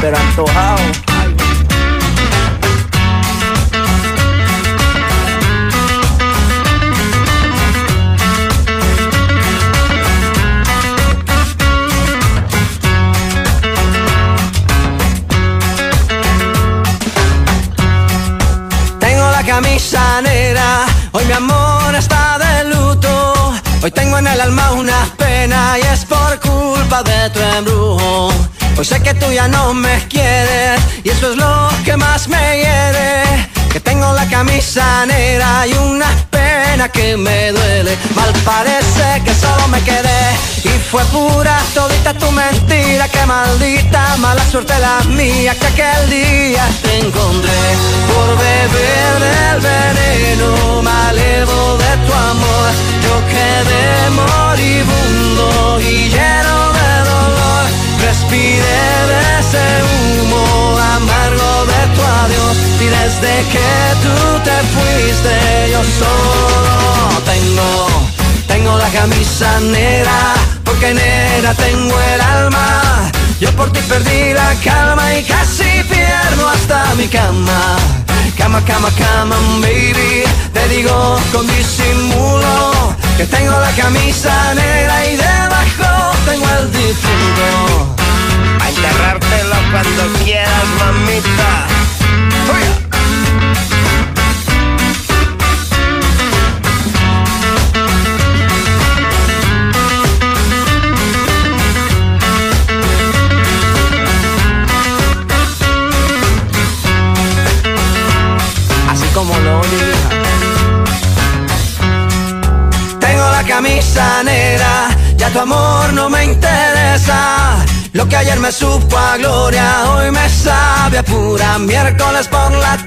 pero antojado. Tengo la camisa negra, hoy mi amor está de luto. Hoy tengo en el alma una pena y es por culpa de tu embrujo. Hoy sé que tú ya no me quieres y eso es lo que más me hiere. Que tengo la camisa negra y una pena que me duele. Mal parece que solo me quedé y fue pura todita tu mentira. Que maldita mala suerte la mía que aquel día te encontré por beber del veneno malevo de tu amor. Yo quedé moribundo y lleno de. Respiré de ese humo amargo de tu adiós y desde que tú te fuiste yo solo tengo, tengo la camisa negra porque negra tengo el alma. Yo por ti perdí la calma y casi pierdo hasta mi cama. Cama, cama, cama, baby. Te digo con disimulo que tengo la camisa negra y debajo tengo el difunto. A enterrártelo cuando quieras, mamita. Uy. Así como lo oye, camisa negra, ya tu amor no me interesa. Lo que ayer me supo a gloria, hoy me sabe a pura miércoles por la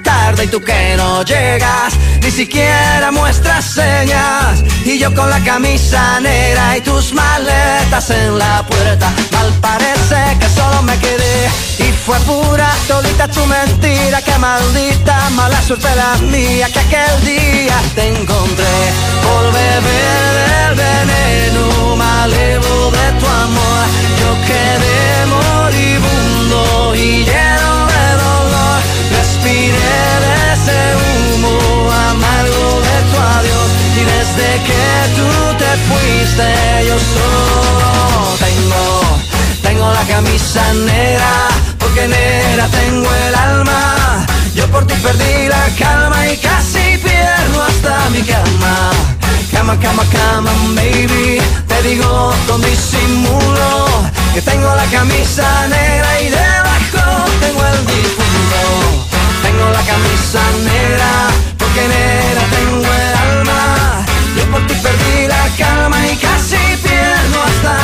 y tú que no llegas, ni siquiera muestras señas. Y yo con la camisa negra y tus maletas en la puerta, mal parece que solo me quedé y fue pura todita tu mentira, que maldita mala suerte la mía, que aquel día te encontré por beber del veneno malevo de tu amor. Yo quedé moribundo y lleno desde que tú te fuiste yo solo tengo, tengo la camisa negra porque negra tengo el alma. Yo por ti perdí la calma y casi pierdo hasta mi cama. Cama, cama, cama, baby. Te digo con disimulo que tengo la camisa negra y debajo tengo el difunto. Tengo la camisa negra porque negra tengo el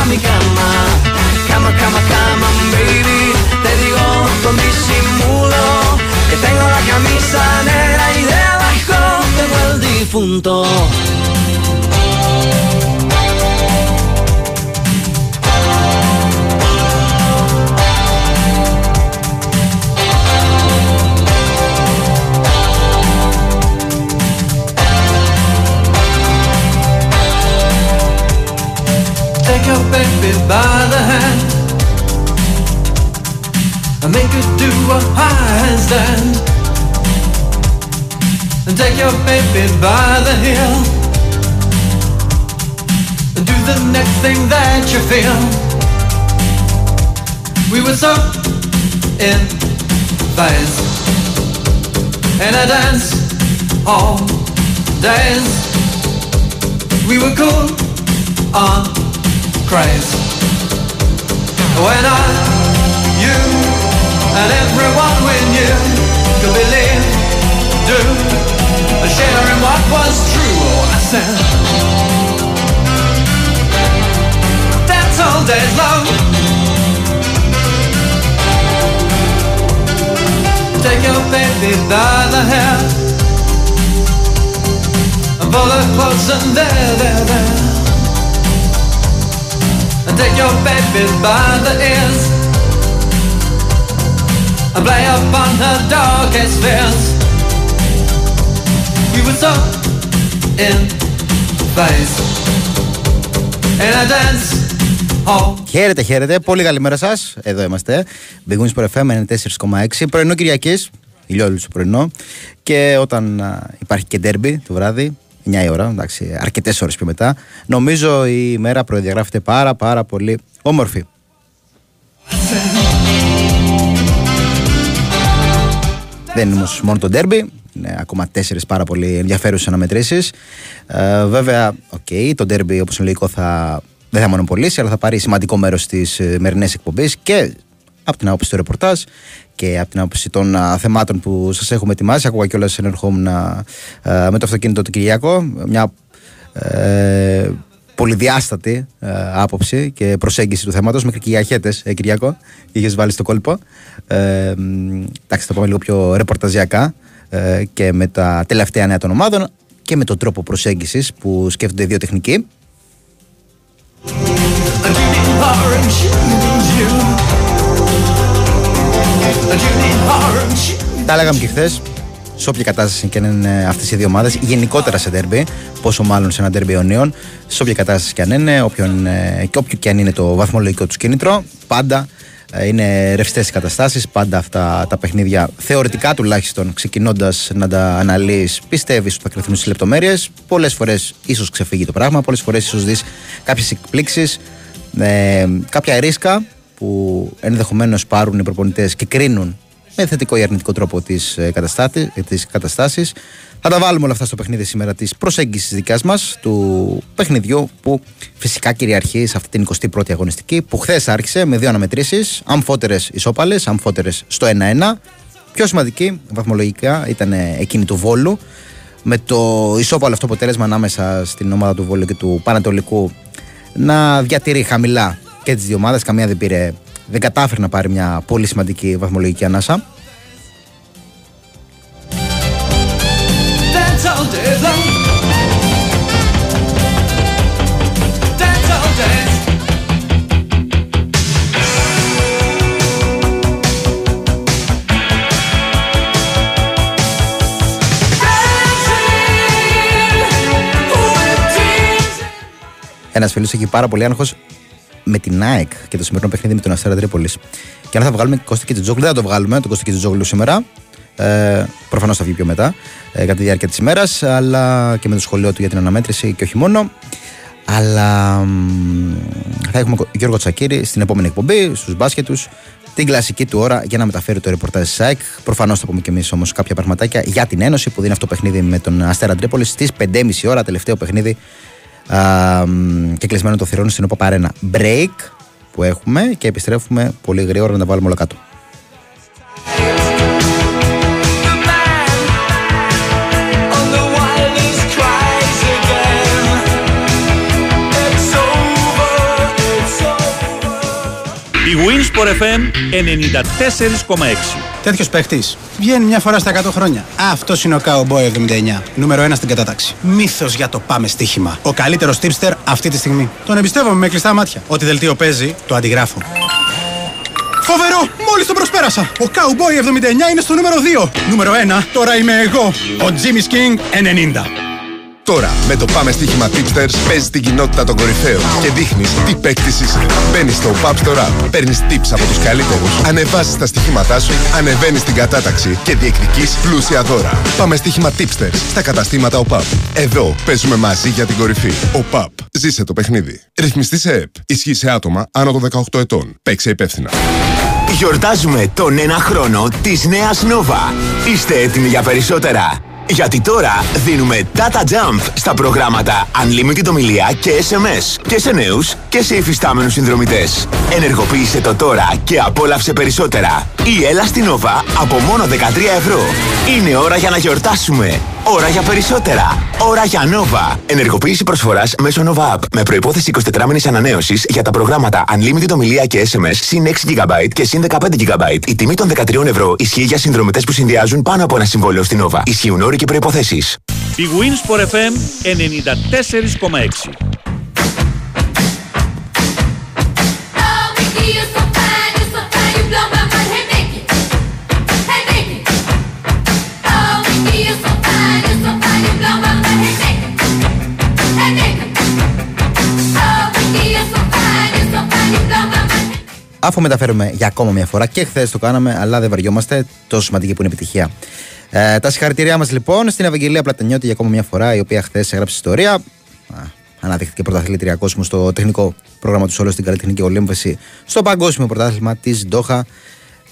mi cama. Cama, cama, cama, baby. Te digo con disimulo que tengo la camisa negra y debajo tengo el difunto. Take baby by the hand and make her do a handstand. And take your baby by the heel and do the next thing that you feel. We were so in phase and I dance all days. We were cool on craze. When I, you, and everyone we knew could believe, do, and share in what was true. Oh, I said, that's all days long. Take your baby by the hair and pull her close and there, there, there and take your baby by the ears and play upon her darkest fears. We were so in phase in a dance hall. Χαίρετε, χαίρετε. Πολύ καλημέρα σας. Εδώ είμαστε. bwin ΣΠΟΡ FM 94,6. Πρωινό Κυριακής. Ηλιόλουστο πρωινό. Και όταν α, υπάρχει και ντέρμπι το βράδυ, 9 η ώρα, εντάξει, αρκετές ώρες πιο μετά, νομίζω η ημέρα προδιαγράφεται πάρα πάρα πολύ όμορφη. Δεν είναι όμως μόνο το ντέρμπι, είναι ακόμα τέσσερις πάρα πολύ ενδιαφέρουσες αναμετρήσεις. Ε, βέβαια, οκ, το ντέρμπι όπως είναι λογικό θα, δεν θα μονοπολίσει, αλλά θα πάρει σημαντικό μέρος τη μερινή εκπομπή και από την άποψη του ρεπορτάζ και από την άποψη των α, θεμάτων που σας έχουμε ετοιμάσει. Ακούγα κιόλας ενερχόμουν α, με το αυτοκίνητο του Κυριακό. Μια ε, πολυδιάστατη ε, άποψη και προσέγγιση του θέματος μέχρι και για αχέτες, ε, Κυριακό, είχες βάλει στο κόλπο. Ε, εντάξει, θα πάμε λίγο πιο ρεπορταζιακά ε, και με τα τελευταία νέα των ομάδων και με τον τρόπο προσέγγισης που σκέφτονται οι δύο τεχνικοί. Τα λέγαμε και χθες. Σε όποια κατάσταση και αν είναι αυτές οι δύο ομάδες, γενικότερα σε ντέρμπι, πόσο μάλλον σε ένα ντέρμπι αιωνίων, σε όποια κατάσταση και αν είναι, όποιον, ε, και όποιο και αν είναι το βαθμολογικό του κίνητρο, πάντα ε, είναι ρευστές οι καταστάσεις. Πάντα αυτά τα παιχνίδια, θεωρητικά τουλάχιστον, ξεκινώντας να τα αναλύεις, πιστεύεις ότι θα κρυθούν στις λεπτομέρειες. Πολλές φορές ίσως ξεφύγει το πράγμα, πολλές φορές ίσως δεις κάποιες εκπλήξεις, ε, κάποια ρίσκα που ενδεχομένως πάρουν οι προπονητές και κρίνουν με θετικό ή αρνητικό τρόπο τις τις καταστάσεις. Θα τα βάλουμε όλα αυτά στο παιχνίδι σήμερα της προσέγγισης δικιά μας του παιχνιδιού που φυσικά κυριαρχεί σε αυτή την 21η αγωνιστική που χθες άρχισε με δύο αναμετρήσεις, αμφότερε ισόπαλες, αμφότερε στο 1-1. Πιο σημαντική βαθμολογικά ήταν εκείνη του Βόλου με το ισόπαλο αυτό αποτέλεσμα ανάμεσα στην ομάδα του Βόλου και του Πανατολικού να διατηρεί χαμηλά και τις δύο ομάδες. Καμία δεν πήρε, δεν κατάφερε να πάρει μια πολύ σημαντική βαθμολογική ανάσα. dance all day long. Dance all day. Ένας φίλος έχει πάρα πολύ άγχος με την ΑΕΚ και το σημερινό παιχνίδι με τον Αστέρα Τρίπολης. Και αν θα βγάλουμε Κώστα και Τζόγλου, δεν θα το βγάλουμε το Κώστα και Τζόγλου σήμερα. Ε, Προφανώς θα βγει πιο μετά, ε, κατά τη διάρκεια της ημέρας, αλλά και με το σχολείο του για την αναμέτρηση και όχι μόνο. Αλλά μ, θα έχουμε Γιώργο Τσακύρη στην επόμενη εκπομπή, στους μπάσκετ τους, την κλασική του ώρα για να μεταφέρει το ρεπορτάζ της ΑΕΚ. Προφανώς θα πούμε και εμείς όμως κάποια πραγματάκια για την Ένωση που δίνει αυτό το παιχνίδι με τον Αστέρα Τρίπολη στις 5.30 ώρα, τελευταίο παιχνίδι α, μ, και κλεισμένο το θηρόν στην Οπαπαρένα. Break που έχουμε και επιστρέφουμε πολύ γρήγορα να τα βάλουμε όλα κάτω. Η Winsport FM 94,6. Τέτοιος παίχτης βγαίνει μια φορά στα 100 χρόνια. Αυτός είναι ο Cowboy 79. Νούμερο 1 στην κατάταξη. Μύθος για το πάμε στοίχημα. Ο καλύτερος tipster αυτή τη στιγμή. Τον εμπιστεύομαι με κλειστά μάτια. Ό,τι δελτίο παίζει, το αντιγράφω. Φοβερό! Μόλις τον προσπέρασα! Ο Cowboy 79 είναι στο νούμερο 2. Νούμερο 1, τώρα είμαι εγώ. Ο Jimmy's King 90. Τώρα, με το Πάμε Στοίχημα Tipsters, παίζει την κοινότητα των κορυφαίων και δείχνεις τι παίκτης είσαι. Μπαίνεις στο Pub Store App, παίρνεις tips από τους καλύτερους, ανεβάζεις τα στοιχήματά σου, ανεβαίνεις την κατάταξη και διεκδικείς πλούσια δώρα. Πάμε Στοίχημα Tipsters στα καταστήματα ΟΠΑΠ. Εδώ παίζουμε μαζί για την κορυφή. ΟΠΑΠ. Ζήσε το παιχνίδι. Ρυθμιστή σε ΕΠ. Ισχύει σε άτομα άνω των 18 ετών. Παίξε υπεύθυνα. Γιορτάζουμε τον ένα χρόνο της νέας Nova. Είστε έτοιμοι για περισσότερα; Γιατί τώρα δίνουμε data jump στα προγράμματα Unlimited ομιλία και SMS και σε νέους και σε υφιστάμενους συνδρομητές. Ενεργοποίησε το τώρα και απόλαυσε περισσότερα. Ή έλα στην Nova από μόνο 13 ευρώ. Είναι ώρα για να γιορτάσουμε. Ώρα για περισσότερα. Ώρα για Nova. Ενεργοποίηση προσφοράς μέσω Nova App. Με προπόθεση 24 μήνε ανανέωσης για τα προγράμματα Unlimited ομιλία και SMS συν 6 GB και συν 15 GB. Η τιμή των 13 ευρώ ισχύει για συνδρομητές που συνδυάζουν πάνω από ένα συμβόλαιο στην Nova. Ισχύουν όροι και προποθέσει. Η Wins for FM 94,6 Αφού μεταφέρουμε για ακόμα μια φορά και χθες το κάναμε, αλλά δεν βαριόμαστε, τόσο σημαντική που είναι επιτυχία. Ε, τα συγχαρητήριά μας λοιπόν στην Ευαγγελία Πλατανιώτη για ακόμα μια φορά, η οποία χθες έγραψε ιστορία. Α, Αναδείχθηκε πρωταθλήτρια κόσμου στο τεχνικό πρόγραμμα του Σόλο στην καλλιτεχνική ολύμβεση στο παγκόσμιο πρωτάθλημα της Ντόχα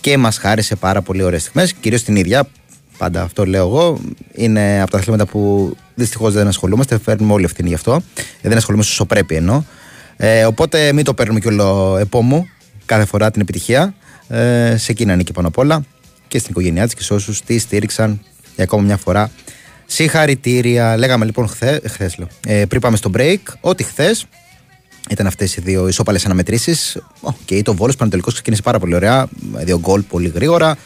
και μας χάρισε πάρα πολύ ωραίες στιγμές, κυρίως την ίδια. Πάντα αυτό λέω εγώ. Είναι από τα αθλήματα που δυστυχώς δεν ασχολούμαστε. Φέρνουμε όλη ευθύνη γι' αυτό. Ε, δεν ασχολούμαστε όσο πρέπει εννοώ. Ε, οπότε μην το παίρνουμε κι όλο επόμου κάθε φορά την επιτυχία. Ε, σε εκείνα ανήκει πάνω απ' όλα και στην οικογένειά της και σε όσους τη στήριξαν για ακόμα μια φορά. Συγχαρητήρια. Λέγαμε λοιπόν χθε, χθες, λέω, ε, πριν πάμε στο break, ότι χθες ήταν αυτές οι δύο ισόπαλες αναμετρήσεις. Okay, το Βόλος Πανατολικός ξεκίνησε πάρα πολύ ωραία. Δύο γκολ πολύ γρήγορα.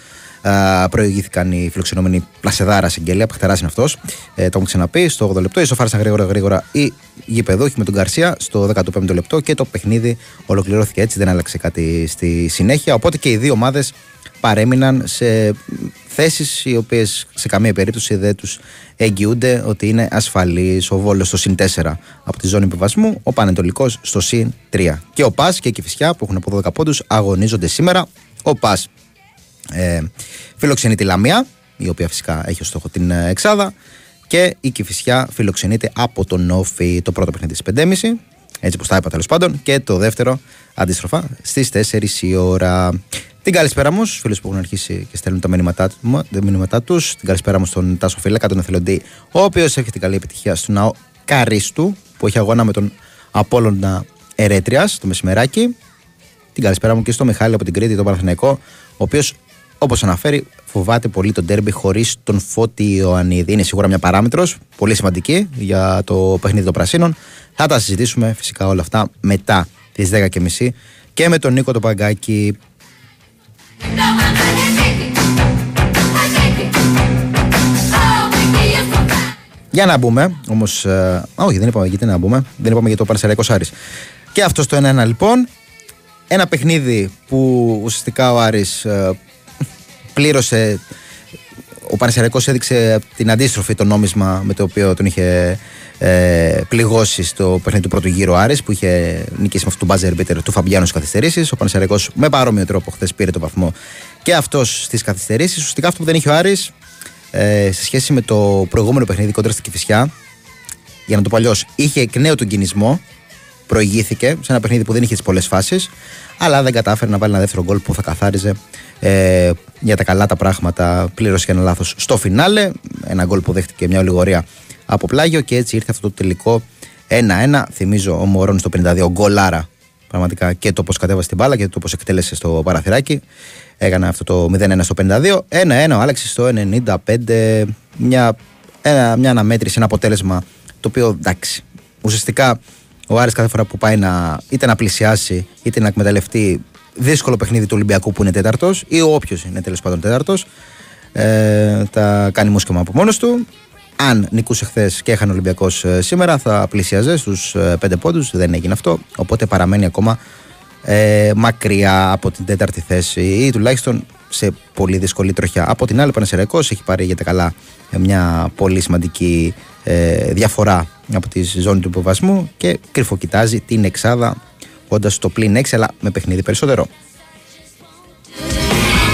Α, προηγήθηκαν οι φιλοξενούμενοι Πλασεδάρα Συγγέλια, Παχτερά είναι αυτός. Ε, το έχουμε ξαναπεί. Στο 8 λεπτό ισοφάρισαν γρήγορα γρήγορα οι γηπεδούχοι με τον Καρσία στο 15ο λεπτό και το παιχνίδι ολοκληρώθηκε έτσι. Δεν άλλαξε κάτι στη συνέχεια. Οπότε και οι δύο ομάδες παρέμειναν σε θέσεις οι οποίες σε καμία περίπτωση δεν τους εγγυούνται ότι είναι ασφαλής. Ο Βόλος στο συν 4 από τη ζώνη επιβασμού, ο Πανετολικός στο συν 3. Και ο Πας και η Κυφυσιά που έχουν από 12 πόντους αγωνίζονται σήμερα. Ο Πας ε, φιλοξενεί τη Λαμία, η οποία φυσικά έχει ως στόχο την ε, Εξάδα. Και η Κυφυσιά φιλοξενείται από τον Νόφι το πρώτο παιχνίδι στις 5.30. Έτσι όπως τα είπα τέλος πάντων. Και το δεύτερο αντίστροφα στις 4 η ώρα. Την καλησπέρα μου στους φίλους που έχουν αρχίσει και στέλνουν τα μηνύματά, μου- τα μηνύματά τους. Την καλησπέρα μου στον Τάσο Φύλακα, τον εθελοντή, ο οποίος έχει την καλή επιτυχία στο ναό Καρίστου, που έχει αγώνα με τον Απόλλωνα Ερέτριας το μεσημεράκι. Την καλησπέρα μου και στο Μιχάλη από την Κρήτη, τον Παναθηναϊκό, ο οποίος, όπως αναφέρει, φοβάται πολύ τον τέρμπι χωρίς τον Φώτη Ιωαννίδη. Είναι σίγουρα μια παράμετρος πολύ σημαντική για το παιχνίδι των Πρασίνων. Θα τα συζητήσουμε φυσικά όλα αυτά μετά τις 10.30 και με τον Νίκο το Παγκάκη. Για να μπούμε, όμως. όχι, δεν είπαμε γιατί να μπούμε. Δεν είπαμε για το Πανεσαιριακό Άρης. Και αυτό το 1-1 λοιπόν. Ένα παιχνίδι που ουσιαστικά ο Άρης ε, πλήρωσε. Ο Πανεσαιριακός έδειξε την αντίστροφη το νόμισμα με το οποίο τον είχε ε, πληγώσει στο παιχνίδι του πρώτου γύρου ο Άρης που είχε νικήσει με αυτό το buzzer beater του Φαμπιάνου στις καθυστερήσεις. Ο Πανεσαιριακός με παρόμοιο τρόπο χθες πήρε το βαθμό και αυτός στις καθυστερήσεις. Ουσιαστικά αυτό που δεν είχε ο Άρης ε, σε σχέση με το προηγούμενο παιχνίδι κόντρα στην Κηφισιά για να το πω αλλιώς, είχε εκ νέου τον κινησμό, προηγήθηκε σε ένα παιχνίδι που δεν είχε τις πολλές φάσεις, αλλά δεν κατάφερε να βάλει ένα δεύτερο γκολ που θα καθάριζε ε, για τα καλά τα πράγματα. Πλήρωσε και ένα λάθος στο φινάλε. Ένα γκολ που δέχτηκε μια ολιγορία από πλάγιο και έτσι ήρθε αυτό το τελικό 1-1. Θυμίζω ο Μωρόν στο 52 γκολάρα πραγματικά και το πώς κατέβασε την μπάλα και το πώς εκτέλεσε στο παραθυράκι. Έκανε αυτό το 0-1 στο 52. 1-1 ο Άλεξης στο 95. Μια, ένα, μια αναμέτρηση, ένα αποτέλεσμα το οποίο εντάξει. Ουσιαστικά ο Άρης κάθε φορά που πάει να είτε να πλησιάσει είτε να εκμεταλλευτεί δύσκολο παιχνίδι του Ολυμπιακού που είναι τέταρτος ή όποιος είναι τέλος πάντων τέταρτος, ε, τα κάνει μουσκεμα από μόνος του. Αν νικούσε χθες και έχανε ο Ολυμπιακό σήμερα, θα πλησιάζε στους πέντε πόντους. Δεν έγινε αυτό. Οπότε παραμένει ακόμα ε, μακριά από την τέταρτη θέση ή τουλάχιστον σε πολύ δύσκολη τροχιά. Από την άλλη, ο Πανεσαιραϊκός έχει πάρει για τα καλά ε, μια πολύ σημαντική ε, διαφορά από τη ζώνη του υποβασμού και κρυφοκοιτάζει την Εξάδα όντα στο πλήν 6 αλλά με παιχνίδι περισσότερο.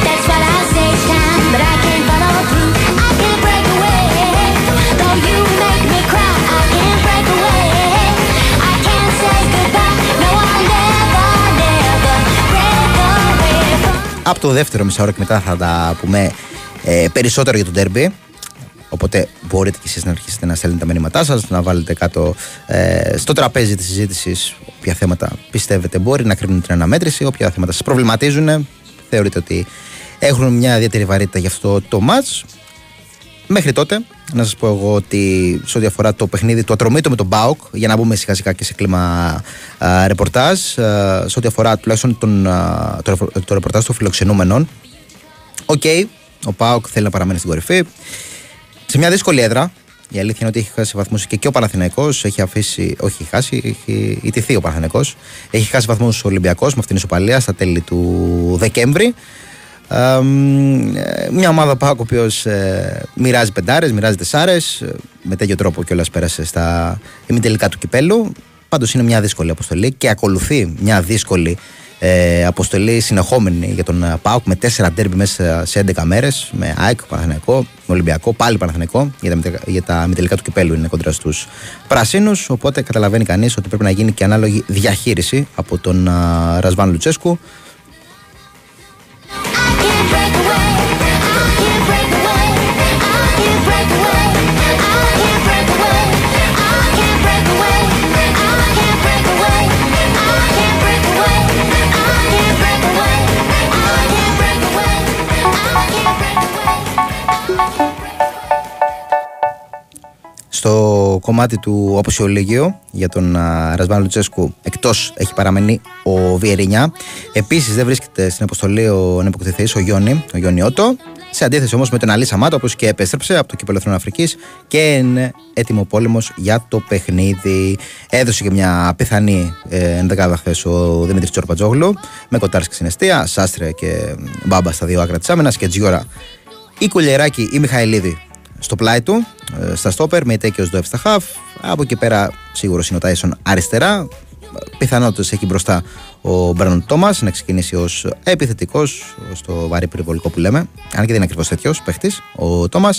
That's what I say, time, but I can't follow through. I can't break away. Though you make me cry, I can't break away. I can't say goodbye. No, I'll never, never break away from. Από το δεύτερο μισάωρο και μετά θα τα πούμε ε, περισσότερο για το ντέρμπι. Οπότε μπορείτε και εσείς να αρχίσετε να στέλνετε τα μηνύματά σας, να βάλετε κάτω ε, στο τραπέζι της συζήτησης όποια θέματα πιστεύετε μπορεί να κρίνουν την αναμέτρηση, όποια θέματα σας προβληματίζουν, θεωρείτε ότι έχουν μια ιδιαίτερη βαρύτητα για αυτό το match. Μέχρι τότε, να σας πω εγώ ότι σε ό,τι αφορά το παιχνίδι του ατρωμίτου με τον Μπάουκ, για να μπούμε σιγά σιγά και σε κλίμα α, ρεπορτάζ, α, σε ό,τι αφορά τουλάχιστον τον, α, το, ρεπο- το ρεπορτάζ των φιλοξενούμενων, Οκ, ο ΠΑΟΚ θέλει να παραμένει στην κορυφή. Σε μια δύσκολη έδρα, η αλήθεια είναι ότι έχει χάσει βαθμούς και, και ο Παναθηναϊκός έχει αφήσει. Όχι, έχει χάσει, έχει ηττηθεί ο Παναθηναϊκός. Έχει χάσει βαθμούς ο Ολυμπιακός με αυτήν την ισοπαλία στα τέλη του Δεκέμβρη. Ε, μ, ε, μια ομάδα ΠΑΟΚ ο οποίος μοιράζει πεντάρες, μοιράζει τεσσάρες. Με τέτοιο τρόπο κιόλας πέρασε στα ημιτελικά του κυπέλου. Πάντως είναι μια δύσκολη αποστολή και ακολουθεί μια δύσκολη Ε, αποστολή συνεχόμενη για τον ε, ΠΑΟΚ με τέσσερα ντέρμπι μέσα σε 11 μέρες. Με ΑΕΚ, Παναθηναϊκό, με Ολυμπιακό, πάλι Παναθηναϊκό. Για τα, μετε- για τα μητελικά του κυπέλου είναι κοντρα στους Πρασίνους. Οπότε καταλαβαίνει κανείς ότι πρέπει να γίνει και ανάλογη διαχείριση από τον α, Ρασβάν Λουτσέσκου. Στο κομμάτι του Αποσιολίγιο για τον α, Ρασβάν Λουτσέσκου εκτός έχει παραμείνει ο Βιερινιά. Επίσης δεν βρίσκεται στην αποστολή ο ανεποκτηθή ο Γιόνι, ο Γιόνι Ότο. Σε αντίθεση όμως με τον Αλή Σαμάτο, όπως και επέστρεψε από το κύπελο Εθνών Αφρικής και είναι έτοιμο πόλεμος για το παιχνίδι. Έδωσε και μια πιθανή ε, ενδεκάδα χθες ο Δημήτρης Τσορπατζόγλου με κοτάρσκι στην αιστεία, Σάστρε και Μπάμπα στα δύο άκρα της άμυνας και Τζιόρα ή Κουλιεράκη ή Μιχαηλίδη στο πλάι του, ε, στα στόπερ, με Ιτέκιο Ντοεφ στα χαφ. Από εκεί πέρα σίγουρος είναι ο Τάισον αριστερά. Πιθανότητες έχει μπροστά ο Μπράνον Τόμα να ξεκινήσει ως επιθετικός, στο βαρύ περιβολικό που λέμε. Αν και δεν είναι ακριβώς τέτοιος παίχτης, ο Τόμα.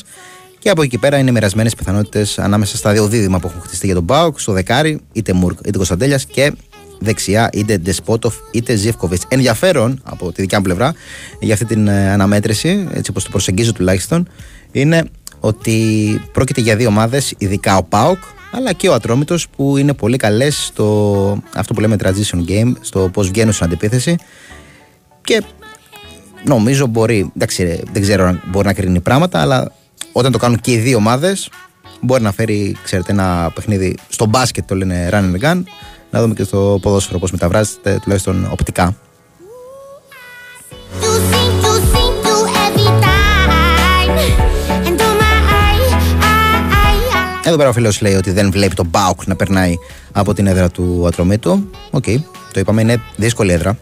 Και από εκεί πέρα είναι μοιρασμένες πιθανότητες ανάμεσα στα δύο δίδυμα που έχουν χτιστεί για τον Μπάουκ, στο δεκάρι, είτε Μουρκ είτε Κωνσταντέλιας και δεξιά είτε Ντεσπότοφ είτε Ζιευκοβιτ. Ενδιαφέρον από τη δικιά μου πλευρά για αυτή την ε, αναμέτρηση, έτσι όπως το προσεγγίζω τουλάχιστον, είναι ότι πρόκειται για δύο ομάδες, ειδικά ο Πάοκ, αλλά και ο Ατρόμητος που είναι πολύ καλές στο αυτό που λέμε transition game, στο πώς βγαίνουν στην αντιπίθεση. Και νομίζω μπορεί, εντάξει, ρε, δεν ξέρω αν μπορεί να κρίνει πράγματα, αλλά όταν το κάνουν και οι δύο ομάδες, μπορεί να φέρει, ξέρετε, ένα παιχνίδι στο μπάσκετ, το λένε run and gun, να δούμε και στο ποδόσφαιρο πώς μεταβράζεται, τουλάχιστον οπτικά. Εδώ πέρα ο φίλος λέει ότι δεν βλέπει τον ΠΑΟΚ να περνάει από την έδρα του Ατρομήτου. Οκ, το είπαμε, είναι δύσκολη έδρα.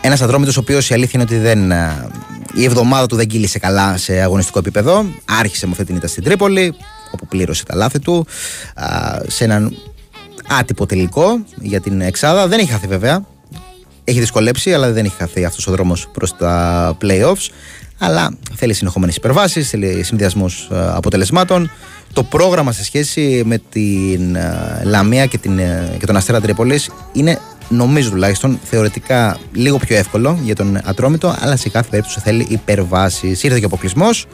Ένας Ατρόμητος ο οποίος η αλήθεια είναι ότι δεν, α, η εβδομάδα του δεν κύλησε καλά σε αγωνιστικό επίπεδο. Άρχισε με αυτή την ήττα στην Τρίπολη, όπου πλήρωσε τα λάθη του. α, σε έναν άτυπο τελικό για την Εξάδα. Δεν έχει χαθεί βέβαια. Έχει δυσκολέψει, αλλά δεν έχει χαθεί αυτός ο δρόμος προς τα playoffs. Αλλά θέλει συνεχόμενες υπερβάσεις, θέλει συνδυασμός αποτελεσμάτων. Το πρόγραμμα σε σχέση με την ε, Λαμία και, την, ε, και τον Αστέρα Τρίπολης είναι νομίζω τουλάχιστον θεωρητικά λίγο πιο εύκολο για τον Ατρόμητο, αλλά σε κάθε περίπτωση θέλει υπερβάσεις. Ήρθε και ο αποκλεισμός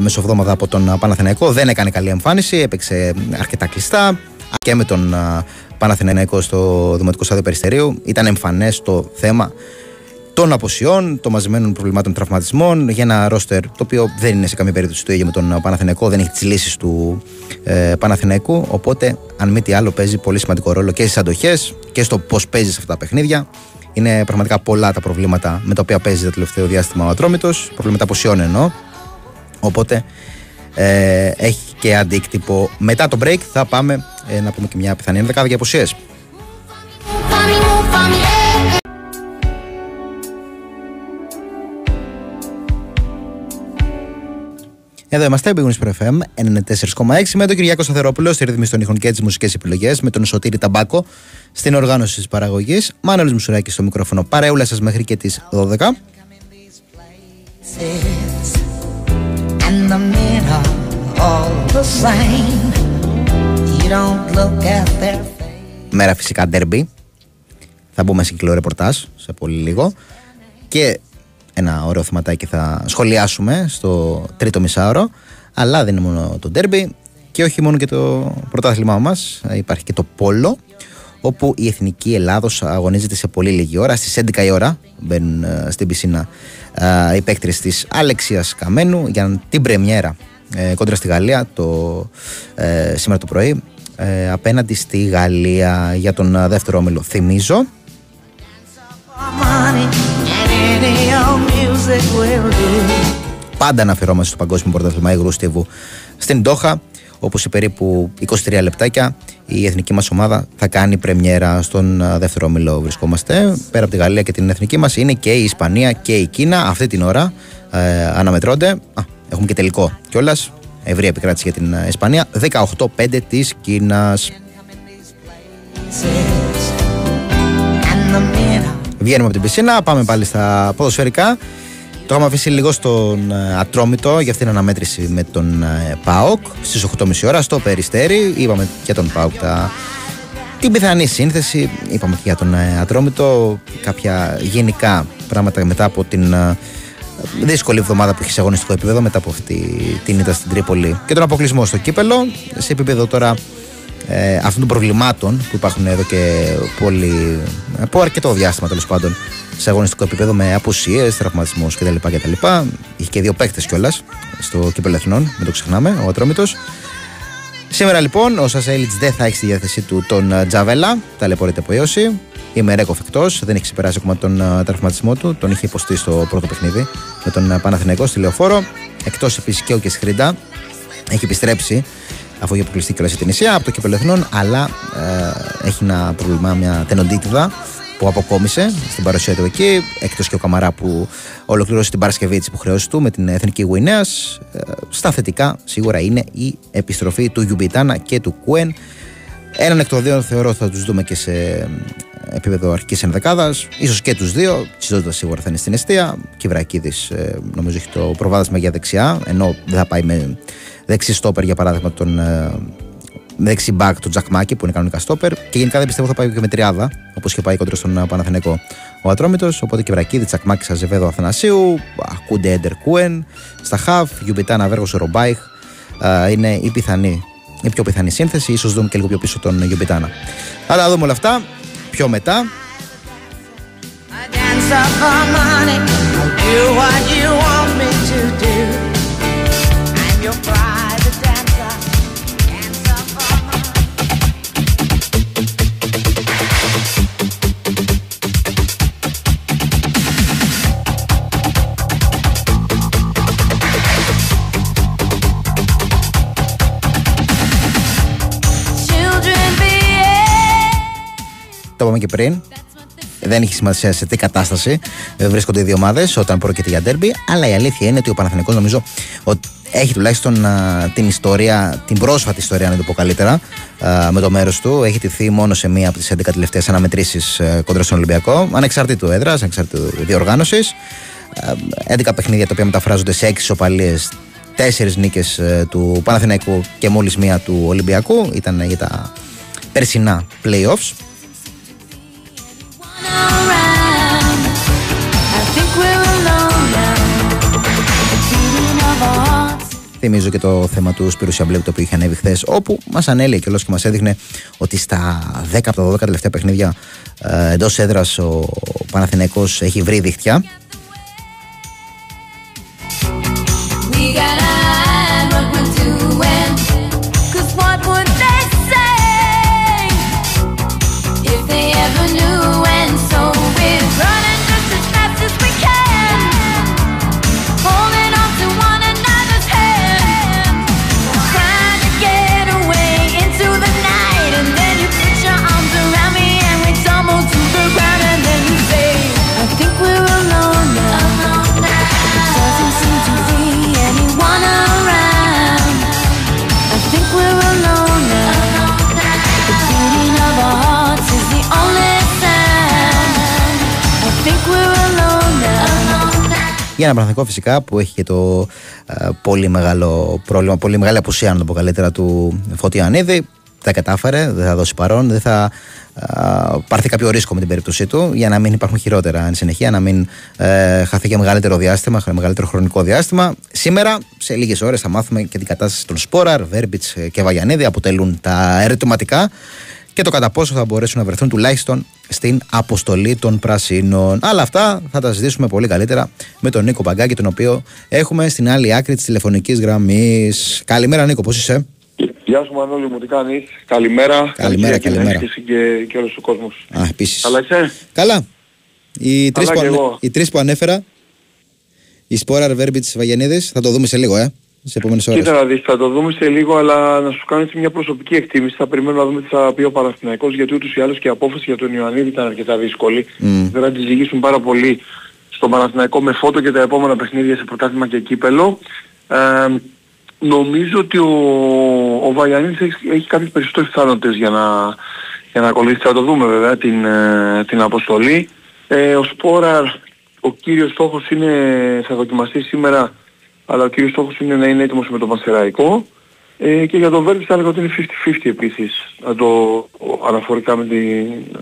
μεσοβδόμαδα από τον Παναθηναϊκό. Δεν έκανε καλή εμφάνιση, έπαιξε αρκετά κλειστά και με τον α, Παναθηναϊκό στο Δημοτικό Στάδιο Περιστερίου. Ήταν εμφανές το θέμα των αποσιών, των μαζεμένων προβλημάτων τραυματισμών για ένα ρόστερ το οποίο δεν είναι σε καμία περίπτωση το ίδιο με τον Παναθηναϊκό, δεν έχει τις λύσεις του ε, Παναθηναϊκού. Οπότε, αν μη τι άλλο, παίζει πολύ σημαντικό ρόλο και στις αντοχές και στο πώς παίζει αυτά τα παιχνίδια. Είναι πραγματικά πολλά τα προβλήματα με τα οποία παίζει το τελευταίο διάστημα ο Ατρόμητος, προβλήματα αποσιών εννοώ. Οπότε ε, έχει και αντίκτυπο. Μετά το break θα πάμε ε, να πούμε και μια πιθανή ενδεκάδα για αποσίες. Εδώ είμαστε, Big Wings FM 94,6 με τον Κυριάκο Σταθερόπουλο στη ρύθμιση των ήχων και τις μουσικές επιλογές, με τον Σωτήρη Ταμπάκο στην οργάνωση της παραγωγής, Μάνολης Μουσουράκη στο μικρόφωνο παρέουλα σας μέχρι και τις 12. And the men are all the same. You don't look at their Μέρα φυσικά ντέρμπι. Θα μπούμε σε κυκλό ρεπορτάζ σε πολύ λίγο. Και ένα ωραίο θεματάκι θα σχολιάσουμε στο τρίτο μισάωρο. Αλλά δεν είναι μόνο το ντέρμπι και όχι μόνο και το πρωτάθλημά μας. Υπάρχει και το πόλο όπου η Εθνική Ελλάδος αγωνίζεται σε πολύ λίγη ώρα. Στις 11 η ώρα μπαίνουν ε, στην πισίνα ε, οι παίκτρες της Αλεξίας Καμένου για την πρεμιέρα ε, κόντρα στη Γαλλία το, ε, σήμερα το πρωί ε, απέναντι στη Γαλλία για τον ε, δεύτερο όμιλο. Θυμίζω money and any old music will do. πάντα αναφερόμαστε στο Παγκόσμιο Πρωτάθλημα Υγρού Στίβου στην Ντόχα, όπου σε περίπου 23 λεπτάκια η εθνική μας ομάδα θα κάνει πρεμιέρα στον α, δεύτερο όμιλο βρισκόμαστε. Πέρα από τη Γαλλία και την εθνική μας είναι και η Ισπανία και η Κίνα. Αυτή την ώρα ε, αναμετρώνται. Α, έχουμε και τελικό κιόλας. Ευρία επικράτηση για την ε, Ισπανία. 18-5 της Κίνας. And the minute. Βγαίνουμε από την πισίνα, πάμε πάλι στα ποδοσφαιρικά. Το είχαμε αφήσει λίγο στον ε, Ατρόμητο για αυτήν την αναμέτρηση με τον ε, ΠΑΟΚ στις 8.30 ώρα στο Περιστέρι. Είπαμε για τον ΠΑΟΚ τα... την πιθανή σύνθεση. Είπαμε και για τον ε, Ατρόμητο κάποια γενικά πράγματα μετά από την ε, δύσκολη εβδομάδα που έχει σε αγωνιστικό επίπεδο μετά από αυτή την ήττα στην Τρίπολη και τον αποκλεισμό στο κύπελο. Σε επίπεδο τώρα ε, αυτών των προβλημάτων που υπάρχουν εδώ και πολύ, από αρκετό διάστημα τέλος πάντων σε αγωνιστικό επίπεδο με απουσίες, τραυματισμούς κτλ. κτλ. Είχε και δύο παίκτες κιόλας στο κύπελο Εθνών, μην το ξεχνάμε, ο Ατρόμητος. Σήμερα λοιπόν ο Σασέλιτ δεν θα έχει στη διάθεσή του τον ε, Τζαβέλα, ταλαιπωρείται από ίωση. Η Μερέκοφ εκτός, δεν έχει ξεπεράσει ακόμα τον ε, τραυματισμό του, τον είχε υποστεί στο πρώτο παιχνίδι με τον ε, Παναθηναϊκό στη Λεωφόρο. Εκτός επίσης και ο Κεσχρίντα, έχει επιστρέψει αφού είχε αποκλειστεί και την Ισία από το κύπελο Εθνών, αλλά ε, έχει ένα πρόβλημα, μια τενοντίτιδα που αποκόμισε στην παρουσία του εκεί, εκτός και ο Καμαρά που ολοκλήρωσε την Παρασκευή της υποχρεώσης του με την Εθνική Γουινέα. στα θετικά σίγουρα είναι η επιστροφή του Γιουμπιτάνα και του Κουέν. Έναν εκ των δύο θεωρώ ότι θα τους δούμε και σε επίπεδο αρχική ενδεκάδα, ίσως και τους δύο. Τσιζόντα σίγουρα θα είναι στην αιστεία. Κυβρακίδη νομίζω έχει το προβάδισμα για δεξιά, ενώ δεν θα πάει με δεξί στόπερ για παράδειγμα τον ε, με δεξί μπακ τον Τζακμάκη που είναι κανονικά στόπερ. Και γενικά δεν πιστεύω θα πάει και με τριάδα όπως είχε πάει κοντά στον ε, Παναθηναϊκό ο Ατρόμητος. Οπότε και Βρακίδη, Τζακμάκη, Αζεβέδο Αθανασίου, Ακούντε Έντερ Κούεν, στα Χαβ, Γιουμπιτάνα Βέργος Ρομπάιχ. ε, είναι η πιθανή, η πιο πιθανή σύνθεση. ίσως δούμε και λίγο πιο πίσω τον Γιουμπιτάνα. Αλλά θα δούμε όλα αυτά πιο μετά. Dance up for money. I'll do what you want me to do. I'm your Το είπαμε και πριν. Δεν έχει σημασία σε τι κατάσταση ε, βρίσκονται οι δύο ομάδες όταν πρόκειται για ντέρμπι. Αλλά η αλήθεια είναι ότι ο Παναθηναϊκός νομίζω ότι έχει τουλάχιστον α, την ιστορία, την πρόσφατη ιστορία, να το πω καλύτερα, α, με το μέρος του. Έχει τηθεί μόνο σε μία από τις 11 τελευταίες αναμετρήσεις κοντρα στον Ολυμπιακό, ανεξαρτήτου έδρας, ανεξαρτήτου διοργάνωσης. 11 παιχνίδια τα οποία μεταφράζονται σε 6 ισοπαλίες, 4 νίκες του Παναθηναϊκού και μόλις μία του Ολυμπιακού. Ήταν για τα περσινά playoffs. Θυμίζω και το θέμα του Σπύρου Σιαμπλέου το οποίο είχε ανέβει χθες, όπου μας ανέλυε κιόλας και μας έδειχνε ότι στα 10 από τα 12 τελευταία παιχνίδια ε, εντός έδρας ο Παναθηναϊκός έχει βρει δίχτυα. Για ένα Παναθηναϊκό φυσικά που έχει και το ε, πολύ μεγάλο πρόβλημα, πολύ μεγάλη απουσία, να το πω καλύτερα, του Φωτιανίδη. Δεν κατάφερε, δεν θα δώσει παρόν, δεν θα ε, πάρθει κάποιο ρίσκο με την περίπτωσή του για να μην υπάρχουν χειρότερα εν συνεχεία, να μην ε, χαθεί για μεγαλύτερο διάστημα, για μεγαλύτερο χρονικό διάστημα. Σήμερα, σε λίγες ώρες, θα μάθουμε και την κατάσταση των Σπόραρ, Βέρμπιτς και Βαγιανίδη. Αποτελούν τα ερωτηματικά και το κατά πόσο θα μπορέσουν να βρεθούν τουλάχιστον στην αποστολή των Πρασίνων. Αλλά αυτά θα τα συζητήσουμε πολύ καλύτερα με τον Νίκο Παγκάκη, τον οποίο έχουμε στην άλλη άκρη της τηλεφωνικής γραμμής. Καλημέρα, Νίκο, πώς είσαι; Γεια σου Μανώλη μου, τι κάνεις; Καλημέρα. Καλημέρα, Καλή καλημέρα. συνέχιση Και, και όλος ο κόσμος. Α, επίσης. Καλά είσαι; Καλά. Οι τρεις Καλά που, κι ανε- εγώ. οι τρεις που ανέφερα, η Σπόρα Βέρμπιτ Βαγενίδη, θα το δούμε σε λίγο, ε. Σε επόμενες ώρες. Κοίτα να δεις, θα το δούμε σε λίγο, αλλά να σου κάνω έτσι μια προσωπική εκτίμηση. Θα περιμένουμε να δούμε τι θα πει ο Παναθηναϊκός, γιατί ούτως ή άλλως και η απόφαση για τον Ιωαννίδη ήταν αρκετά δύσκολη. Μμ. Δεν θα τη ζυγίσουν πάρα πολύ στον Παναθηναϊκό με φώτο και τα επόμενα παιχνίδια σε πρωτάθλημα και κύπελο. Ε, νομίζω ότι ο, ο Βαγιανίδης έχει, έχει κάποιες περισσότερες πιθανότητες για να, για να ακολουθήσει. Θα το δούμε βέβαια την, ε, την αποστολή. Ε, ο Σπόρα, ο κύριος στόχος είναι, θα δοκιμαστεί σήμερα, αλλά ο κύριος στόχος είναι να είναι έτοιμος με το Πασεραϊκό. Ε, και για τον Βέρμπιτ θα έλεγα ότι είναι 50-50 επίσης, να το, αναφορικά με, τη,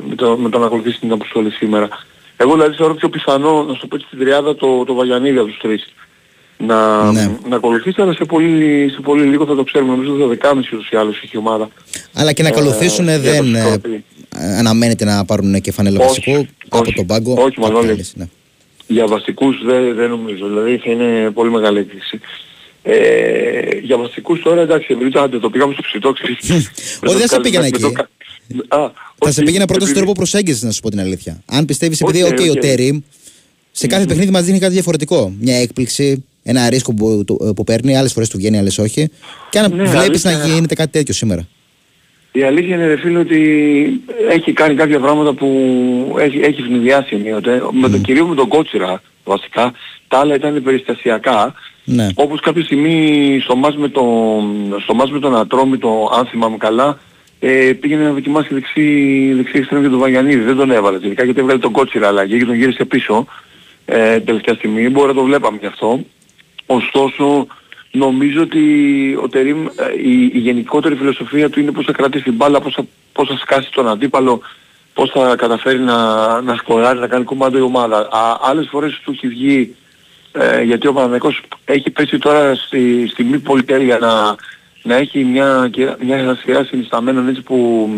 με, το, με το να ακολουθήσει την αποστολή σήμερα. Εγώ δηλαδή θεωρώ πιο πιθανό, να σου το πω έτσι στην τριάδα, το, το Βαγιανίδη από τους τρεις. Να, Ναι. να ακολουθήσει, αλλά σε πολύ, σε πολύ λίγο θα το ξέρουμε. Νομίζω το 12.30 ούτως ή άλλως έχει η ομάδα. Αλλά και να Ε, ακολουθήσουν για το δεν ε, σκορπί. ε, αναμένεται να πάρουν και φανέλα Όχι, βασικού από όχι, τον πάγκο. όχι, από Μανώλη. άλλες, ναι. Για βασικούς δεν, δεν νομίζω. Δηλαδή θα είναι πολύ μεγάλη έκπληξη. Ε, για βασικούς τώρα εντάξει, επειδή το, άντε, το πήγαμε στο ψητό ξέρεις. Με το δεν σε καλ- πήγαινα με το εκεί. κα- Α, Θα όχι, σε πήγαινα πρώτα στον επειδή- τρόπο προσέγγισης, να σου πω την αλήθεια. Αν πιστεύεις, επειδή Ok, okay, ο οκ. Τέριμ σε κάθε παιχνίδι μας δίνει κάτι διαφορετικό. Μια έκπληξη, ένα ρίσκο που, του- που παίρνει, άλλες φορές του βγαίνει, άλλες όχι. Και αν Ναι, βλέπεις αλήθεια. να γίνεται κάτι τέτοιο σήμερα. Η αλήθεια είναι ρε φίλε ότι έχει κάνει κάποια πράγματα που έχει, έχει αιφνιδιάσει ενίοτε. Με τον κυρίως με τον Κότσιρα βασικά. Τα άλλα ήταν περιστασιακά. Ναι. Όπως κάποια στιγμή στο ματς με, το, στο μάτς με τον Ατρόμητο, αν θυμάμαι καλά, ε, πήγαινε να δοκιμάσει δεξί, δεξί εξτρέμ για τον Βαγιανίδη. Δεν τον έβαλε τελικά γιατί έβγαλε τον Κότσιρα αλλαγή και τον γύρισε πίσω ε, τελευταία στιγμή. Μπορεί να το βλέπαμε γι' αυτό. Ωστόσο, νομίζω ότι ο Τερίμ, ε, η, η γενικότερη φιλοσοφία του είναι πώς θα κρατήσει την μπάλα, πώς θα, πώς θα σκάσει τον αντίπαλο, πώς θα καταφέρει να, να σκοράρει, να κάνει κομμάτι η ομάδα. Α, άλλες φορές του έχει βγει, ε, γιατί ο Παναθηναϊκός έχει πέσει τώρα στη, στη μη πολυτέλεια να, να έχει μια, και- μια σειρά συνισταμένων έτσι που,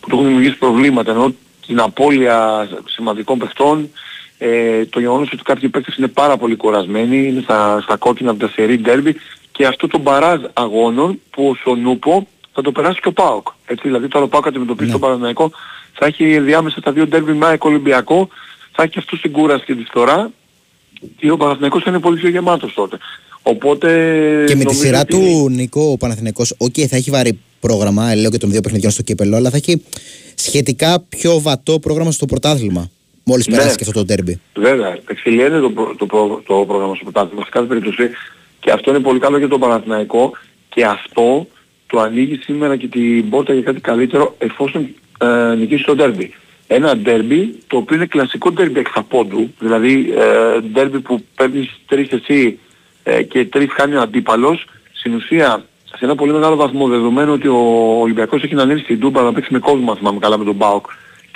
που του έχουν δημιουργήσει προβλήματα, ενώ την απώλεια σημαντικών παιχτών, ε, το γεγονός ότι κάποιοι παίκτες είναι πάρα πολύ κουρασμένοι, είναι στα, στα κόκκινα από τα σερή ντέρμπι και αυτό το μπαράζ αγώνων που στον Νούπο θα το περάσει και ο ΠΑΟΚ. Έτσι, δηλαδή τώρα ο ΠΑΟΚ αντιμετωπίζει τον Παναθηναϊκό, θα έχει διάμεσα τα δύο ντέρμπι με ΑΕΚ Ολυμπιακό, θα έχει αυτό στην κούραση και τη φθορά και ο Παναθηναϊκός θα είναι πολύ πιο γεμάτος τότε. Οπότε Και με τη νομίζω σειρά ότι- του Νικό ο Παναθηναϊκός, οκ, θα έχει βαρύ πρόγραμμα, λέω και των δύο παιχνιδιών στο κύπελλο, αλλά θα έχει σχετικά πιο βατό πρόγραμμα στο πρωτάθλημα. Μόλις Ναι. περάσει και αυτό το ντέρμπι. Βέβαια, εξηλιέται το, προ- το, προ- το πρόγραμμα στο πρωτάθλημα σε κάθε περίπτωση και αυτό είναι πολύ καλό για τον Παναθηναϊκό και αυτό το ανοίγει σήμερα και την πόρτα για κάτι καλύτερο εφόσον ε, νικήσει το ντέρμπι. Ένα ντέρμπι το οποίο είναι κλασικό ντέρμπι εξαπόντου, δηλαδή ε, ντέρμπι που παίρνεις τρεις εσύ ε, και τρεις χάνει ο αντίπαλος, στην ουσία σε ένα πολύ μεγάλο βαθμό δεδομένου ότι ο Ολυμπιακός έχει να ανέβει στην Τούμπα να παίξει με κόσμο, αν θυμάμαι καλά με τον ΠΑΟΚ.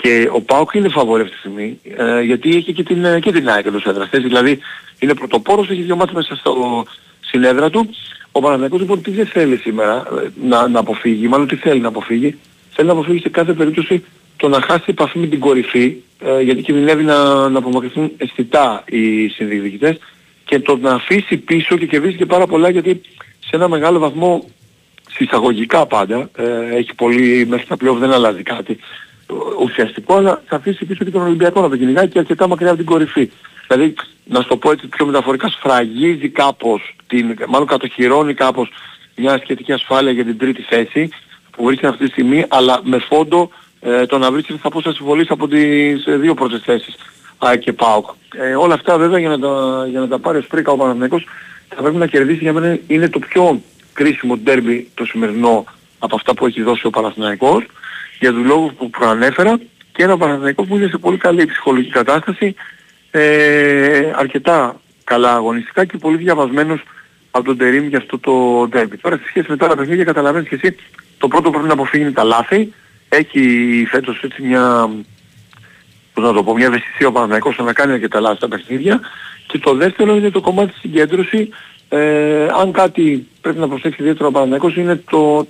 Και ο ΠΑΟΚ είναι φαβορή αυτή τη στιγμή, ε, γιατί έχει και την, ε, και την ΑΕΚ εντός έδρας. Έτσι, Δηλαδή είναι πρωτοπόρος, έχει δύο μάτς μέσα στο συνέδρα του. Ο Παναθηναϊκός λοιπόν τι δεν θέλει σήμερα ε, να, να αποφύγει, μάλλον τι θέλει να αποφύγει. Θέλει να αποφύγει σε κάθε περίπτωση το να χάσει επαφή με την κορυφή, ε, γιατί κινδυνεύει να, να απομακρυνθούν αισθητά οι συνδιοικητές και το να αφήσει πίσω και κερδίζει και πάρα πολλά γιατί σε ένα μεγάλο βαθμό συσσαγωγικά πάντα, ε, έχει πολύ μέχρι τα πλέον δεν αλλάζει κάτι ε, ουσιαστικό, αλλά θα αφήσει πίσω και τον Ολυμπιακό να το κυνηγάει και αρκετά μακριά από την κορυφή. Δηλαδή, να σου το πω έτσι πιο μεταφορικά, σφραγίζει κάπως, την, μάλλον κατοχυρώνει κάπως μια σχετική ασφάλεια για την τρίτη θέση που βρίσκεται αυτή τη στιγμή, αλλά με φόντο ε, το να βρίσκεται στα πόσα συμβολής από τις ε, δύο πρώτες θέσεις ΑΕΚ και ΠΑΟΚ. Ε, όλα αυτά βέβαια για να τα, για να τα πάρει ο Σπρίκα ο Παναθηναϊκός θα πρέπει να κερδίσει για μένα είναι το πιο κρίσιμο ντέρμπι το σημερινό από αυτά που έχει δώσει ο Παναθηναϊκός για τους λόγους που προανέφερα και ένα Παναθηναϊκός που είναι σε πολύ καλή ψυχολογική κατάσταση ε, αρκετά καλά αγωνιστικά και πολύ διαβασμένος από τον Τερίμ για αυτό το ντέρμπι. Τώρα σε σχέση με τα άλλα παιχνίδια καταλαβαίνεις και εσύ το πρώτο που πρέπει να αποφύγει είναι τα λάθη. Έχει φέτος έτσι μια πώς να το πω, μια ευαισθησία ο Παναθηναϊκός στο να κάνει αρκετά λάθη στα παιχνίδια. Και το δεύτερο είναι το κομμάτι της συγκέντρωσης. Ε, αν κάτι πρέπει να προσέξει ιδιαίτερα ο Παναθηναϊκός είναι το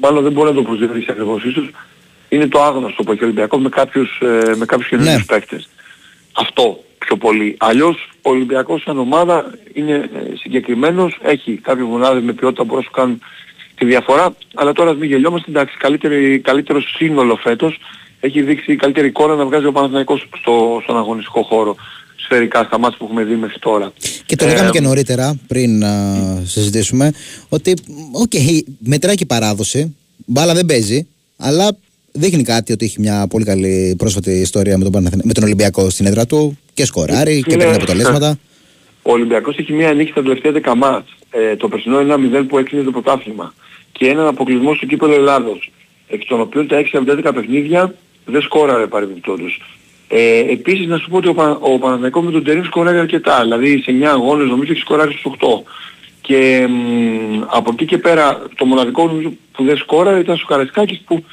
μάλλον δεν μπορεί να το προσδιορίσει ακριβώς ίσως είναι το άγνωστο που έχει ο Ολυμπιακός με κάποιους, ε, με κάποιους καινούριους παίκτες. Αυτό πιο πολύ. Αλλιώς ο Ολυμπιακός σαν ομάδα είναι ε, συγκεκριμένος, έχει κάποιοι μονάδες με ποιότητα που μπορούν να σου κάνουν τη διαφορά, αλλά τώρα ας μην γελιόμαστε, εντάξει, καλύτερη, καλύτερο σύνολο φέτος, έχει δείξει καλύτερη εικόνα να βγάζει ο Παναθηναϊκός στο, στον αγωνιστικό χώρο σφαιρικά στα μάτια που έχουμε δει μέχρι τώρα. Και το Ε, λέγαμε και νωρίτερα, πριν να συζητήσουμε, ότι οκ, μετράει και η παράδοση. Μπάλα δεν παίζει, αλλά δείχνει κάτι ότι έχει μια πολύ καλή πρόσφατη ιστορία με τον, Παναθηνα- με τον Ολυμπιακό στην έδρα του και σκοράρει και Φίλε, παίρνει αποτελέσματα. Ο Ολυμπιακός έχει μία νίκη στα τελευταία 10 μάτς. Ε, το περσινό 1-0 που έκλεινε το πρωτάθλημα. Και έναν αποκλεισμό στο κύπελο Ελλάδος. εκ των οποίων τα 6 από τα 11 παιχνίδια δεν σκόραρε παρεμπιπτόντως. Ε, επίσης να σου πω ότι ο, Πα, ο Παναθηναϊκός με τον Τερίμ σκοράρει αρκετά, δηλαδή σε 9 αγώνες νομίζω έχει σκοράρει στους 8. Και μ, από εκεί και πέρα το μοναδικό νομίζω που δεν σκόραρε ήταν ο Καρεσκάκης που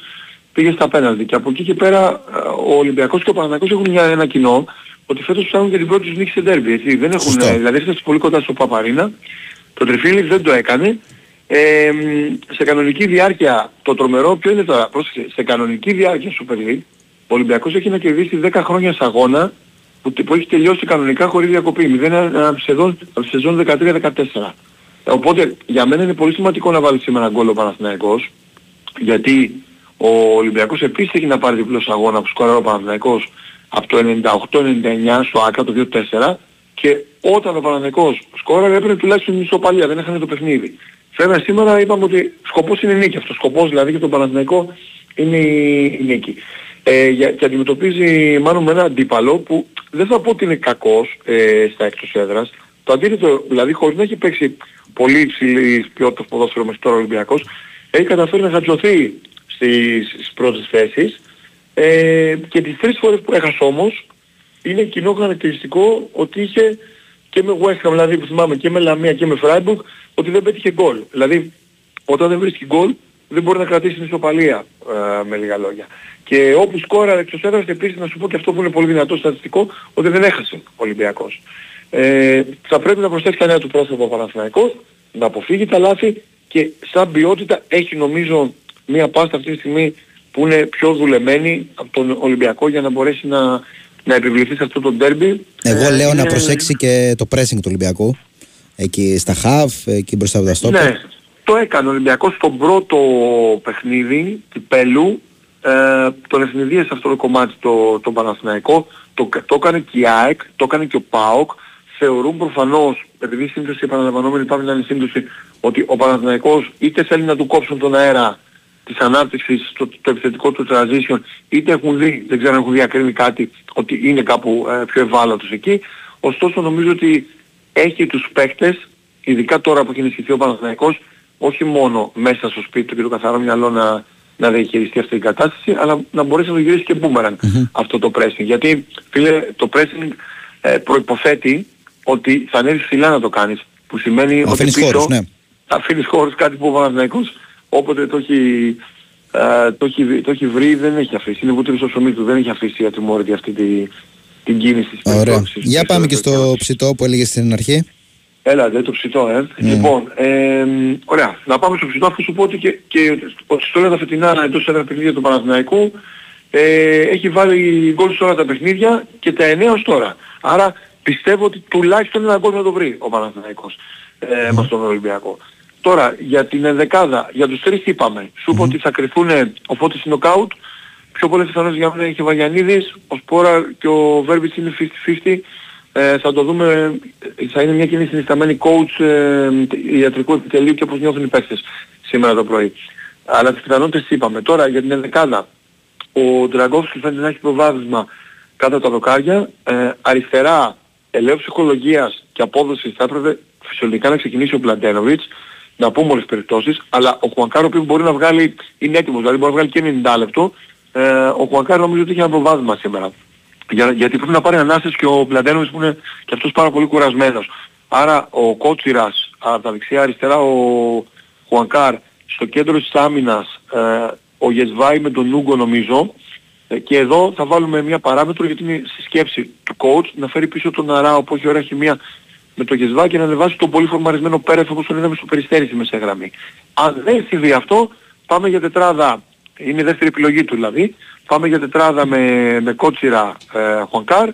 πήγε στα πέναλτι. Και από εκεί και πέρα ε, ο Ολυμπιακός και ο Παναθηναϊκός έχουν μια, ένα κοινό ότι φέτος ψάχνουν για την πρώτη τους νίκη σε ντέρμπι. Έτσι. Δεν έχουν, Σωστό. ε, δηλαδή έφτασε πολύ κοντά στο Παπαρίνα. Το Τριφίλης δεν το έκανε. Ε, μ, σε κανονική διάρκεια, το τρομερό ποιο είναι τώρα, πρόσεχε, σε κανονική διάρκεια Super League, ο Ολυμπιακός έχει να κερδίσει 10 χρόνια σε αγώνα που, που έχει τελειώσει κανονικά χωρίς διακοπή. 0 από τη σεζόν, από τη σεζόν 13-14. Οπότε για μένα είναι πολύ σημαντικό να βάλει σήμερα γκολ ο Παναθηναϊκός γιατί ο Ολυμπιακός επίσης έχει να πάρει διπλός αγώνα που σκόραρε ο Παναθηναϊκός από το 98-99 στο ΆΚΑ το 2-4 και όταν ο Παναθηναϊκός σκόραρε έπρεπε τουλάχιστον ισοπαλία, δεν έχανε το παιχνίδι. Βέβαια σήμερα είπαμε ότι σκοπός είναι η νίκη αυτός. Σκοπός δηλαδή για τον Παναθηναϊκό είναι η, η νίκη. Ε, για, και αντιμετωπίζει μάλλον με ένα αντίπαλο που δεν θα πω ότι είναι κακός ε, στα εκτός έδρας. Το αντίθετο, δηλαδή χωρίς να έχει παίξει πολύ υψηλής ποιότητας ποδόσφαιρο μέχρι τώρα ο Ολυμπιακός, έχει καταφέρει να χατζωθεί στις, στις πρώτες θέσεις ε, και τις τρεις φορές που έχασε όμως είναι κοινό χαρακτηριστικό ότι είχε και με West Ham δηλαδή που θυμάμαι και με Λαμία και με Freiburg ότι δεν πέτυχε γκολ. Δηλαδή όταν δεν βρίσκει γκολ δεν μπορεί να κρατήσει την ισοπαλία ε, με λίγα λόγια. Και όπου σκόραρε εξ έδρας επίσης να σου πω και αυτό που είναι πολύ δυνατό στατιστικό ότι δεν έχασε ο Ολυμπιακός. Ε, θα πρέπει να προσθέσει κανένα του πρόσωπο ο Παναθηναϊκός, να αποφύγει τα λάθη και σαν ποιότητα έχει νομίζω μία πάστα αυτή τη στιγμή που είναι πιο δουλεμένη από τον Ολυμπιακό για να μπορέσει να, να επιβληθεί σε αυτό το ντέρμπι. Εγώ Ε, λέω να είναι- προσέξει και το pressing του Ολυμπιακού. Εκεί στα half, εκεί μπροστά από τα στόπερ. Ναι, το έκανε ο Ολυμπιακός στον πρώτο παιχνίδι κυπέλου, ε, τον ευνηδίασε αυτό το κομμάτι το, το Παναθηναϊκό, το, το έκανε και η ΑΕΚ, το έκανε και ο ΠΑΟΚ, θεωρούν προφανώς, επειδή η σύμπτωση επαναλαμβανόμενη πάμε να είναι σύμπτωση, ότι ο Παναθηναϊκός είτε θέλει να του κόψουν τον αέρα της ανάπτυξης, το, το επιθετικό του transition, είτε έχουν δει, δεν ξέρω αν έχουν διακρίνει κάτι, ότι είναι κάπου ε, πιο ευάλωτος εκεί. Ωστόσο νομίζω ότι έχει τους παίκτες, ειδικά τώρα που έχει ενισχυθεί ο Παναθηναϊκός, όχι μόνο μέσα στο σπίτι του και το καθαρό μυαλό να, να διαχειριστεί αυτή την κατάσταση, αλλά να μπορέσει να το γυρίσει και boomerang αυτό το pressing. Γιατί, φίλε, το pressing ε, προϋποθέτει ότι θα ανέβεις ψηλά να το κάνεις, που σημαίνει ότι Αφήνεις πίσω χώρους, ναι. θα αφήνεις χώρους κάτι που ο Παναθηναϊκός όποτε το έχει, ε, το, έχει, βρει- το έχει βρει δεν έχει αφήσει. Είναι βούτυρο στο ψωμί του, δεν έχει αφήσει ατιμόρυτη αυτή τη, την κίνηση της Ωραία. περιπτώσης. Για πάμε και στο ψητό που έλεγες στην αρχή. Έλα, δεν το ψητό, ε. Λοιπόν, ε, ωραία. Να πάμε στο ψητό αφού σου πω ότι και, και ότι στο όλα τα φετινά εντός έδρα παιχνίδια του Παναθηναϊκού ε, έχει βάλει γκολ σε όλα τα παιχνίδια και τα 9 ως τώρα. Άρα πιστεύω ότι τουλάχιστον ένα γκολ θα το βρει ο Παναθηναϊκός ε, με τον Ολυμπιακό. Τώρα, για την ενδεκάδα, για τους τρεις τι είπαμε. Σου είπα ότι θα κρυθούν ο Φώτης είναι νοκάουτ, πιο πολλές πιθανότητες για μένα έχει ο Βαγιανίδης, ο Σπόρα και ο Βέρμπιτς είναι 50-50. Ε, θα το δούμε, ε, θα είναι μια κοινή συνισταμένη coach ε, ιατρικού επιτελείου και όπως νιώθουν οι παίκτες σήμερα το πρωί. Αλλά τις πιθανότητες τι είπαμε. Τώρα για την ενδεκάδα. Ο Ντραγκόφσκι φαίνεται να έχει προβάδισμα κάτω από τα δοκάρια. Ε, αριστερά, ελέγχου ψυχολογίας και απόδοσης θα έπρεπε φυσιολογικά να ξεκινήσει ο Πλαντένοβιτς. Να πούμε όλες τις περιπτώσεις. Αλλά ο Χουανκάρο που μπορεί να βγάλει, είναι έτοιμος, δηλαδή μπορεί να βγάλει και 90 λεπτό. Ε, ο Χουανκάρο νομίζω ότι έχει ένα προβάδισμα σήμερα. Για, γιατί πρέπει να πάρει ανάσταση και ο Πλαντένοβιτς που είναι και αυτός πάρα πολύ κουρασμένος. Άρα ο Κότσιρας από τα δεξιά αριστερά ο Χουανκάρ στο κέντρο της άμυνας ε, ο Γεσβάη με τον Νούγκο νομίζω ε, και εδώ θα βάλουμε μια παράμετρο γιατί είναι στη σκέψη του coach να φέρει πίσω τον Αράο που έχει ωραία χημεία με το Γεσβάη και να ανεβάσει τον πολύ φορμαρισμένο Πέρεφ όπως τον είδαμε στο Περιστέρι στη μεσαία γραμμή. Αν δεν συμβεί αυτό πάμε για τετράδα, είναι η δεύτερη επιλογή του δηλαδή, πάμε για τετράδα με, με Κότσιρα ε, Χουανκάρ,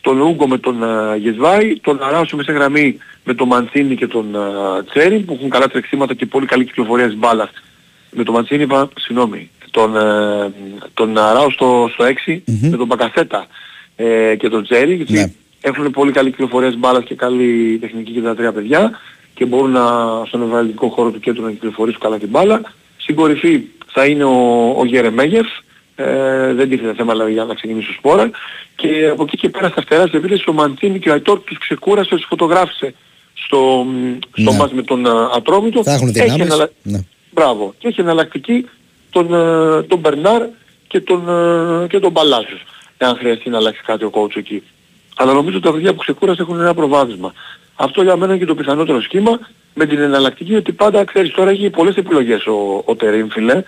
τον Ούγκο με τον ε, Γεσβάη, τον Αράο στη μεσαία γραμμή με τον Μαντσίνη και τον ε, Τσέρι που έχουν καλά τρεξίματα και πολύ καλή κυκλοφορία της μπάλας. Με τον Μαντσίνη είπα, συγγνώμη, τον, ε, τον Αράο στο, στο 6 με τον Μπακασέτα ε, και τον Τσέρι γιατί Ναι. Έχουν πολύ καλή κυκλοφορία της μπάλας και καλή τεχνική και τα τρία παιδιά και μπορούν να, στον ευρωαλληλικό χώρο του κέντρου να κυκλοφορήσουν καλά την μπάλα. Στην κορυφή θα είναι ο, ο Γερεμέγεφ, ε, δεν τίθεται θέμα δηλαδή για να ξεκινήσει ο Σπόρα και από εκεί και πέρα στα φτερά της επίθεσης ο Μαντσίνη και ο Αϊτόρ τους ξεκούρασε, τους φωτογράφησε στο, στο Ναι. μάτς με τον α, Ατρόμητο. Θα έχουν Έχει δυνάμεις. εναλλα- Ναι. Μπράβο. Και έχει εναλλακτική τον, ε, τον Μπερνάρ και τον, ε, και τον Παλάσιος. Εάν χρειαστεί να αλλάξει κάτι ο coach εκεί. Αλλά νομίζω ότι τα παιδιά που ξεκούρασε έχουν ένα προβάδισμα. Αυτό για μένα είναι και το πιθανότερο σχήμα. Με την εναλλακτική ότι πάντα ξέρεις τώρα έχει πολλές επιλογές ο, ο Τερίμ φίλε.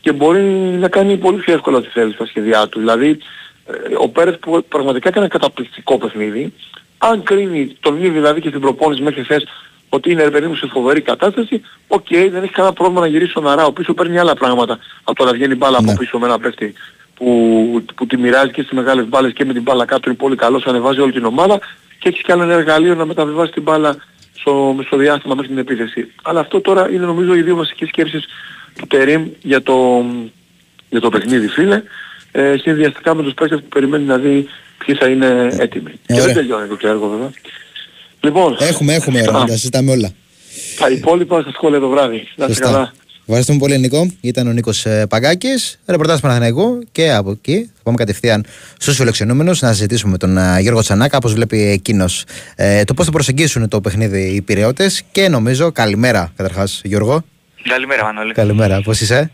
Και μπορεί να κάνει πολύ πιο εύκολα ό,τι θέλει στα σχέδιά του. Δηλαδή ε, ο Πέρες που πραγματικά έκανε καταπληκτικό παιχνίδι. Αν κρίνει τον ίδιο δηλαδή και στην προπόνηση μέχρι χθες ότι είναι ρε παιδί μου σε φοβερή κατάσταση, οκ, δεν έχει κανένα πρόβλημα να γυρίσει στον Αράο πίσω, παίρνει άλλα πράγματα από το να βγαίνει μπάλα από πίσω με ένα παίχτη που, που τη μοιράζει και στις μεγάλες μπάλες και με την μπάλα κάτω είναι πολύ καλός, ανεβάζει όλη την ομάδα και έχει και άλλο ένα εργαλείο να μεταβιβάσει την μπάλα στο, στο διάστημα μέχρι την επίθεση. Αλλά αυτό τώρα είναι νομίζω οι δύο βασικές σκέψεις του Τερίμ για το, για το παιχνίδι φίλε, ε, συνδυαστικά με τους παίκτες που περιμένει να δει ποιοι θα είναι έτοιμοι. και ωραία. δεν τελειώνει το έργο βέβαια. Λοιπόν, Έχουμε, έχουμε Α, ώρα, τα συζητάμε όλα. τα υπόλοιπα στα σχόλια το βράδυ. Να είστε καλά. Σωστά. Ευχαριστούμε πολύ, Νικό. Ήταν ο Νίκος Παγκάκης, ρεπορτάζ Παναθηναϊκού και από εκεί θα πάμε κατευθείαν στους φιλοξενούμενους να συζητήσουμε με τον ε, Γιώργο Τσανάκα, πώ βλέπει εκείνος ε, το πώς θα προσεγγίσουν το παιχνίδι οι Πυραιώτες. Και νομίζω, καλημέρα καταρχάς, Γιώργο. Καλημέρα Μανώλη. Καλημέρα, πώς είσαι;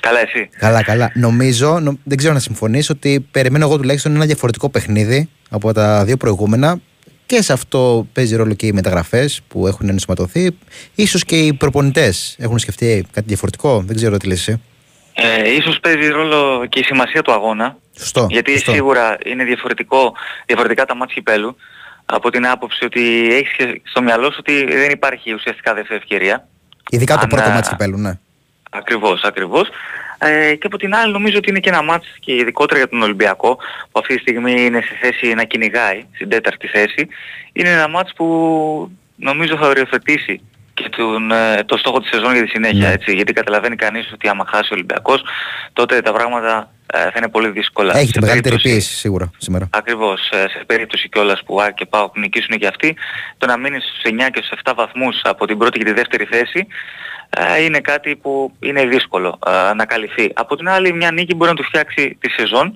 Καλά εσύ; Καλά, καλά. Νομίζω, νο- δεν ξέρω να συμφωνεί, ότι περιμένω εγώ τουλάχιστον ένα διαφορετικό παιχνίδι από τα δύο προηγούμενα. Και σε αυτό παίζει ρόλο και οι μεταγραφές που έχουν ενσωματωθεί. σω και οι προπονητές έχουν σκεφτεί κάτι διαφορετικό. Δεν ξέρω τι λες εσύ. Ε, ίσως παίζει ρόλο και η σημασία του αγώνα. Σωστό. γιατί σωστό. σίγουρα είναι διαφορετικό, διαφορετικά τα μάτια κυπέλου. Από την άποψη ότι έχεις και στο μυαλό σου ότι δεν υπάρχει ουσιαστικά δεύτερη ευκαιρία. Ειδικά το Αν, πρώτο α, μάτι κυπέλου, ναι. Ακριβώς, ακριβώς. Ε, και από την άλλη νομίζω ότι είναι και ένα μάτς και ειδικότερα για τον Ολυμπιακό που αυτή τη στιγμή είναι σε θέση να κυνηγάει στην τέταρτη θέση. Είναι ένα μάτς που νομίζω θα οριοθετήσει και τον, ε, το στόχο της σεζόν για τη συνέχεια. Ναι. Έτσι, γιατί καταλαβαίνει κανείς ότι άμα χάσει ο Ολυμπιακός τότε τα πράγματα ε, θα είναι πολύ δύσκολα. Έχει Σε τη μεγαλύτερη περίπτωση- πίεση σίγουρα σήμερα. Ακριβώς, ε, σε περίπτωση κιόλας που ΑΕΚ και ΠΑΟΚ νικήσουν και αυτοί, το να μείνεις στους 9 και στους 7 βαθμούς από την πρώτη και τη δεύτερη θέση ε, είναι κάτι που είναι δύσκολο ε, να καλυφθεί. Από την άλλη μια νίκη μπορεί να του φτιάξει τη σεζόν,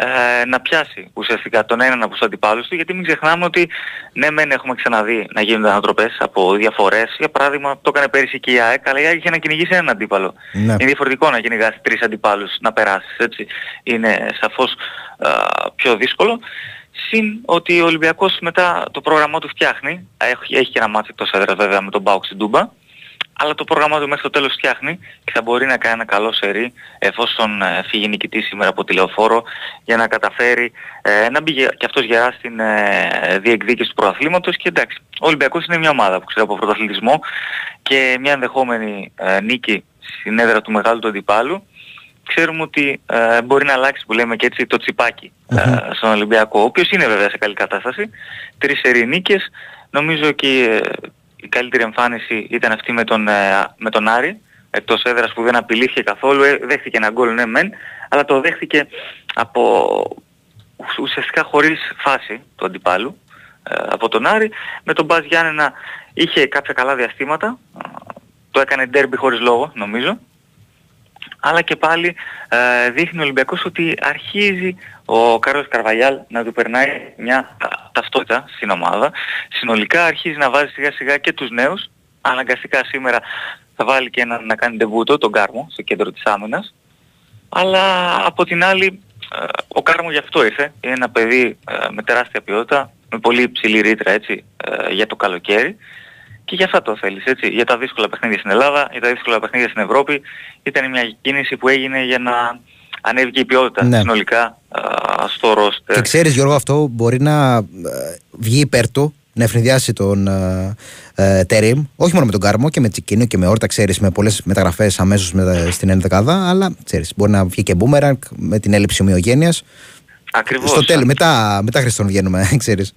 ε, να πιάσει ουσιαστικά τον έναν από τους αντιπάλους του, γιατί μην ξεχνάμε ότι ναι μεν έχουμε ξαναδεί να γίνονται ανατροπές από διαφορές. Για παράδειγμα το έκανε πέρυσι και η ΑΕΚ, αλλά η ΑΕΚ είχε να κυνηγήσει έναν αντίπαλο. Ναι. Είναι διαφορετικό να κυνηγάς τρεις αντιπάλους να περάσεις, έτσι. Είναι σαφώς α, πιο δύσκολο. Συν ότι ο Ολυμπιακός μετά το πρόγραμμά του φτιάχνει, έχει, έχει και ένα μάτι εκτός έδρας βέβαια με τον Μπάουκ στην Τούμπα, αλλά το πρόγραμμά του μέχρι το τέλος φτιάχνει και θα μπορεί να κάνει ένα καλό σερί εφόσον ε, φύγει νικητής σήμερα από τη Λεωφόρο για να καταφέρει ε, να μπει γε- και αυτός γερά στην ε, διεκδίκηση του πρωταθλήματος και εντάξει, ο Ολυμπιακός είναι μια ομάδα που ξέρει από πρωταθλητισμό και μια ενδεχόμενη ε, νίκη στην έδρα του μεγάλου του αντιπάλου. Ξέρουμε ότι ε, μπορεί να αλλάξει που λέμε και έτσι το τσιπάκι ε, στον Ολυμπιακό, ο οποίος είναι βέβαια σε καλή κατάσταση. Τρεις σερί νίκες, νομίζω και ε, η καλύτερη εμφάνιση ήταν αυτή με τον, ε, με τον Άρη, εκτός έδρας που δεν απειλήθηκε καθόλου, ε, δέχτηκε ένα γκολ ναι μεν, αλλά το δέχτηκε από ουσ- ουσιαστικά χωρίς φάση του αντιπάλου ε, από τον Άρη. Με τον Μπάζ Γιάννενα είχε κάποια καλά διαστήματα, ε, το έκανε ντέρμπι χωρίς λόγο νομίζω αλλά και πάλι ε, δείχνει ο Ολυμπιακός ότι αρχίζει ο Κάρλος Καρβαλιάλ να του περνάει μια τα- ταυτότητα στην ομάδα. Συνολικά αρχίζει να βάζει σιγά σιγά και τους νέους. Αναγκαστικά σήμερα θα βάλει και ένα να κάνει ντεβούτο, τον Κάρμο, στο κέντρο της άμυνας. Αλλά από την άλλη ε, ο Κάρμο γι' αυτό ήρθε. Είναι ένα παιδί ε, με τεράστια ποιότητα, με πολύ υψηλή ρήτρα έτσι, ε, για το καλοκαίρι. Και για αυτά το θέλεις, έτσι. Για τα δύσκολα παιχνίδια στην Ελλάδα, για τα δύσκολα παιχνίδια στην Ευρώπη. Ήταν μια κίνηση που έγινε για να ανέβει και η ποιότητα Ναι. συνολικά α, στο ρόστερ. Και ξέρεις, Γιώργο, αυτό μπορεί να ε, βγει υπέρ του, να ευνηδιάσει τον ε, ε, Τερίμ, όχι μόνο με τον Κάρμο και με Τσικίνο και με Όρτα, ξέρεις, με πολλές μεταγραφές αμέσως στην ενδεκάδα, αλλά ξέρεις, μπορεί να βγει και Μπούμεραγκ με την έλλειψη ομοιογένειας. Ακριβώς. Στο τέλος, μετά, μετά Χριστόν βγαίνουμε, ξέρεις.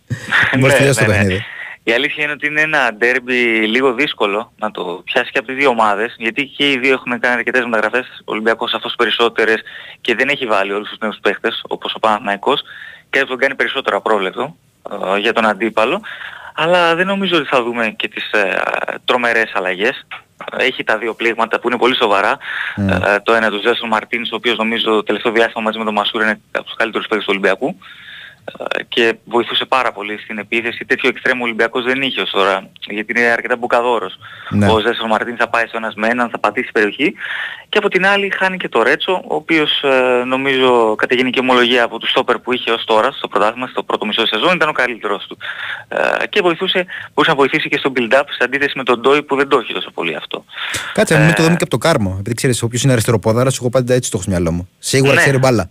Μπορείς να τελειώσει το παιχνίδι. Η αλήθεια είναι ότι είναι ένα ντέρμπι λίγο δύσκολο να το πιάσει και από τις δύο ομάδες, γιατί και οι δύο έχουν κάνει αρκετές μεταγραφές, ο Ολυμπιακός αυτός περισσότερες και δεν έχει βάλει όλους τους νέους παίχτες, όπως ο Παναθηναϊκός, και θα τον κάνει περισσότερο απρόβλεπτο ε, για τον αντίπαλο. Αλλά δεν νομίζω ότι θα δούμε και τις ε, τρομερές αλλαγές. Έχει τα δύο πλήγματα που είναι πολύ σοβαρά. Ε, το ένα του Ζέσον Μαρτίνς, ο οποίος νομίζω το τελευταίο διάστημα μαζί με τον Μασούρ είναι από τους καλύτερους παίκτες του Ολυμπιακού. Ε, και βοηθούσε πάρα πολύ στην επίθεση. Τέτοιο εξτρέμο ο Ολυμπιακός δεν είχε ως τώρα, γιατί είναι αρκετά μπουκαδόρος. Ναι. Ο Ζέσον Μαρτίν θα πάει στο ένας με έναν, θα πατήσει περιοχή και από την άλλη χάνει και το Ρέτσο, ο οποίος ε, νομίζω κατά γενική ομολογία από τους στόπερ που είχε ως τώρα στο πρωτάθλημα, στο πρώτο μισό σεζόν ήταν ο καλύτερος του. Ε, και βοηθούσε, μπορούσε να βοηθήσει και στο build-up σε αντίθεση με τον Ντόι που δεν το έχει τόσο πολύ αυτό. Κάτσε, Ε, μην το δούμε και από το κάρμο. Επειδή ξέρεις, όποιος είναι αριστεροπόδαρας, εγώ πάντα έτσι το έχω στο μυαλό μου. Σίγουρα Ναι. ξέρει μπάλα.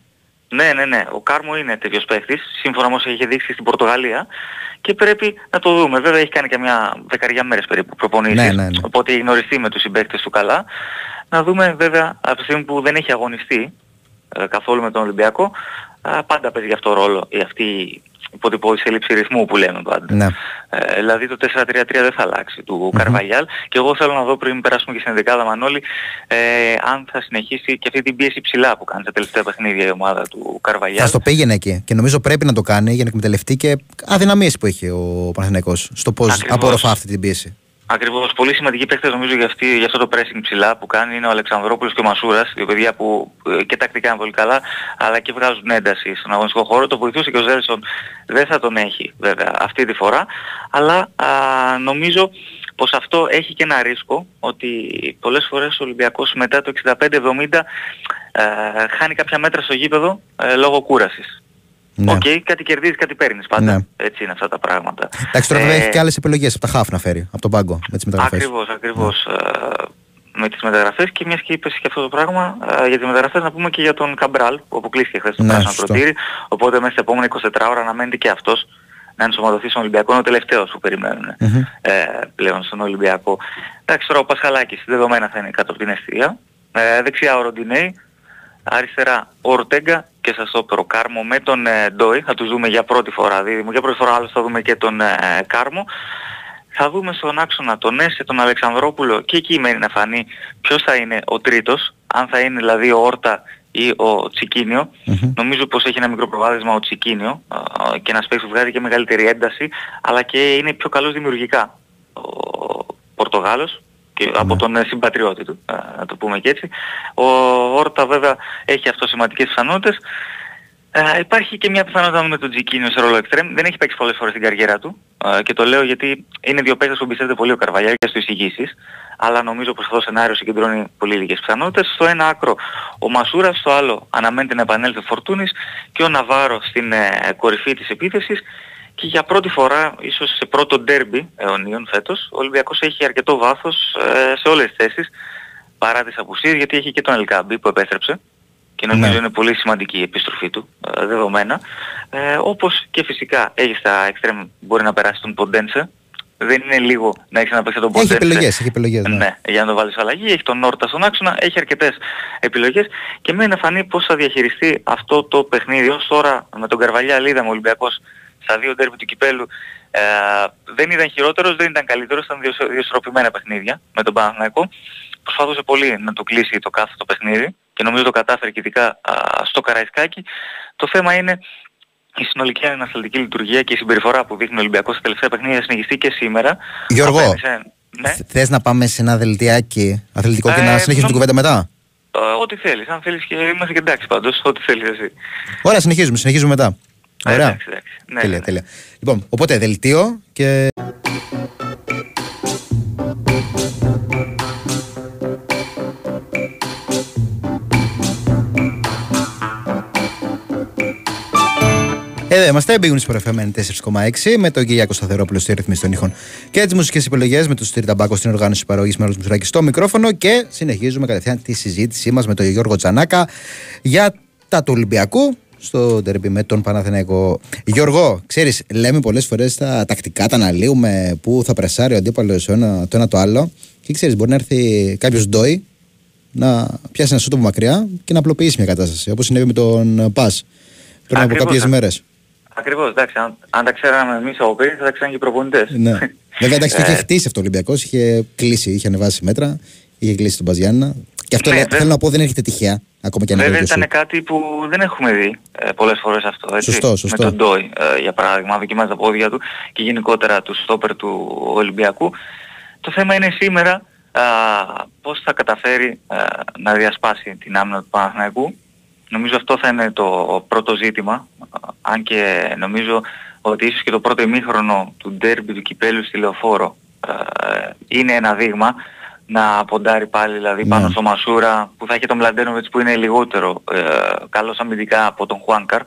Ναι, ναι, ναι. Ο Κάρμο είναι τέτοιος παίχτης, σύμφωνα με όσα είχε δείξει στην Πορτογαλία και πρέπει να το δούμε. Βέβαια έχει κάνει και μια δεκαριά μέρες περίπου προπονήσεις, Ναι, ναι, ναι. οπότε έχει γνωριστεί με τους συμπαίκτες του καλά. Να δούμε βέβαια από τη στιγμή που δεν έχει αγωνιστεί ε, καθόλου με τον Ολυμπιακό, α, πάντα παίζει γι' αυτό ρόλο η αυτή η υποτυπώδης έλλειψη ρυθμού που λέμε πάντα. Ναι. Ε, δηλαδή το 4-3-3 δεν θα αλλάξει του Καρβαλιάλ και εγώ θέλω να δω πριν περάσουμε και στην δεκάδα Μανώλη ε, αν θα συνεχίσει και αυτή την πίεση ψηλά που κάνει τα τελευταία παιχνίδια η ομάδα του Καρβαλιάλ. Θα στο πήγαινε εκεί. Και νομίζω πρέπει να το κάνει για να εκμεταλλευτεί και αδυναμίες που έχει ο Παναθηναϊκός στο πώς Ακριβώς. απορροφά αυτή την πίεση. Ακριβώς. Πολύ σημαντικοί παίκτες νομίζω για, αυτή, για αυτό το pressing ψηλά που κάνει είναι ο Αλεξανδρόπουλος και ο Μασούρας, δύο παιδιά που ε, και τακτικά είναι πολύ καλά, αλλά και βγάζουν ένταση στον αγωνιστικό χώρο. Το βοηθούσε και ο Ζέλσον, δεν θα τον έχει βέβαια αυτή τη φορά, αλλά α, νομίζω πως αυτό έχει και ένα ρίσκο, ότι πολλές φορές ο Ολυμπιακός μετά το 65-70 ε, χάνει κάποια μέτρα στο γήπεδο ε, λόγω κούρασης. Ναι. Οκ, κάτι κερδίζεις, κάτι παίρνεις πάντα. Ναι. Έτσι είναι αυτά τα πράγματα. Εντάξει, τώρα βέβαια Ε, έχεις και άλλες επιλογές από τα χάφ να φέρει, από τον πάγκο με τις μεταγραφές. Ακριβώς, ακριβώς. ε, με τις μεταγραφές και μιας και είπες και αυτό το πράγμα ε, για τις μεταγραφές να πούμε και για τον Καμπράλ που αποκλείστηκε χθες στο Ναι, πράσινο σωστό. κροτήρι οπότε μέσα στα επόμενα 24 ώρα αναμένεται και αυτός να ενσωματωθεί στον Ολυμπιακό, είναι ο τελευταίος που περιμένουν Μμμ. ε, πλέον στον Ολυμπιακό. Εντάξει τώρα ο Πασχαλάκης δεδομένα θα είναι κάτω από την αιστεία. Ε, δεξιά ο Ροντινέη, αριστερά ο Ορτέγκα και σας το ο Κάρμο με τον ε, Ντόι, θα τους δούμε για πρώτη φορά δίδυμο, για πρώτη φορά άλλως θα δούμε και τον ε, Κάρμο. Θα δούμε στον άξονα τον Έσε, τον Αλεξανδρόπουλο και εκεί μένει να φανεί ποιος θα είναι ο τρίτος, αν θα είναι δηλαδή ο Όρτα ή ο τσικινιο Νομίζω πως έχει ένα μικρό προβάδισμα ο Τσικίνιο α, και ένας παίκτης που βγάζει και μεγαλύτερη ένταση αλλά και είναι πιο καλός δημιουργικά. Ο Πορτογάλος και από τον ε, συμπατριώτη του, α, να το πούμε και έτσι. Ο Όρτα βέβαια έχει αυτό σημαντικές πιθανότητες. Ε, υπάρχει και μια πιθανότητα με τον Τζικίνιο σε ρόλο εξτρέμ. Δεν έχει παίξει πολλές φορές στην καριέρα του ε, και το λέω γιατί είναι δύο παίκτες που εμπιστεύεται πολύ ο Καρβαλιάρ και στο εισηγήσεις αλλά νομίζω πως αυτό το σενάριο συγκεντρώνει πολύ λίγες πιθανότητες. Στο ένα άκρο ο Μασούρας, στο άλλο αναμένεται να επανέλθει ο Φορτούνης και ο Ναβάρο στην ε, κορυφή της επίθεσης και για πρώτη φορά, ίσως σε πρώτο ντέρμπι αιωνίων φέτος, ο Ολυμπιακός έχει αρκετό βάθος ε, σε όλες τις θέσεις παρά τις απουσίες γιατί έχει και τον Ελκάμπη που επέστρεψε και νομίζω Ναι. είναι πολύ σημαντική η επιστροφή του ε, δεδομένα. Ε, όπως και φυσικά έχει στα εξτρέμ μπορεί να περάσει τον Ποντένσε. Δεν είναι λίγο να έχεις να παίξει τον Έχει Ποντένσε. επιλογές, έχει επιλογές, ναι. Ναι, για να το βάλεις αλλαγή. Έχει τον Νόρτα στον άξονα, έχει αρκετές επιλογές και μένει να φανεί πώς θα διαχειριστεί αυτό το παιχνίδι. Ως τώρα με τον Καρβαλιά είδαμε ο Ολυμπιακός στα δύο ντέρμπι του Κυπέλου ε, δεν ήταν χειρότερος, δεν ήταν καλύτερος, ήταν δύο, δύο ισορροπημένα παιχνίδια με τον Παναθηναϊκό. Προσπαθούσε πολύ να το κλείσει το κάθε το παιχνίδι και νομίζω το κατάφερε και ειδικά α, στο Καραϊσκάκι. Το θέμα είναι η συνολική ανασταλτική λειτουργία και η συμπεριφορά που δείχνει ο Ολυμπιακός στα τελευταία παιχνίδια να συνεχιστεί και σήμερα. Γιώργο, Απέναντι σε- Ναι. Θες να πάμε σε ένα δελτιάκι αθλητικό και Ε, να συνεχίσουμε την νομ- κουβέντα μετά; Ε, ό,τι θέλεις. Αν θέλεις και είμαστε και εντάξει πάντως. Ό,τι θέλεις εσύ. Ωραία, συνεχίζουμε, συνεχίζουμε μετά. Ε, Ωραία. εντάξει, εντάξει. Ναι, τέλεια, ναι, ναι. τέλεια. Λοιπόν, οπότε δελτίο και. Εδώ είμαστε, μπήγουν στο FM 4,6 με τον Κυριάκο Σταθερόπουλο στη ρυθμίση των ήχων και τις μουσικές επιλογές με τον Στήρι Ταμπάκο στην οργάνωση παραγωγής Μέρος Μουσουράκη στο μικρόφωνο και συνεχίζουμε κατευθείαν τη συζήτησή μας με τον Γιώργο Τζανάκα για τα του Ολυμπιακού στο τερμπι με τον Παναθηναϊκό. Γιώργο, ξέρεις, λέμε πολλές φορές τα τακτικά, τα αναλύουμε πού θα πρεσάρει ο αντίπαλος το ένα το, ένα το άλλο. Και ξέρεις, μπορεί να έρθει κάποιος ντόι να πιάσει ένα σούτο από μακριά και να απλοποιήσει μια κατάσταση. Όπως συνέβη με τον Πας πριν από Ακριβώς, κάποιες α. μέρες. Ακριβώς, εντάξει. Αν, αν τα ξέραμε εμείς από πριν θα τα ξέραν και οι προπονητές. Ναι. Βέβαια, εντάξει, το Ε, είχε χτίσει αυτό ο Ολυμπιακός. Είχε κλείσει, είχε ανεβάσει μέτρα. Είχε κλείσει τον Μπαζιάννα. Και αυτό Ναι, λέ- βέβαια. θέλω να πω δεν έρχεται τυχαία. Ακόμα και αν Βέβαια έρχεται ήταν κάτι που δεν έχουμε δει ε, πολλές φορές αυτό. Έτσι, Σωστό, σωστό. Με τον Ντόι, ε, για παράδειγμα, δοκιμάζει τα πόδια του και γενικότερα του στόπερ του Ολυμπιακού. Το θέμα είναι σήμερα α, πώς θα καταφέρει α, να διασπάσει την άμυνα του Παναθηναϊκού Νομίζω αυτό θα είναι το πρώτο ζήτημα, αν και νομίζω ότι ίσως και το πρώτο ημίχρονο του ντέρμπι του κυπέλου στη Λεωφόρο ε, είναι ένα δείγμα να ποντάρει πάλι δηλαδή πάνω στο Μασούρα που θα έχει τον Μλαντένοβιτς που είναι λιγότερο ε, καλός αμυντικά από τον Χουάνκαρ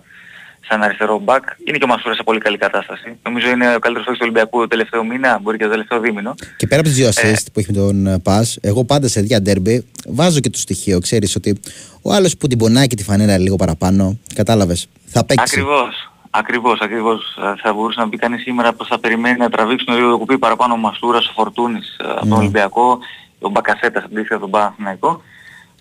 σαν αριστερό μπακ. Είναι και ο Μασούρας σε πολύ καλή κατάσταση. Νομίζω είναι ο καλύτερος παίκτης του Ολυμπιακού το τελευταίο μήνα, μπορεί και το τελευταίο δίμηνο. Και πέρα από τις δύο assist που έχει με τον ε, Πας, εγώ πάντα σε δύο ντέρμπι βάζω και το στοιχείο. Ξέρεις ότι ο άλλος που την πονάει και τη φανέλα λίγο παραπάνω, κατάλαβες, θα παίξει. Ακριβώς. Ακριβώς, ακριβώς. Ε, Θα μπορούσε να πει κανείς σήμερα πως θα περιμένει να τραβήξουν λίγο το κουπί παραπάνω ο Μασούρας, ο Φορτούνης ε, από τον Ναι. Ολυμπιακό, ο Μπακασέτας αντίστοιχα τον Παναθηναϊκό.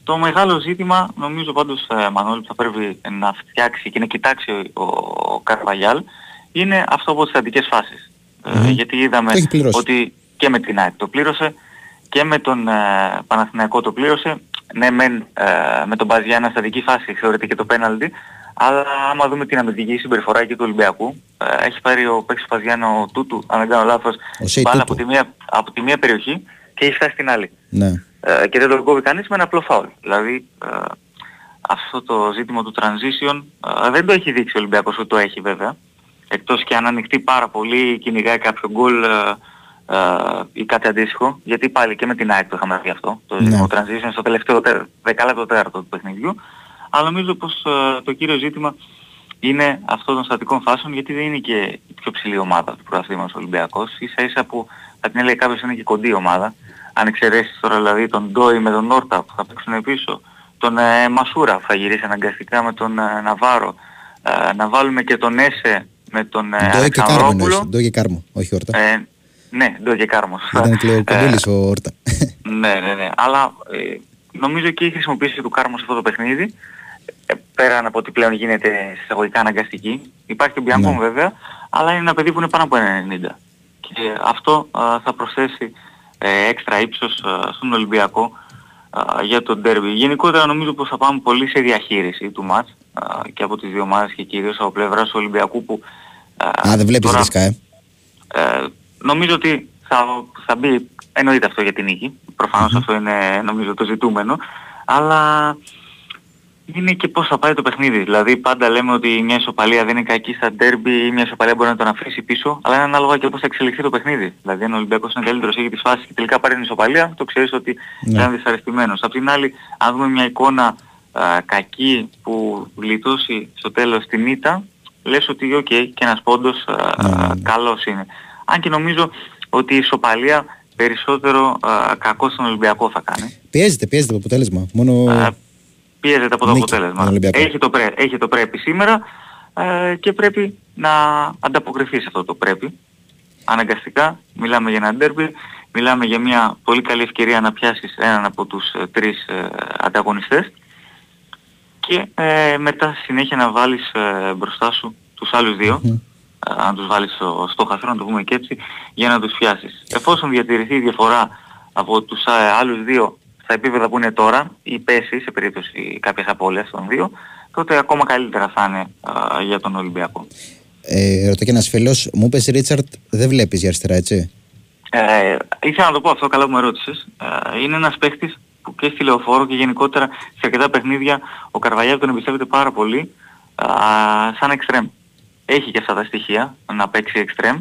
Το μεγάλο ζήτημα νομίζω πάντως ε, Μανώλη που θα πρέπει να φτιάξει και να κοιτάξει ο, ο Καρβαγιάλ είναι αυτό από τις αντικές φάσεις. Ε, γιατί είδαμε Το έχει πληρώσει. ότι και με την ΑΕΚ το πλήρωσε και με τον ε, Παναθηναϊκό το πλήρωσε. Ναι, μεν, ε, με τον Μπαζιάννα στα δική φάση θεωρείται και το πέναλτι, αλλά άμα δούμε την αμυντική συμπεριφορά εκεί του Ολυμπιακού, ε, έχει πάρει ο παίκτης του Παζιάννα ο Τούτου, αν δεν κάνω λάθος, Ο Σέι μπάλα Τούτου. από τη, μία, από τη μία περιοχή και έχει φτάσει στην άλλη. Ναι. Ε, και δεν τον κόβει κανείς με ένα απλό φάουλ. Δηλαδή ε, αυτό το ζήτημα του transition ε, δεν το έχει δείξει ο Ολυμπιακός ότι το έχει βέβαια. Εκτός και αν ανοιχτεί πάρα πολύ, κυνηγάει κάποιο γκολ ε, ε, ή κάτι αντίστοιχο. Γιατί πάλι και με την ΑΕΚ το είχαμε δει αυτό. Το Ναι. ζήτημα του transition στο τελευταίο τε- δεκάλεπτο τέταρτο του παιχνιδιού. Αλλά νομίζω πως ε, το κύριο ζήτημα είναι αυτό των στατικών φάσεων γιατί δεν είναι και η πιο ψηλή ομάδα του πρωταθλήματος ο Ολυμπιακός. Ίσα ίσα που θα την έλεγε κάποιος είναι και κοντή ομάδα. Αν εξαιρέσεις τώρα δηλαδή τον Ντόι με τον Νόρτα που θα παίξουν πίσω, τον ε, Μασούρα που θα γυρίσεις αναγκαστικά με τον ε, Ναβάρο, ε, να βάλουμε και τον Έσε με τον ε, Ντόι και Κάρμο Αλεξανδρόπουλο. εννοείς. Ντόι και Κάρμο, όχι όρτα. Ε, ναι, Ντόι και Κάρμο. σωστά. Ήταν και ο Ε, Κοντούλης ο όρτα. ναι, ναι, ναι. Αλλά ε, νομίζω και η χρησιμοποίηση του Κάρμου σε αυτό το παιχνίδι, ε, πέραν από ότι πλέον γίνεται σε εισαγωγικά αναγκαστική, υπάρχει και ο Μπιάνκον Ναι. βέβαια, αλλά είναι ένα παιδί που είναι πάνω από 90. Και αυτό α, θα προσθέσει ε, έξτρα ύψος α, στον Ολυμπιακό α, για τον ντέρμπι. Γενικότερα νομίζω πως θα πάμε πολύ σε διαχείριση του μάτς α, και από τις δύο ομάδες και κυρίως από πλευράς του Ολυμπιακού που Α, δεν βλέπεις τώρα- ρίσκα, ε; ε, νομίζω ότι θα, θα μπει, εννοείται αυτό για την νίκη. Προφανώς αυτό είναι νομίζω το ζητούμενο. Αλλά είναι και πώς θα πάει το παιχνίδι. Δηλαδή πάντα λέμε ότι μια ισοπαλία δεν είναι κακή στα ντέρμπι ή μια ισοπαλία μπορεί να τον αφήσει πίσω. Αλλά είναι ανάλογα και πώς θα εξελιχθεί το παιχνίδι. Δηλαδή αν ο Ολυμπιακός είναι καλύτερος, έχει τις φάσεις και τελικά πάρει την ισοπαλία, το ξέρεις ότι Ναι. είναι δυσαρεστημένος. Απ' την άλλη, αν δούμε μια εικόνα α, κακή που γλιτώσει στο τέλος την ήττα, λες ότι οκ και ένας πόντος α, καλός είναι. Αν και νομίζω ότι η ισοπαλία περισσότερο α, κακό στον Ολυμπιακό θα κάνει. Πιέζεται, πιέζεται το αποτέλεσμα. Μόνο. Α, Πιέζεται από το Νίκη, αποτέλεσμα. τον Ολυμπιακό. Έχει το, πρέ, έχει το πρέπει σήμερα ε, και πρέπει να ανταποκριθεί σε αυτό το πρέπει. Αναγκαστικά μιλάμε για ένα ντέρμπι, μιλάμε για μια πολύ καλή ευκαιρία να πιάσεις έναν από τους ε, τρεις ε, ανταγωνιστές και ε, μετά συνέχεια να βάλεις ε, μπροστά σου τους άλλους δύο, ε, να τους βάλεις στο, στο χαθρό, να το πούμε και έτσι, για να τους πιάσεις. Εφόσον διατηρηθεί η διαφορά από τους ε, άλλους δύο στα επίπεδα που είναι τώρα ή πέσει σε περίπτωση κάποιες απώλειας των δύο, τότε ακόμα καλύτερα θα είναι ε, για τον Ολυμπιακό. Ε, ρωτώ και ένας φίλος, μου είπες Ρίτσαρτ, δεν βλέπεις για αριστερά, έτσι; Ε, ήθελα να το πω αυτό, καλά που με ρώτησες. Ε, είναι ένας παίχτης που και στη λεωφόρο και γενικότερα σε αρκετά παιχνίδια ο Καρβαλιάλ τον εμπιστεύεται πάρα πολύ α, σαν εξτρέμ. Έχει και αυτά τα στοιχεία να παίξει εξτρέμ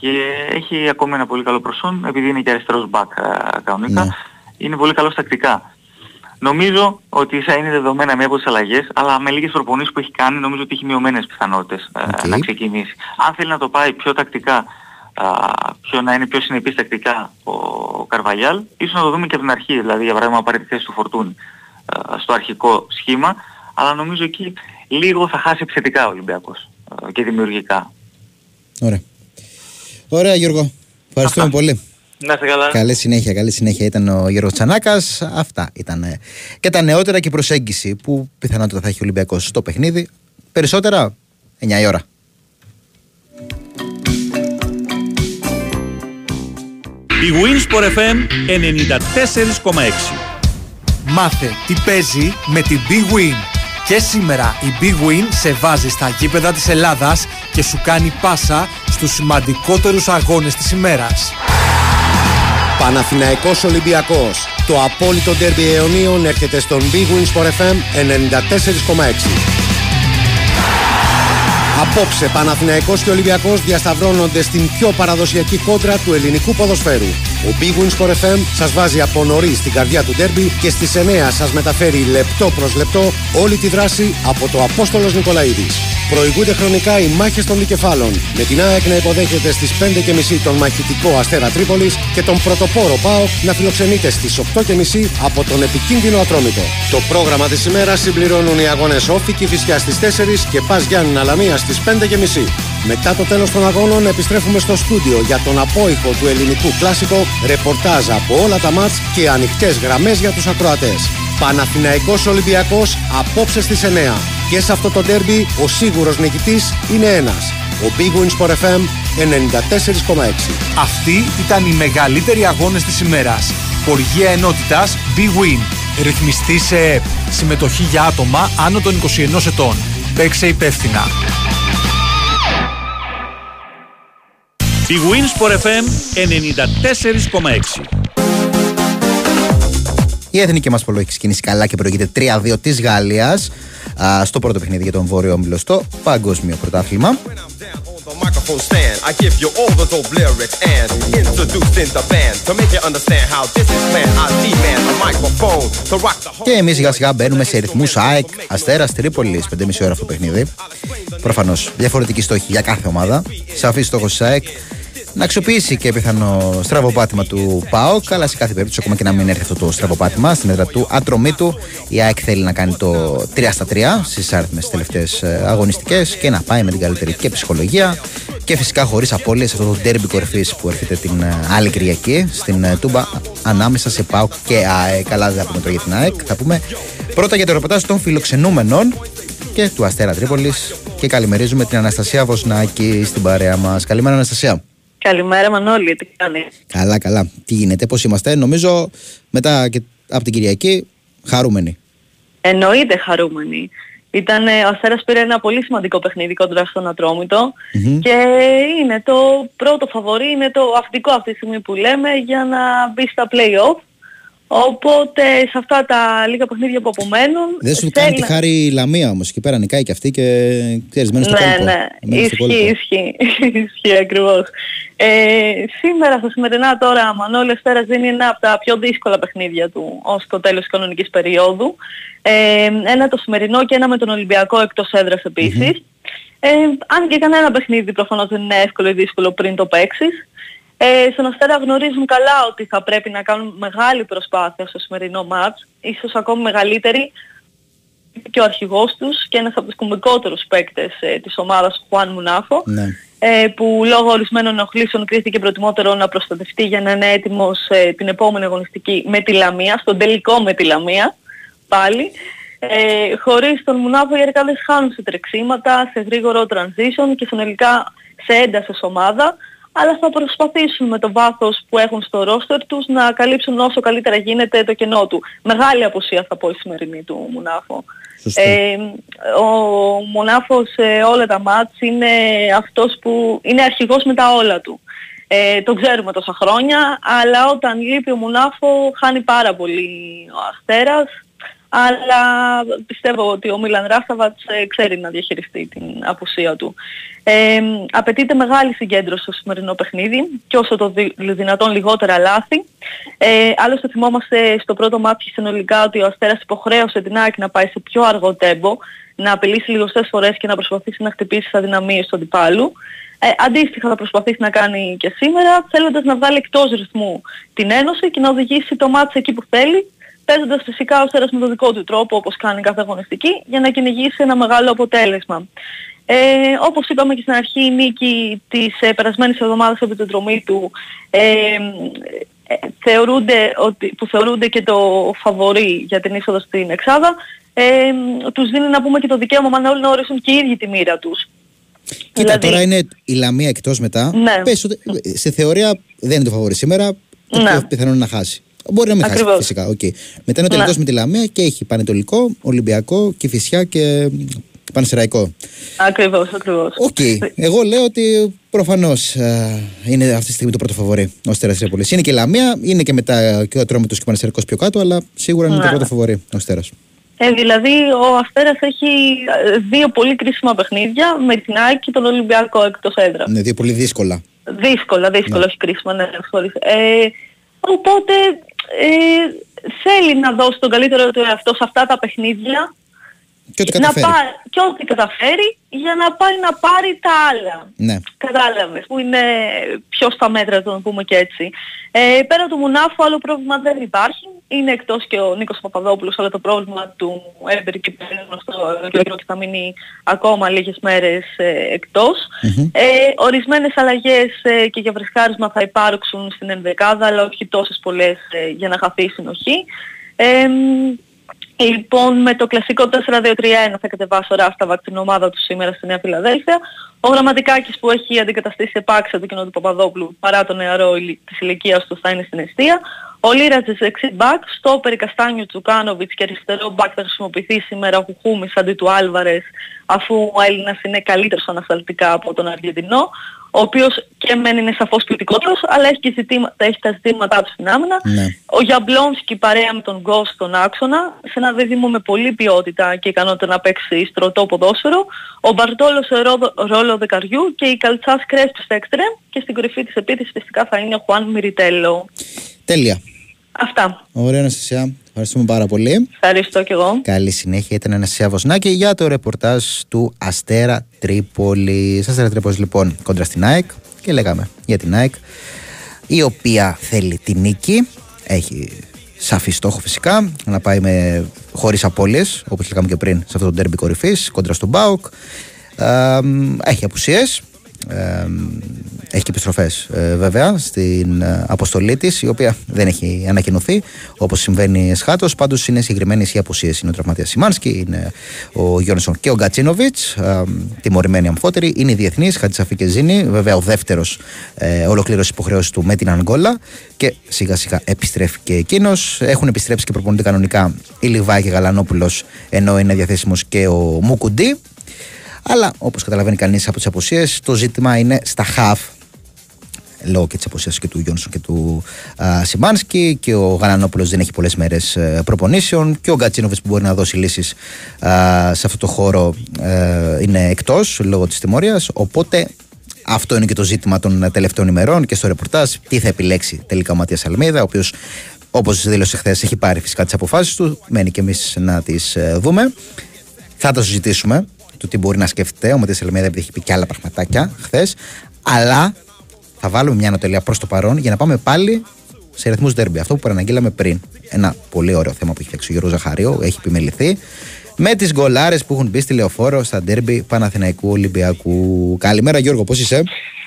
και έχει ακόμη ένα πολύ καλό προσόν επειδή είναι και αριστερός μπακ α, κανονικά. Ναι. Είναι πολύ καλός τακτικά. Νομίζω ότι θα είναι δεδομένα μία από τις αλλαγές, αλλά με λίγες προπονήσεις που έχει κάνει νομίζω ότι έχει μειωμένες πιθανότητες ε, Οκ. να ξεκινήσει. Αν θέλει να το πάει πιο τακτικά, α, πιο να είναι πιο συνεπής τακτικά ο Καρβαλιάλ, ίσως να το δούμε και από την αρχή, δηλαδή για παράδειγμα να πάρει τη θέση του Φορτούνη α, στο αρχικό σχήμα, αλλά νομίζω εκεί λίγο θα χάσει επιθετικά ο Ολυμπιακός α, και δημιουργικά. Ωραία. Ωραία, Γιώργο. Ευχαριστούμε πολύ. Να είστε καλά. Καλή συνέχεια, καλή συνέχεια ήταν ο Γιώργος Τσανάκας. Αυτά ήταν ε, και τα νεότερα και η προσέγγιση που πιθανότατα θα έχει ο Ολυμπιακός στο παιχνίδι. Περισσότερα 9 η ώρα. Η Winsport FM 94,6 Μάθε τι παίζει με την Big Win. Και σήμερα η Big Win σε βάζει στα γήπεδα της Ελλάδας και σου κάνει πάσα στους σημαντικότερους αγώνες της ημέρας. Παναθηναϊκός Ολυμπιακός. Το απόλυτο ντέρμπι αιωνίων έρχεται στον Big Wins for FM 94,6. Απόψε Παναθηναϊκός και Ολυμπιακός διασταυρώνονται στην πιο παραδοσιακή κόντρα του ελληνικού ποδοσφαίρου. Ο Big Wins for FM σας βάζει από νωρί στην καρδιά του ντέρμπι και στις 9 σας μεταφέρει λεπτό προς λεπτό όλη τη δράση από το Απόστολος Νικολαίδης. Προηγούνται χρονικά οι μάχες των δικεφάλων με την ΑΕΚ να υποδέχεται στις 5.30 τον μαχητικό Αστέρα Τρίπολης και τον πρωτοπόρο ΠΑΟ να φιλοξενείται στις 8.30 από τον επικίνδυνο Ατρόμητο. Το πρόγραμμα της ημέρας συμπληρώνουν οι αγώνες Όφη και Φυσιά στις 4 και Πας Γιάννη Αλαμία στις 5.30. Μετά το τέλος των αγώνων επιστρέφουμε στο στούντιο για τον απόϊχο του ελληνικού κλάσικο, ρεπορτάζ από όλα τα μάτς και ανοιχτές γραμμές για τους ακροατές. Παναθηναϊκός Ολυμπιακός απόψε στις 9. Και σε αυτό το ντέρμπι ο σίγουρος νικητής είναι ένας. Ο Big Wins for FM 94,6. Αυτοί ήταν οι μεγαλύτεροι αγώνες της ημέρας. Χοργία ενότητας Big Win. Ρυθμιστή σε ΕΠ. Συμμετοχή για άτομα άνω των 21 ετών. Παίξε υπεύθυνα. Big Wins for FM 94,6. Η εθνική μας πόλο έχει ξεκινήσει καλά και προηγείται 3-2 της Γαλλίας στο πρώτο παιχνίδι για τον Βόρειο Όμιλο στο Παγκόσμιο Πρωτάθλημα. The microphone stand. I give you all the dope lyrics and introducing the band to make you understand how this is planned. I demand a microphone to rock the whole. Και εμείς σιγά σιγά μπαίνουμε σε ρυθμούς ΑΕΚ, Αστέρας Τρίπολης, 5,5 ώρα αυτό το παιχνίδι. Προφανώς διαφορετική στόχη για κάθε ομάδα. Σαφή στόχο της ΑΕΚ να αξιοποιήσει και πιθανό στραβοπάτημα του ΠΑΟΚ, αλλά σε κάθε περίπτωση, ακόμα και να μην έρθει αυτό το στραβοπάτημα στην έδρα του Ατρωμίτου, η ΑΕΚ θέλει να κάνει το 3 στα 3 στις άριθμες τελευταίες αγωνιστικές και να πάει με την καλύτερη και ψυχολογία και φυσικά χωρίς απώλειες αυτό το ντέρμπι κορυφής που έρχεται την ε, άλλη Κυριακή στην ε, Τούμπα ανάμεσα σε ΠΑΟΚ και ΑΕΚ. Καλά, δεν θα πούμε τώρα για την ΑΕΚ. Θα πούμε πρώτα για το ρεπορτάζ των φιλοξενούμενων και του Αστέρα Τρίπολης και καλημερίζουμε την Αναστασία Βοσνάκη στην παρέα μας. Καλημέρα, Αναστασία. Καλημέρα Μανώλη, τι κάνεις; Καλά, καλά. Τι γίνεται, πώς είμαστε; Νομίζω μετά και από την Κυριακή χαρούμενοι. Εννοείται χαρούμενοι. Ήταν, ο Αστέρας πήρε ένα πολύ σημαντικό παιχνίδι κοντά στον ατρομητο και είναι το πρώτο φαβορή, είναι το αυτικό αυτή τη στιγμή που λέμε για να μπει στα play-off. Οπότε σε αυτά τα λίγα παιχνίδια που απομένουν... Δεν σου θέλει κάνει τη να- χάρη η Λαμία όμως. Εκεί πέρα νικάει και αυτή και ξέρεις, μένεις στο ναι, κόλπο. ναι, Μένεις στο ισχύει, κόλπο. ισχύει, ισχύει ακριβώς. Ε, σήμερα, στα σημερινά τώρα, Μανώλη Αστέρας δίνει ένα από τα πιο δύσκολα παιχνίδια του ως το τέλος της κανονικής περίοδου. Ε, ένα το σημερινό και ένα με τον Ολυμπιακό εκτός έδρας επίσης. Ε, αν και κανένα παιχνίδι προφανώς δεν είναι εύκολο ή δύσκολο πριν το παίξεις. Ε, στον Αστέρα γνωρίζουν καλά ότι θα πρέπει να κάνουν μεγάλη προσπάθεια στο σημερινό μάτς, ίσως ακόμη μεγαλύτερη και ο αρχηγός τους και ένας από τους κομικότερους παίκτες ε, της ομάδας, ο Χουάν Μουνάφο, Ναι. ε, που λόγω ορισμένων ενοχλήσεων κρίθηκε προτιμότερο να προστατευτεί για να είναι έτοιμος ε, την επόμενη αγωνιστική με τη Λαμία, στον τελικό με τη Λαμία πάλι. Ε, χωρίς τον Μουνάφο οι Αρκάδες χάνουν σε τρεξίματα, σε γρήγορο transition και συνολικά σε ένταση ως ομάδα αλλά θα προσπαθήσουν με το βάθος που έχουν στο ρόστερ τους να καλύψουν όσο καλύτερα γίνεται το κενό του. Μεγάλη απουσία θα πω η σημερινή του Μουνάφο. Σωστό. Ε, ο Μονάφος σε όλα τα μάτς είναι αυτός που είναι αρχηγός με τα όλα του. Ε, το ξέρουμε τόσα χρόνια, αλλά όταν λείπει ο Μουνάφο χάνει πάρα πολύ ο Αστέρας. Αλλά πιστεύω ότι ο Μίλαν Ράσταβατς ε, ξέρει να διαχειριστεί την απουσία του. Ε, απαιτείται μεγάλη συγκέντρωση στο σημερινό παιχνίδι και όσο το δι- δυνατόν λιγότερα λάθη. Ε, άλλωστε θυμόμαστε στο πρώτο μάτι συνολικά ότι ο Αστέρας υποχρέωσε την ΑΕΚ να πάει σε πιο αργό τέμπο, να απειλήσει λιγοστές φορές και να προσπαθήσει να χτυπήσει τις αδυναμίες του αντιπάλου. Ε, αντίστοιχα θα προσπαθήσει να κάνει και σήμερα, θέλοντας να βγάλει εκτός ρυθμού την Ένωση και να οδηγήσει το μάτι εκεί που θέλει, παίζοντας φυσικά ο Αστέρας με τον δικό του τρόπο όπως κάνει κάθε αγωνιστική για να κυνηγήσει ένα μεγάλο αποτέλεσμα. Ε, όπως είπαμε και στην αρχή η νίκη της ε, περασμένης εβδομάδας επί του του ε, ε, θεωρούνται ότι, που θεωρούνται και το φαβορί για την είσοδο στην Εξάδα ε, τους δίνει να πούμε και το δικαίωμα Μανώλη να ορίσουν και οι ίδιοι τη μοίρα τους. Κοίτα, τώρα είναι η Λαμία εκτός μετά. Ναι. Πες ότι, σε θεωρία δεν είναι το φαβορί σήμερα. Το Ναι. πιο πιθανό είναι να χάσει. Μπορεί να μην χάσει Ακριβώς. φυσικά. οκ. Μετά είναι ο τελικός Ναι. με τη Λαμία και έχει Πανετολικό, Ολυμπιακό, Κηφισιά και Πανσερραϊκό. Ακριβώς, ακριβώς. Οκ. Εγώ λέω ότι προφανώς είναι αυτή τη στιγμή το πρώτο φαβορί ο Αστέρας Τρίπολης. Είναι και η Λαμία, είναι και μετά και ο Ατρόμητος και ο Πανσερραϊκός πιο κάτω, αλλά σίγουρα είναι το Ναι. πρώτο φαβορί ο Αστέρας. Ε, δηλαδή ο Αστέρας έχει ε, δύο πολύ κρίσιμα παιχνίδια με την ΑΕΚ και τον Ολυμπιακό εκτός έδρας. Είναι δύο πολύ δύσκολα. Δύσκολα, δύσκολα, Ναι. όχι κρίσιμα, ναι, συγχωρείς. Ε, οπότε ε, θέλει να δώσει τον καλύτερο του εαυτό σε αυτά τα παιχνίδια Και ό,τι να καταφέρει. πάει, και ό,τι καταφέρει για να πάει να πάρει τα άλλα. Ναι. Κατάλαβες, που είναι πιο στα μέτρα του, να πούμε και έτσι. Ε, πέρα του Μουνάφου άλλο πρόβλημα δεν υπάρχει. Είναι εκτός και ο Νίκος Παπαδόπουλος, αλλά το πρόβλημα του έμπερ και είναι γνωστό καιρό και θα μείνει ακόμα λίγες μέρες ε, εκτός. Ε, ορισμένες αλλαγές ε, και για βρισκάρισμα θα υπάρξουν στην ενδεκάδα, αλλά όχι τόσες πολλές ε, για να χαθεί η συνοχή. Ε, Λοιπόν, με το κλασικό 4-2-3-1 θα κατεβάσει ο Ράσταβα την ομάδα του σήμερα στη Νέα Φιλαδέλφια. Ο Γραμματικάκης που έχει αντικαταστήσει επάξια το κοινό του Παπαδόπουλου παρά το νεαρό ηλι- της ηλικίας του θα είναι στην αιστεία. Ο Λίρατζης δεξί μπακ, στο περικαστάνιο Τσουκάνοβιτς και αριστερό μπακ θα χρησιμοποιηθεί σήμερα ο Κουχούμης αντί του Άλβαρες αφού ο Έλληνας είναι καλύτερος ανασταλτικά από τον Αργεντινό ο οποίος και μεν είναι σαφώς ποιοτικότερος αλλά έχει, και ζητήματα, έχει τα ζητήματά του στην άμυνα. Ναι. Ο Γιαμπλόνσκι παρέα με τον Γκος στον άξονα, σε ένα δίδυμο με πολλή ποιότητα και ικανότητα να παίξει στρωτό ποδόσφαιρο. Ο Μπαρτόλος σε ρόδο- ρόλο δεκαριού και η Καλτσάς Κρέσπης στα εξτρέμ και στην κορυφή της επίθεσης φυσικά θα είναι ο Χουάν Μιριτέλο. Τέλεια. Αυτά. Ωραία, Αναστασία. Ευχαριστούμε πάρα πολύ. Ευχαριστώ και εγώ. Καλή συνέχεια. Ήταν ένα Σέα Βοσνάκη για το ρεπορτάζ του Αστέρα Τρίπολη. Αστέρα Τρίπολης, λοιπόν, κόντρα στην ΑΕΚ. Και λέγαμε για την ΑΕΚ, η οποία θέλει τη νίκη. Έχει σαφή στόχο φυσικά να πάει με χωρίς απώλειες όπως λέγαμε και πριν σε αυτό το ντέρμπι κορυφής κόντρα στον ΠΑΟΚ Ε, έχει απουσίες ε, έχει και επιστροφέ βέβαια στην ε, αποστολή της, η οποία δεν έχει ανακοινωθεί όπως συμβαίνει εσχάτως. Πάντως είναι συγκεκριμένε οι απουσίε. Είναι ο τραυματίας Σιμάνσκι, είναι ο Γιόνσον και ο Γκατσίνοβιτς, ε, τιμωρημένοι αμφότεροι. Είναι οι διεθνεί, Χατζησαφή και Ζήνη. Βέβαια, ο δεύτερος ε, ολοκλήρωσε υποχρεώσεις του με την Ανγκόλα και σιγά σιγά επιστρέφει και εκείνος. Έχουν επιστρέψει και προπονούνται κανονικά η Λιβάη και Γαλανόπουλος, ενώ είναι διαθέσιμος και ο Μουκουντή. Αλλά όπως καταλαβαίνει κανείς από τις αποσίε, το ζήτημα είναι στα half. Λόγω και της αποσία και του Γιόνσον και του α, Σιμάνσκι και ο Γαλανόπουλος δεν έχει πολλές μέρες προπονήσεων και ο Γκατσίνοβιτς που μπορεί να δώσει λύσεις σε αυτό το χώρο ε, είναι εκτός λόγω της τιμωρίας. Οπότε αυτό είναι και το ζήτημα των τελευταίων ημερών και στο ρεπορτάζ. Τι θα επιλέξει τελικά ο Ματίας Αλμίδα, ο οποίος όπως δήλωσε χθες έχει πάρει φυσικά τις αποφάσεις του. Μένει και εμείς να τις δούμε. Θα τα συζητήσουμε το τι μπορεί να σκεφτεί ο Ματία Αλμίδα, επειδή έχει πει και άλλα πραγματάκια χθες. Αλλά θα βάλουμε μια ανατολία προς το παρόν για να πάμε πάλι σε ρυθμούς ντέρμπι. Αυτό που παραναγγείλαμε πριν. Ένα πολύ ωραίο θέμα που έχει φτιάξει ο Γιώργος Ζαχαρίου, έχει επιμεληθεί. Με τις γκολάρες που έχουν μπει στη λεωφόρο στα ντέρμπι Παναθηναϊκού Ολυμπιακού. Καλημέρα Γιώργο, πώς είσαι;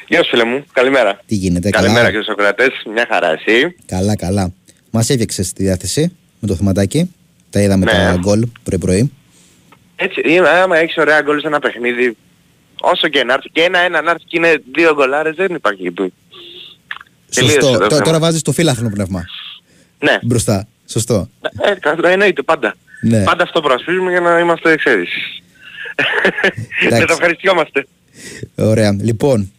Γεια σου φίλε μου, καλημέρα. Τι γίνεται, Καλημέρα καλά; και στους Σοκρατές, μια χαρά εσύ; Καλά, καλά. Μας έφτιαξες τη διάθεση με το θεματάκι. Τα είδαμε Ναι. τα γκολ πρωί-πρωί. Έτσι, είναι, άμα έχεις ωραία γκολ σε ένα παιχνίδι, όσο και να έρθει και ένα-ένα να έρθει και είναι δύο γκολάρες, δεν υπάρχει που. Τελείωσε Σωστό. το Τώρα, θέμα. τώρα βάζεις το φύλαθλο πνεύμα Ναι, μπροστά. Σωστό. ε, καλά, εννοείται πάντα. Ναι. Πάντα αυτό προασπίζουμε για να είμαστε ξέρεις. Δεν το ευχαριστιόμαστε. Ωραία. Λοιπόν,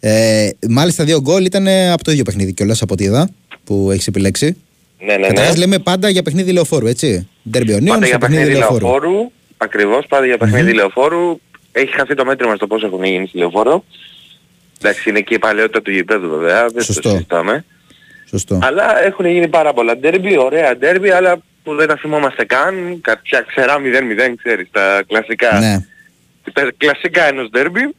ε, μάλιστα δύο γκολ ήταν από το ίδιο παιχνίδι κιόλας από ό,τι είδα που έχεις επιλέξει. Ναι, ναι, Καταρχάς ναι. λέμε πάντα για παιχνίδι λεωφόρου, έτσι. Ντέρμπι Ονίων Πάντα σε για παιχνίδι παιχνίδι λεωφόρου. λεωφόρου, ακριβώς, πάντα για παιχνίδι λεωφόρου. Έχει χαθεί το μέτρημα στο πώς έχουν γίνει στη λεωφόρο. Εντάξει, είναι και η παλαιότητα του γηπέδου βέβαια, δεν Σωστό. το συζητάμε. Σωστό. Αλλά έχουν γίνει πάρα πολλά ντέρμπι, ωραία ντέρμπι, αλλά που δεν τα θυμόμαστε καν. Κάποια ξερά 0-0, ξέρεις, τα κλασικά. Ναι. Τα κλασικά ενός ντέρμπι.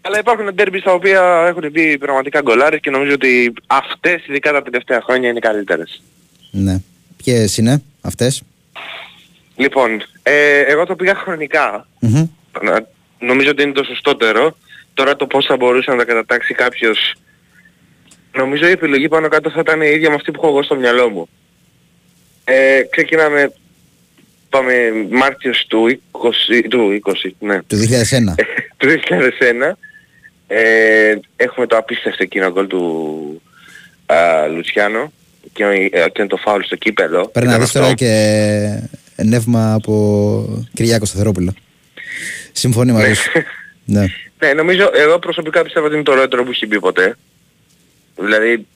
Αλλά υπάρχουν ντέρμπις στα οποία έχουν μπει πραγματικά γκολάρες και νομίζω ότι αυτές ειδικά τα τελευταία χρόνια είναι καλύτερες. Ναι. Ποιες είναι αυτές; Λοιπόν, ε, εγώ το πήγα χρονικά. Να- Νομίζω ότι είναι το σωστότερο. Τώρα το πώς θα μπορούσε να τα κατατάξει κάποιος... Νομίζω η επιλογή πάνω κάτω θα ήταν η ίδια με αυτή που έχω εγώ στο μυαλό μου. Ε, ξεκινάμε... Πάμε Μάρτιος του 20... του 20, ναι. Το 2001. του 2001. Ε, έχουμε το απίστευτο εκείνο γκολ του α, Λουτσιάνο και, ε, και είναι το φάουλ στο κύπελο. Πρέπει να Ήταν δει τώρα αυτό. και νεύμα από Κυριάκο Σταθερόπουλο. Συμφωνεί μαζί σου. ναι. Ναι, νομίζω, εγώ προσωπικά πιστεύω ότι είναι το ωραιότερο που έχει μπει ποτέ. Δηλαδή,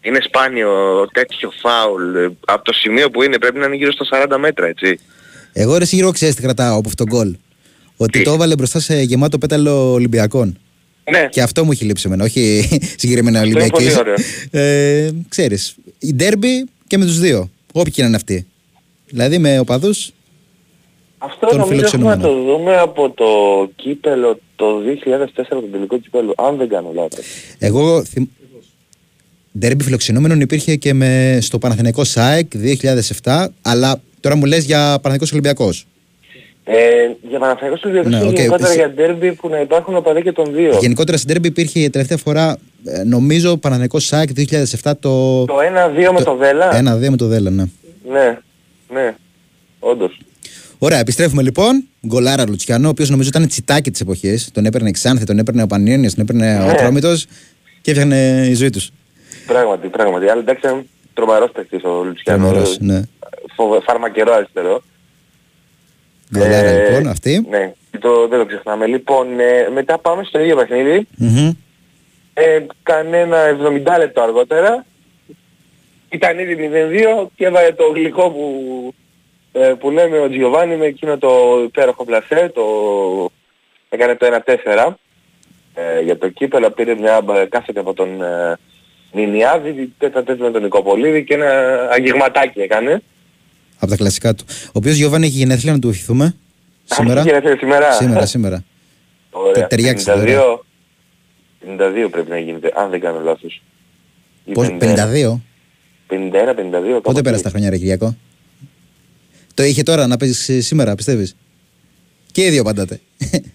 είναι σπάνιο τέτοιο φάουλ. ε, Από το σημείο που είναι πρέπει να είναι γύρω στα 40 μέτρα, έτσι. Εγώ ρε Σίγουρο ξέρεις τι κρατάω από αυτόν τον γκολ. Ότι το έβαλε μπροστά σε γεμάτο πέταλο Ολυμπιακών. Ναι. Και αυτό μου έχει λείψει εμένα, όχι συγκεκριμένα είναι Ολυμπιακής. πολύ ωραίο. Ε, ξέρεις, η ντέρμπι και με τους δύο. Όποιοι και να είναι αυτοί. Δηλαδή με οπαδούς Αυτό Τον νομίζω έχουμε να φιλοξενούμενο. το δούμε από το κύπελο το 2004, το τελικό κύπελο, αν δεν κάνω λάθος. Εγώ θυμ... Ντέρμπι φιλοξενούμενων υπήρχε και με, στο Παναθηναϊκό ΣΑΕΚ 2007, αλλά τώρα μου λες για Παναθηναϊκός Ολυμπιακός. Ε, για Παναθηναϊκός Ολυμπιακός Ναι, και οκ. γενικότερα Εσύ- για ντέρμπι που να υπάρχουν οπαδοί και των δύο. Γενικότερα στην Ντέρμπι υπήρχε η τελευταία φορά, ε, νομίζω, Παναθηναϊκός ΑΕΚ 2007 το... Το 1-2 με το Δέλλα. 1-2 με το Δέλλα, ναι. Ναι, ναι, όντως. Ωραία, επιστρέφουμε λοιπόν. Γκολάρα Λουτσιάνο, ο οποίος νομίζω ήταν τσιτάκι της εποχής. Τον έπαιρνε Ξάνθη, τον έπαιρνε ο Πανιόνιος, τον έπαιρνε ο Ναι. Ατρόμητος και έφτιαχνε η ζωή τους. Πράγματι, πράγματι. Αλλά εντάξει, είναι τρομερός παίκτης ο Λουτσιάνο. Τρομερός, ναι. Φοβε- Φαρμακερό αριστερό. Γκολάρα Ε, λοιπόν αυτή. Ναι, το, δεν το ξεχνάμε. Λοιπόν, ε, μετά πάμε στο ίδιο παιχνίδι. Μμμ. Ε, κανένα 70 λεπτό αργότερα ήταν ήδη 0-2 και έβαλε το γλυκό που, ε, που λέμε ο Τζιοβάνι με εκείνο το υπέροχο πλασέ, το έκανε το 1-4 ε, για το κύπελο, πήρε μια μπα- κάθετη από τον ε, Νινιάδη, τέτα τέτοια με τον Νικοπολίδη και ένα αγγιγματάκι έκανε. Από τα κλασικά του. Ο οποίος Γιώβαν έχει γενέθλια να του ευχηθούμε. Σήμερα. έχει γενέθλια σήμερα. Σήμερα, σήμερα. Ωραία. ταιριάξεις 52, 52 πρέπει να γίνεται, αν δεν κάνω λάθος. Ή Πώς, 52. 51-52. Πότε πέρασε τα χρόνια, Ρε Κυριακό; Το είχε τώρα να παίζεις σήμερα, πιστεύεις; Και οι δύο παντάτε.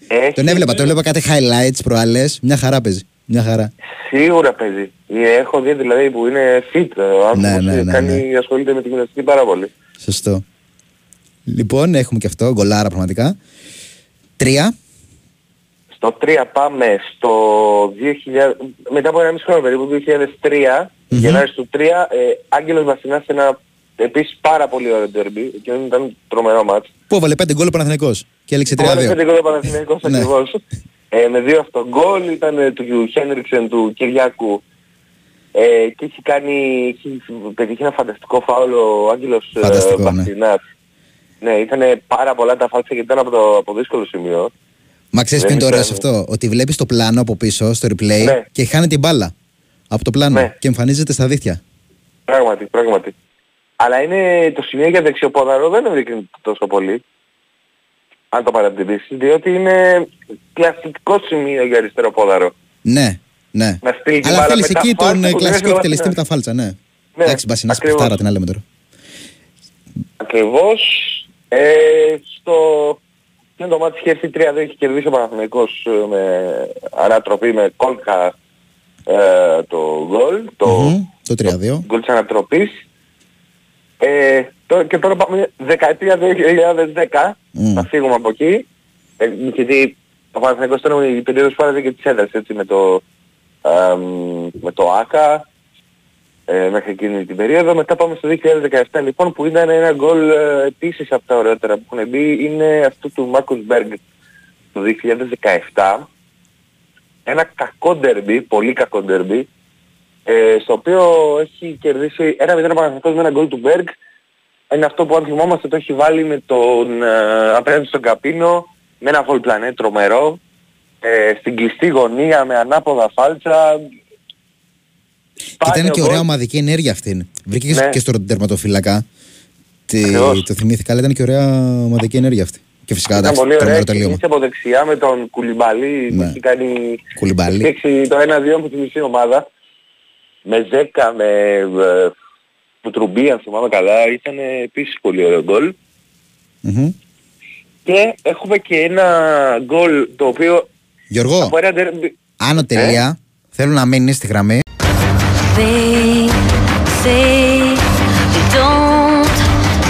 Έχει- Τον έβλεπα, τον έβλεπα κάτι highlights προάλλες. Μια χαρά παίζει. Μια χαρά. Σίγουρα παίζει. Ε, Έχω δει δηλαδή που είναι fit ο άνθρωπος, Ναι, ναι, ε, ναι, κάνει, ασχολείται με τη γυμναστική πάρα πολύ. Σωστό. Λοιπόν, έχουμε και αυτό. Γκολάρα πραγματικά. Τρία. Στο 3 πάμε στο 2000, μετά από ένα μισό χρόνο περίπου, 2003, Γενάρης του 3, ε, Άγγελος Βασινάς σε ένα επίσης πάρα πολύ ωραίο derby, και ήταν τρομερό μάτς. Που έβαλε πέντε γκολ ο Παναθηναϊκός και έλεξε Έβαλε 3-2. πέντε γκολ ο Παναθηναϊκός Ναι. ακριβώς. Ε, με δύο αυτογκόλ ήταν ε, του Χένριξεν του Κυριάκου ε, και έχει κάνει, έχει πετύχει ένα φανταστικό φάουλ ο Άγγελος ε, Φανταστικό, ναι. Βασινάς. Ναι, ήταν πάρα πολλά τα φάλτσα γιατί ήταν από το από δύσκολο σημείο. Μα ξέρεις Δεν ποιο είναι το ωραίο ήταν. σε αυτό; Ότι βλέπεις το πλάνο από πίσω στο replay Ναι. και χάνει την μπάλα από το πλάνο Ναι. και εμφανίζεται στα δίχτυα. Πράγματι, πράγματι. Αλλά είναι το σημείο για δεξιοπόδαρο δεν ευδεικνύεται τόσο πολύ. Αν το παρατηρήσεις, διότι είναι κλασικό σημείο για αριστεροπόδαρο. Ναι, ναι. Να στείλει την Αλλά μπάλα θέλεις με τα εκεί τον φάλτσα ε, που κλασικό δεν εκτελεστή με έχει τα φάλτσα, ναι. Ναι, Εντάξει, Μπασινά ακριβώς. παιχτάρα την άλλη τώρα. Ακριβώς. Ε, στο... Και το μάτι είχε έρθει 3-2, έχει κερδίσει ο Παναθηναϊκός ε, με ανατροπή με κόλκα ε, το γκολ, το Μμμ, Το 3-2. γκολ της ανατροπής. Ε, τώρα- και τώρα πάμε δεκαετία 2010, Μμ. θα φύγουμε από εκεί, ε, γιατί ο Παναθηναϊκός ήταν η περίοδος που άλλαζε και τις έδρες, έτσι, με το, ε, με το ΆΚΑ, ε, μέχρι εκείνη την περίοδο. Μετά πάμε στο 2017 λοιπόν που ήταν ένα γκολ ε, επίσης από τα ωραιότερα που έχουν μπει είναι αυτό του Μάρκους Μπέργκ το 2017. Ένα κακό ντερμπι, πολύ κακό ντερμπι, ε, στο οποίο έχει κερδίσει ένα μηδέν ο Παναθηναϊκός με ένα γκολ του Μπέργκ. Είναι αυτό που αν θυμόμαστε το έχει βάλει με τον ε, απέναντι στον Καπίνο με ένα βολ πλανέ τρομερό ε, στην κλειστή γωνία με ανάποδα φάλτσα Και ήταν και γκολ. ωραία ομαδική ενέργεια αυτή. Βρήκες και- Ναι. και στο τερματοφύλακα. Τι, Ακριβώς. το θυμήθηκα, αλλά ήταν και ωραία ομαδική ενέργεια αυτή. Και φυσικά Ήταν εντάξει, πολύ ωραία, τρομερό και τελείωμα. από δεξιά με τον Κουλιμπαλί που Ναι. έχει κάνει Κουλιμπαλί. φτιάξει το 1-2 από τη μισή ομάδα. Με Ζέκα, με ε, Πουτρουμπί αν θυμάμαι καλά, ήταν επίσης πολύ ωραίο γκολ. Μμμ. Και έχουμε και ένα γκολ το οποίο Γιώργο, από ένα ντερμπι... άνω τελεία, θέλω να μείνεις στη γραμμή. They say they don't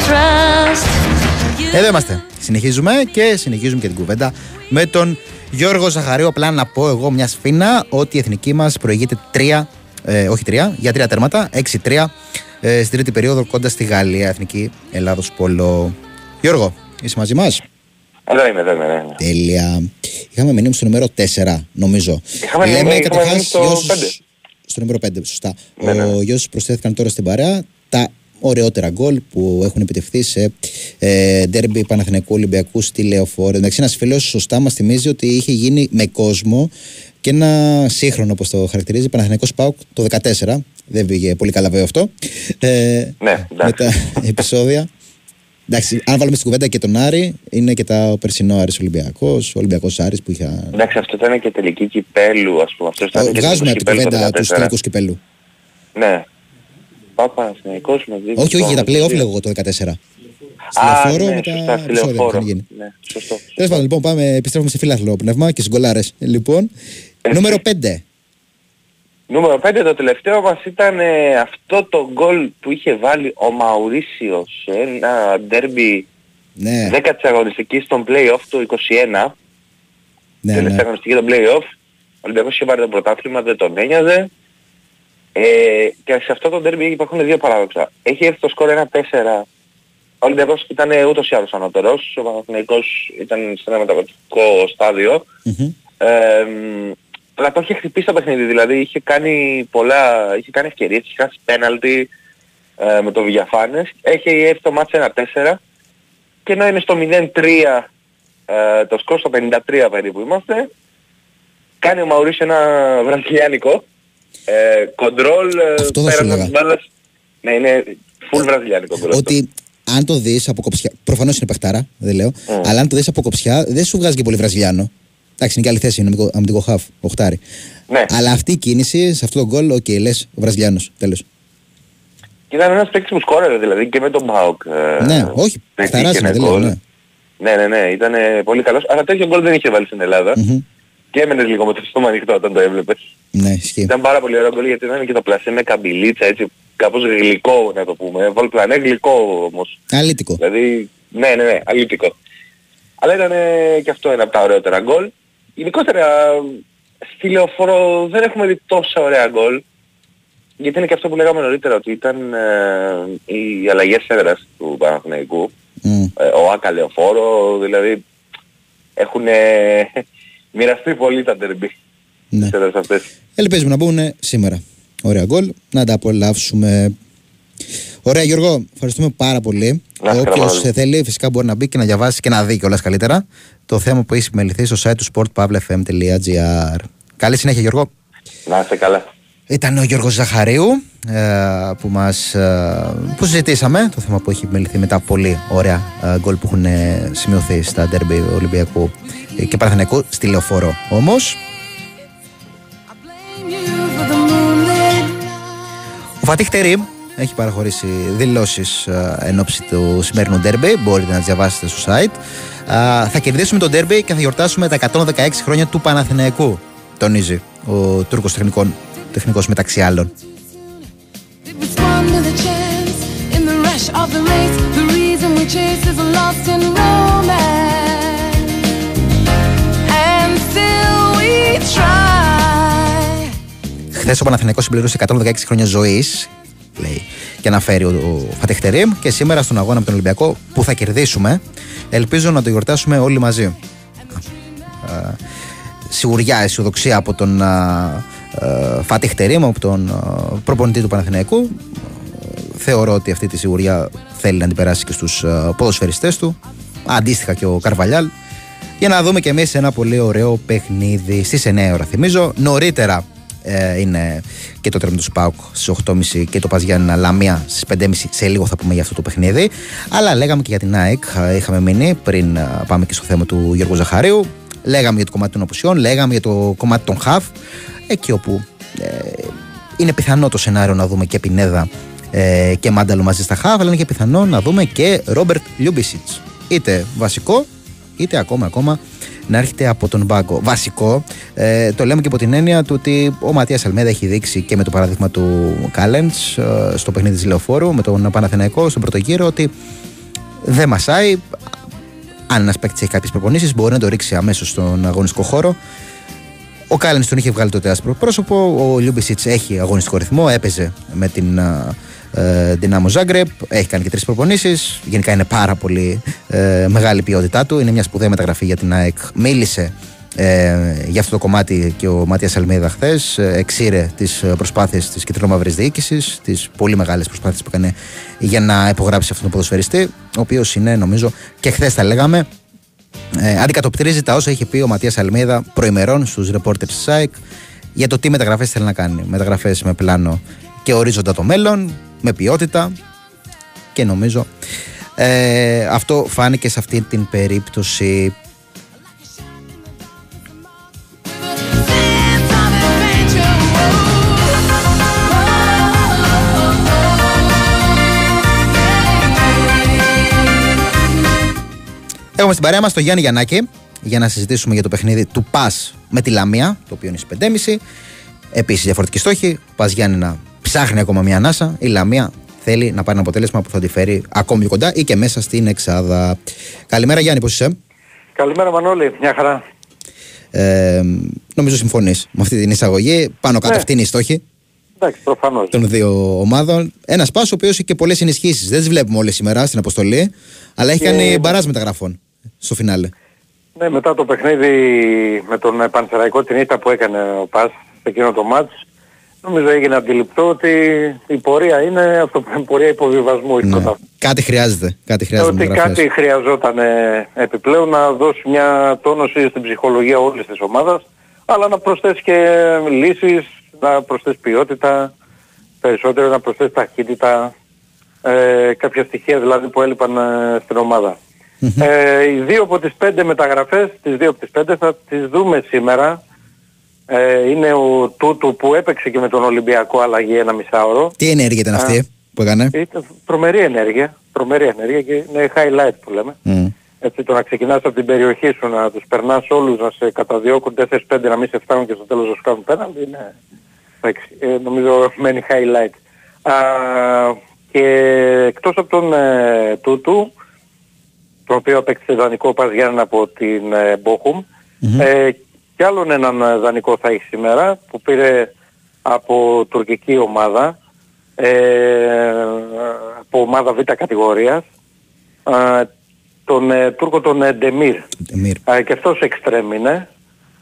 trust you. Εδώ είμαστε. Συνεχίζουμε και συνεχίζουμε και την κουβέντα με τον Γιώργο Ζαχαρίου. Απλά να πω εγώ μια σφίνα ότι η εθνική μας προηγείται τρία, ε, όχι τρία, για τρία τέρματα, 6-3 ε, στην τρίτη περίοδο κοντά στη Γαλλία, εθνική Ελλάδος Πόλο. Γιώργο, είσαι μαζί μας; Εδώ είμαι, εδώ είμαι, ναι, ναι. Τέλεια. Είχαμε μείνει στο νούμερο 4, νομίζω. Είχαμε μείνει- είχαμε καταρχάς, μείνει στο για όσους- πέντε. Στο νούμερο 5, σωστά. Ναι, ναι, ναι. Ο, για όσους προσθέθηκαν τώρα στην παρέα, τα ωραιότερα γκολ που έχουν επιτευχθεί σε ε, ντέρμπι Παναθηναϊκού Ολυμπιακού στη Λεωφόρο. Εντάξει, ένας φίλος σωστά μας θυμίζει ότι είχε γίνει με κόσμο και ένα σύγχρονο, όπως το χαρακτηρίζει, Παναθηναϊκός Πάουκ το 14. Δεν πήγε πολύ καλά βέβαια αυτό. Ε, Ναι, με τα επεισόδια. Εντάξει, αν βάλουμε στην κουβέντα και τον Άρη, είναι και τα περσινό Άρης Ολυμπιακός, ο Ολυμπιακός Άρης που είχε... Εντάξει, αυτό ήταν και τελική κυπέλου, ας πούμε. Αυτός ήταν και Βγάζουμε τελικός από την κυπέλου το κουβέντα του 14. τελικούς κυπέλου. Ναι. Πάπα, Παναθηναϊκός με δύο. Όχι, όχι, για τα γκολ. play-off λέγω εγώ το 14. Στη Α, λεωφόρο ναι, με τα σωστά, στη επεισόδια που λεωφόρο. είχαν γίνει. Ναι, σωστό. Τέλος πάντων, λοιπόν, πάμε, επιστρέφουμε σε φιλάθλο πνεύμα και στις γκολάρες. Λοιπόν, νούμερο 5. Νούμερο 5 το τελευταίο μας ήταν ε, αυτό το γκολ που είχε βάλει ο Μαουρίσιος σε ένα ντέρμπι Ναι, 10 αγωνιστικής στον play-off του 21. ναι, τελευταία ναι. αγωνιστική των play-off. Ο Ολυμπιακός είχε πάρει το πρωτάθλημα, δεν τον ένοιαζε. Ε, και σε αυτό το ντέρμπι υπάρχουν δύο παράδοξα. Έχει έρθει το σκορ 1-4. Ο Ολυμπιακός ήταν ούτως ή άλλως ανώτερος. Ο Παναθηναϊκός ήταν σε ένα μεταβατικό στάδιο. Μμμ. Ε, μ, αλλά το είχε χτυπήσει το παιχνίδι, δηλαδή είχε κάνει πολλά, είχε κάνει ευκαιρίες, είχε χάσει πέναλτι ε, με το Βηγιαφάνες, έχει έρθει το μάτς 1-4 και ενώ είναι στο 0-3 ε, το σκορ στο 53 περίπου είμαστε, κάνει ο Μαουρίς ένα βραζιλιάνικο, ε, κοντρόλ, ε, Αυτό θα σου πέραν λέγα. της μπάλας, ναι είναι full βραζιλιάνικο γκολ αυτό. Ότι αν το δεις από κοψιά. Προφανώς είναι παιχτάρα, δεν λέω. Mm. Αλλά αν το δεις από κοψιά, δεν σου βγάζει και πολύ Βραζιλιάνο. Εντάξει, είναι και άλλη θέση, είναι αμυντικό- αμυντικό χαφ, οχτάρι. Ναι. Αλλά αυτή η κίνηση σε αυτό το γκολ, οκ, λες Βραζιλιάνος. Τέλος. Και ήταν ένας παίκτης που σκόρερε δηλαδή και με τον ΠΑΟΚ. ε, ναι, όχι, πετύχαινε παιχταράς είναι, δεν λέω. γκολ. Ναι. Ναι, ναι, ναι, ήταν ε, πολύ καλός. Αλλά τέτοιο γκολ δεν είχε βάλει στην Ελλάδα. Μμμ. Και έμενες λίγο με το στόμα ανοιχτό όταν το έβλεπες. ναι, ισχύει. Ήταν πάρα πολύ ωραίο γκολ γιατί ήταν και το πλασέ με καμπυλίτσα έτσι κάπως γλυκό να το πούμε. Βολπλανέ γλυκό όμως. Αλήτικο. Δηλαδή, ναι, ναι, ναι, αλήτικο. Αλλά ήταν ε, και αυτό ένα από τα ωραιότερα γκολ. Γενικότερα στη λεωφόρο δεν έχουμε δει τόσα ωραία γκολ. Γιατί είναι και αυτό που λέγαμε νωρίτερα ότι ήταν ε, οι αλλαγές έδρας του Παναθηναϊκού. Μμ. Ε, ο Άκα λεωφόρο, δηλαδή έχουν ε, μοιραστεί πολύ τα τερμπή. Ναι. Τις έδρες αυτές. Ελπίζουμε να μπουν σήμερα. Ωραία γκολ. Να τα απολαύσουμε. Ωραία, Γιώργο, ευχαριστούμε πάρα πολύ. Να είστε Όποιος καλά. θέλει, φυσικά μπορεί να μπει και να διαβάσει και να δει κιόλας καλύτερα το θέμα που έχει συμμεληθεί στο site του sportpavlefm.gr. Καλή συνέχεια, Γιώργο. Να είστε καλά. Ήταν ο Γιώργος Ζαχαρίου ε, που μας ε, που συζητήσαμε το θέμα που έχει επιμεληθεί με τα πολύ ωραία ε, γκολ που έχουν ε, σημειωθεί στα ντέρμπι Ολυμπιακού ε, και Παναθηναϊκού στη Λεωφόρο όμως ο Φατίχ Τερίμ έχει παραχωρήσει δηλώσεις ε, εν ώψη του σημερινού ντέρμπι μπορείτε να τις διαβάσετε στο site Α, θα κερδίσουμε το ντέρμπι και θα γιορτάσουμε τα 116 χρόνια του Παναθηναϊκού τονίζει ο Τούρκος τεχνικών, τεχνικός μεταξύ άλλων respond to the chance in the rush of the race; The reason we chase is lost in romance, and still we try. Χθες ο Παναθηναϊκός συμπλήρωσε 116 χρόνια ζωής, λέει, και αναφέρει ο, ο Φατεχτερήμ. Και σήμερα στον αγώνα με τον Ολυμπιακό που θα κερδίσουμε, ελπίζω να το γιορτάσουμε όλοι μαζί. Α, α, σιγουριά, αισιοδοξία από τον Φατεχτερήμ, από τον α, προπονητή του Παναθηναϊκού. Θεωρώ ότι αυτή τη σιγουριά θέλει να την περάσει και στους α, ποδοσφαιριστές του. Αντίστοιχα και ο Καρβαλιάλ. Για να δούμε και εμείς ένα πολύ ωραίο παιχνίδι στις 9 ώρα θυμίζω. Νωρίτερα ε, είναι και το τέρμα του ΣΠΑΟΚ στις 8.30 και το Παζιάννα Λαμία στις 5.30 σε λίγο θα πούμε για αυτό το παιχνίδι. Αλλά λέγαμε και για την ΑΕΚ. Ε, είχαμε μείνει πριν ε, πάμε και στο θέμα του Γιώργου Ζαχαρίου. Λέγαμε για το κομμάτι των απουσιών λέγαμε για το κομμάτι των ΧΑΒ εκεί όπου ε, είναι πιθανό το σενάριο να δούμε και Πινέδα ε, και Μάνταλο μαζί στα ΧΑΒ αλλά είναι και πιθανό να δούμε και Ρόμπερτ Λιούμπισιτς. Είτε βασικό είτε ακόμα ακόμα να έρχεται από τον πάγκο. Βασικό, ε, το λέμε και από την έννοια του ότι ο Ματίας Αλμέδα έχει δείξει και με το παράδειγμα του Κάλεντς στο παιχνίδι της Λεωφόρου, με τον Παναθηναϊκό στον πρώτο γύρο, ότι δεν μασάει. Αν ένας παίκτης έχει κάποιες προπονήσεις, μπορεί να το ρίξει αμέσως στον αγωνιστικό χώρο. Ο Κάλεν τον είχε βγάλει τότε άσπρο πρόσωπο. Ο Λιούμπισιτς έχει αγωνιστικό ρυθμό, έπαιζε με την α, ε, Δυνάμο Ζάγκρεπ. Έχει κάνει και τρεις προπονήσεις. Γενικά είναι πάρα πολύ ε, μεγάλη η ποιότητά του. Είναι μια σπουδαία μεταγραφή για την ΑΕΚ. Μίλησε ε, για αυτό το κομμάτι και ο Μάτια Αλμίδα χθες. Εξήρε τις προσπάθειες της κεντρομαύρη διοίκησης, τις πολύ μεγάλες προσπάθειες που έκανε για να υπογράψει αυτόν τον ποδοσφαιριστή, ο οποίος είναι, νομίζω, και χθες τα λέγαμε, ε, αντικατοπτρίζει τα όσα είχε πει ο Ματίας Αλμίδα προημερών στους ρεπόρτερ της ΣΑΕΚ για το τι μεταγραφές θέλει να κάνει. Μεταγραφές με πλάνο και ορίζοντα το μέλλον, με ποιότητα και νομίζω ε, αυτό φάνηκε σε αυτή την περίπτωση. Έχουμε στην παρέα μας τον Γιάννη Γιαννάκη για να συζητήσουμε για το παιχνίδι του ΠΑΣ με τη Λαμία, το οποίο είναι στις 5.30. Επίσης, διαφορετική στόχη. Ο ΠΑΣ Γιάννη να ψάχνει ακόμα μια ανάσα. Η Λαμία θέλει να πάρει ένα αποτέλεσμα που θα τη φέρει ακόμη πιο κοντά ή και μέσα στην Εξάδα. Καλημέρα, Γιάννη, πώς είσαι; Καλημέρα Μανώλη, μια χαρά. Ε, νομίζω συμφωνείς με αυτή την εισαγωγή. Πάνω κάτω Ναι. αυτή είναι η στόχη Εντάξει, προφανώς. των δύο ομάδων. Ένας πα ο οποίος έχει και πολλές ενισχύσεις. Δεν τις βλέπουμε όλες σήμερα στην αποστολή, αλλά έχει Και- κάνει μπαράζ μεταγραφών στο φινάλε. Ναι, μετά το παιχνίδι με τον ε, Πανσεραϊκό την ήττα που έκανε ο Πας σε εκείνο το μάτς, νομίζω έγινε αντιληπτό ότι η πορεία είναι αυτό που είναι πορεία υποβιβασμού. η Ναι. πρωτάθλημα. Κάτι χρειάζεται. Κάτι χρειάζεται ότι μεταγραφές. κάτι χρειαζόταν ε, επιπλέον να δώσει μια τόνωση στην ψυχολογία όλης της ομάδας, αλλά να προσθέσει και λύσεις, να προσθέσει ποιότητα, περισσότερο να προσθέσει ταχύτητα, ε, κάποια στοιχεία δηλαδή που έλειπαν ε, στην ομάδα. Ε, οι δύο από τις πέντε μεταγραφές, τις δύο από τις πέντε θα τις δούμε σήμερα. Ε, είναι ο Τούτου που έπαιξε και με τον Ολυμπιακό αλλαγή ένα μισάωρο. Τι ενέργεια ήταν αυτή Α. που έκανε; Ήταν τρομερή ενέργεια, τρομερή ενέργεια και είναι highlight που λέμε. Μμ. Έτσι το να ξεκινάς από την περιοχή σου, να τους περνάς όλους, να σε καταδιώκουν 4-5, να μην σε φτάνουν και στο τέλος να σου κάνουν πέναλτι, είναι εντάξει, ε, νομίζω μένει highlight. Α, και εκτός από τον ε, Τούτου, τον οποίο απέκτησε δανεικό Πας Γιάννενα από την ε, Bochum, ε, και άλλον έναν ε, δανεικό θα έχει σήμερα που πήρε από τουρκική ομάδα, ε, από ομάδα Β κατηγορίας, ε, τον ε, Τούρκο τον ε, Ντεμίρ. Ντεμίρ. Ε, και αυτός εξτρέμ είναι.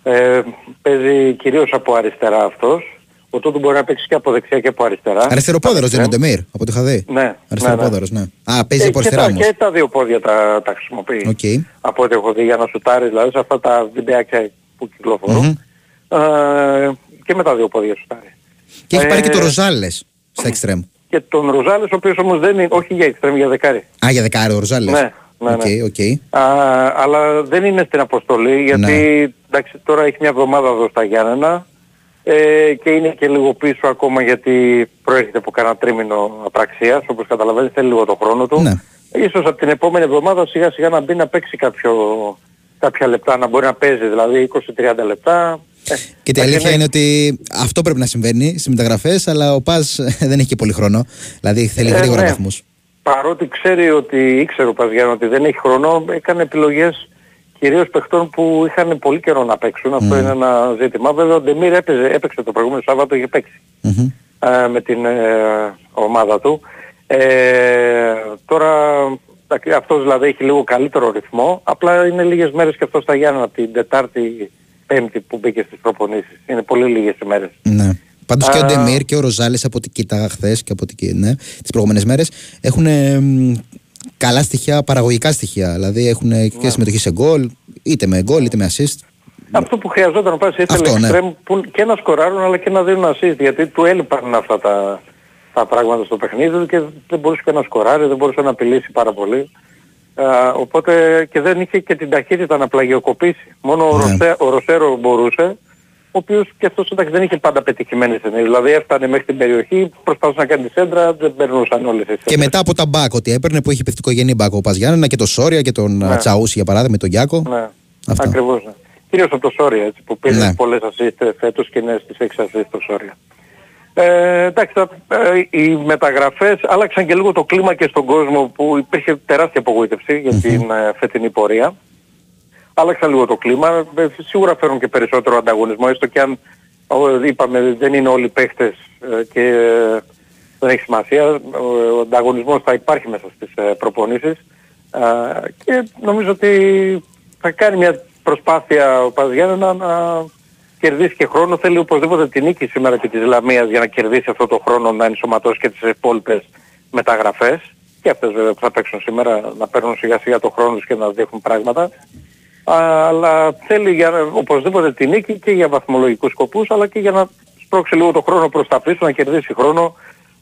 Ε, παίζει κυρίως από αριστερά αυτός. Ο Τούτου μπορεί να παίξει και από δεξιά και από αριστερά. Αριστεροπόδαρος δεν είναι ο Ντεμίρ, από ό,τι είχα δει. Ναι, Αριστεροπόδαρος, ναι. Α, παίζει Ε, από και, αριστερά τα, όμως. και τα δύο πόδια τα, τα χρησιμοποιεί. Οκ. Από ό,τι έχω δει για να σουτάρει, δηλαδή σε αυτά τα βιντεάκια που κυκλοφορούν. Ε, και με τα δύο πόδια σουτάρει. Και έχει πάρει και το Ε, Ροζάλες στα εξτρέμ. Και τον Ροζάλες, ο οποίος όμως δεν είναι, όχι για εξτρέμ, για δεκάρι. Α, για δεκάρι ο Ροζάλες. Ναι, ναι, Οκ, ναι. οκ. Α, αλλά δεν είναι στην αποστολή γιατί Ναι. εντάξει, τώρα έχει μια εβδομάδα εδώ στα Γιάννενα ε, και είναι και λίγο πίσω ακόμα γιατί προέρχεται από κανένα τρίμηνο απραξίας όπως καταλαβαίνεις θέλει λίγο το χρόνο του. Ναι. Ίσως από την επόμενη εβδομάδα σιγά σιγά να μπει να παίξει κάποιο, κάποια λεπτά, να μπορεί να παίζει δηλαδή 20-30 λεπτά. Ε, Και η εντάξει, αλήθεια είναι ότι αυτό πρέπει να συμβαίνει στις μεταγραφές, αλλά ο ΠΑΣ δεν έχει και πολύ χρόνο. Δηλαδή θέλει Ε, γρήγορα ναι. βαθμούς. παρότι ξέρει ότι ήξερε ο Παζιάνο ότι δεν έχει χρόνο, έκανε επιλογές κυρίως παιχτών που είχαν πολύ καιρό να παίξουν. Αυτό είναι ένα ζήτημα. Βέβαια ο Ντεμίρ έπαιζε, έπαιξε το προηγούμενο Σάββατο, είχε παίξει ε, με την ε, ομάδα του. Ε, τώρα εντάξει, αυτός δηλαδή έχει λίγο καλύτερο ρυθμό, απλά είναι λίγες μέρες και αυτό στα Γιάννα από την Τετάρτη, Πέμπτη που μπήκε στις προπονήσεις. Είναι πολύ λίγες οι μέρες. Ναι. Πάντως και ο Α. Ντεμίρ και ο Ροζάλες από ό,τι κοίταγα χθες και από ό,τι κοι- ναι, τις προηγούμενες μέρες έχουν ε, μ, καλά στοιχεία, παραγωγικά στοιχεία. Δηλαδή έχουν Ναι. και συμμετοχή σε γκολ, είτε με γκολ είτε με assist. Αυτό που χρειαζόταν να πας ήθελε Αυτό, ναι. εξτρέμ που και να σκοράρουν αλλά και να δίνουν assist γιατί του έλειπαν αυτά τα, τα πράγματα στο παιχνίδι του και δεν μπορούσε και να σκοράρει, δεν μπορούσε να απειλήσει πάρα πολύ. Α, οπότε και δεν είχε και την ταχύτητα να πλαγιοκοπήσει. Μόνο ο, Ναι. Ροσε, ο Ροσέρο μπορούσε, ο οποίος και αυτός εντάξει δεν είχε πάντα πετυχημένες ενέργειες. Δηλαδή έφτανε μέχρι την περιοχή, προσπαθούσε να κάνει τη σέντρα, δεν περνούσαν όλες τις Και μετά από τα μπακ ότι έπαιρνε που είχε παιχτικογενή μπακ ο Πα Γιάννενα και το Σόρια και τον Ναι. ναι. Τσαούση για παράδειγμα, με τον Γιάκο. Ναι, Αυτό. ακριβώς. Ναι. Κυρίως από το Σόρια έτσι, που πήρε Ναι. πολλές assist φέτος και είναι στις 6 assist το Σόρια. Ε, εντάξει, τα- ε, οι μεταγραφές άλλαξαν και λίγο το κλίμα και στον κόσμο που υπήρχε τεράστια απογοήτευση για την ε, φετινή πορεία. Άλλαξαν λίγο το κλίμα, ε, σίγουρα φέρουν και περισσότερο ανταγωνισμό, έστω και αν ο, είπαμε δεν είναι όλοι παίχτες ε, και δεν έχει σημασία. Ο, ο ανταγωνισμός θα υπάρχει μέσα στις ε, προπονήσεις Α, και νομίζω ότι θα κάνει μια προσπάθεια ο Παζιάννα να κερδίσει και χρόνο. Θέλει οπωσδήποτε την νίκη σήμερα και της Λαμίας για να κερδίσει αυτό το χρόνο να ενσωματώσει και τις υπόλοιπες μεταγραφές. Και αυτές βέβαια που θα παίξουν σήμερα να παίρνουν σιγά σιγά το χρόνο τους και να δείχνουν πράγματα. Α, αλλά θέλει για, οπωσδήποτε την νίκη και για βαθμολογικούς σκοπούς αλλά και για να σπρώξει λίγο το χρόνο προς τα πίσω, να κερδίσει χρόνο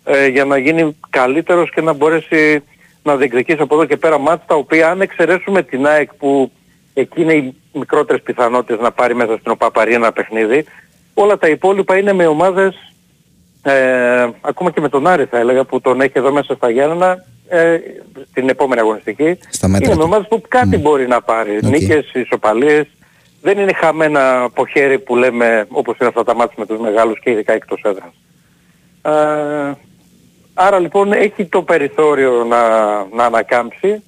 ε, για να γίνει καλύτερος και να μπορέσει να διεκδικήσει από εδώ και πέρα μάτς τα οποία αν εξαιρέσουμε την ΑΕΚ που εκεί είναι οι μικρότερες πιθανότητες να πάρει μέσα στην ΟΠΑΠΑΡΗ ένα παιχνίδι, όλα τα υπόλοιπα είναι με ομάδες ε, ακόμα και με τον Άρη θα έλεγα που τον έχει εδώ μέσα στα Γιάννενα ε, την επόμενη αγωνιστική. Στα μέτρα είναι με του. ομάδες που κάτι μπορεί να πάρει. Οκ. νίκες, ισοπαλίες. Δεν είναι χαμένα από χέρι που λέμε όπως είναι αυτά τα ματς με τους μεγάλους και ειδικά εκτός έδρας. Ε, άρα λοιπόν έχει το περιθώριο να, να ανακάμψει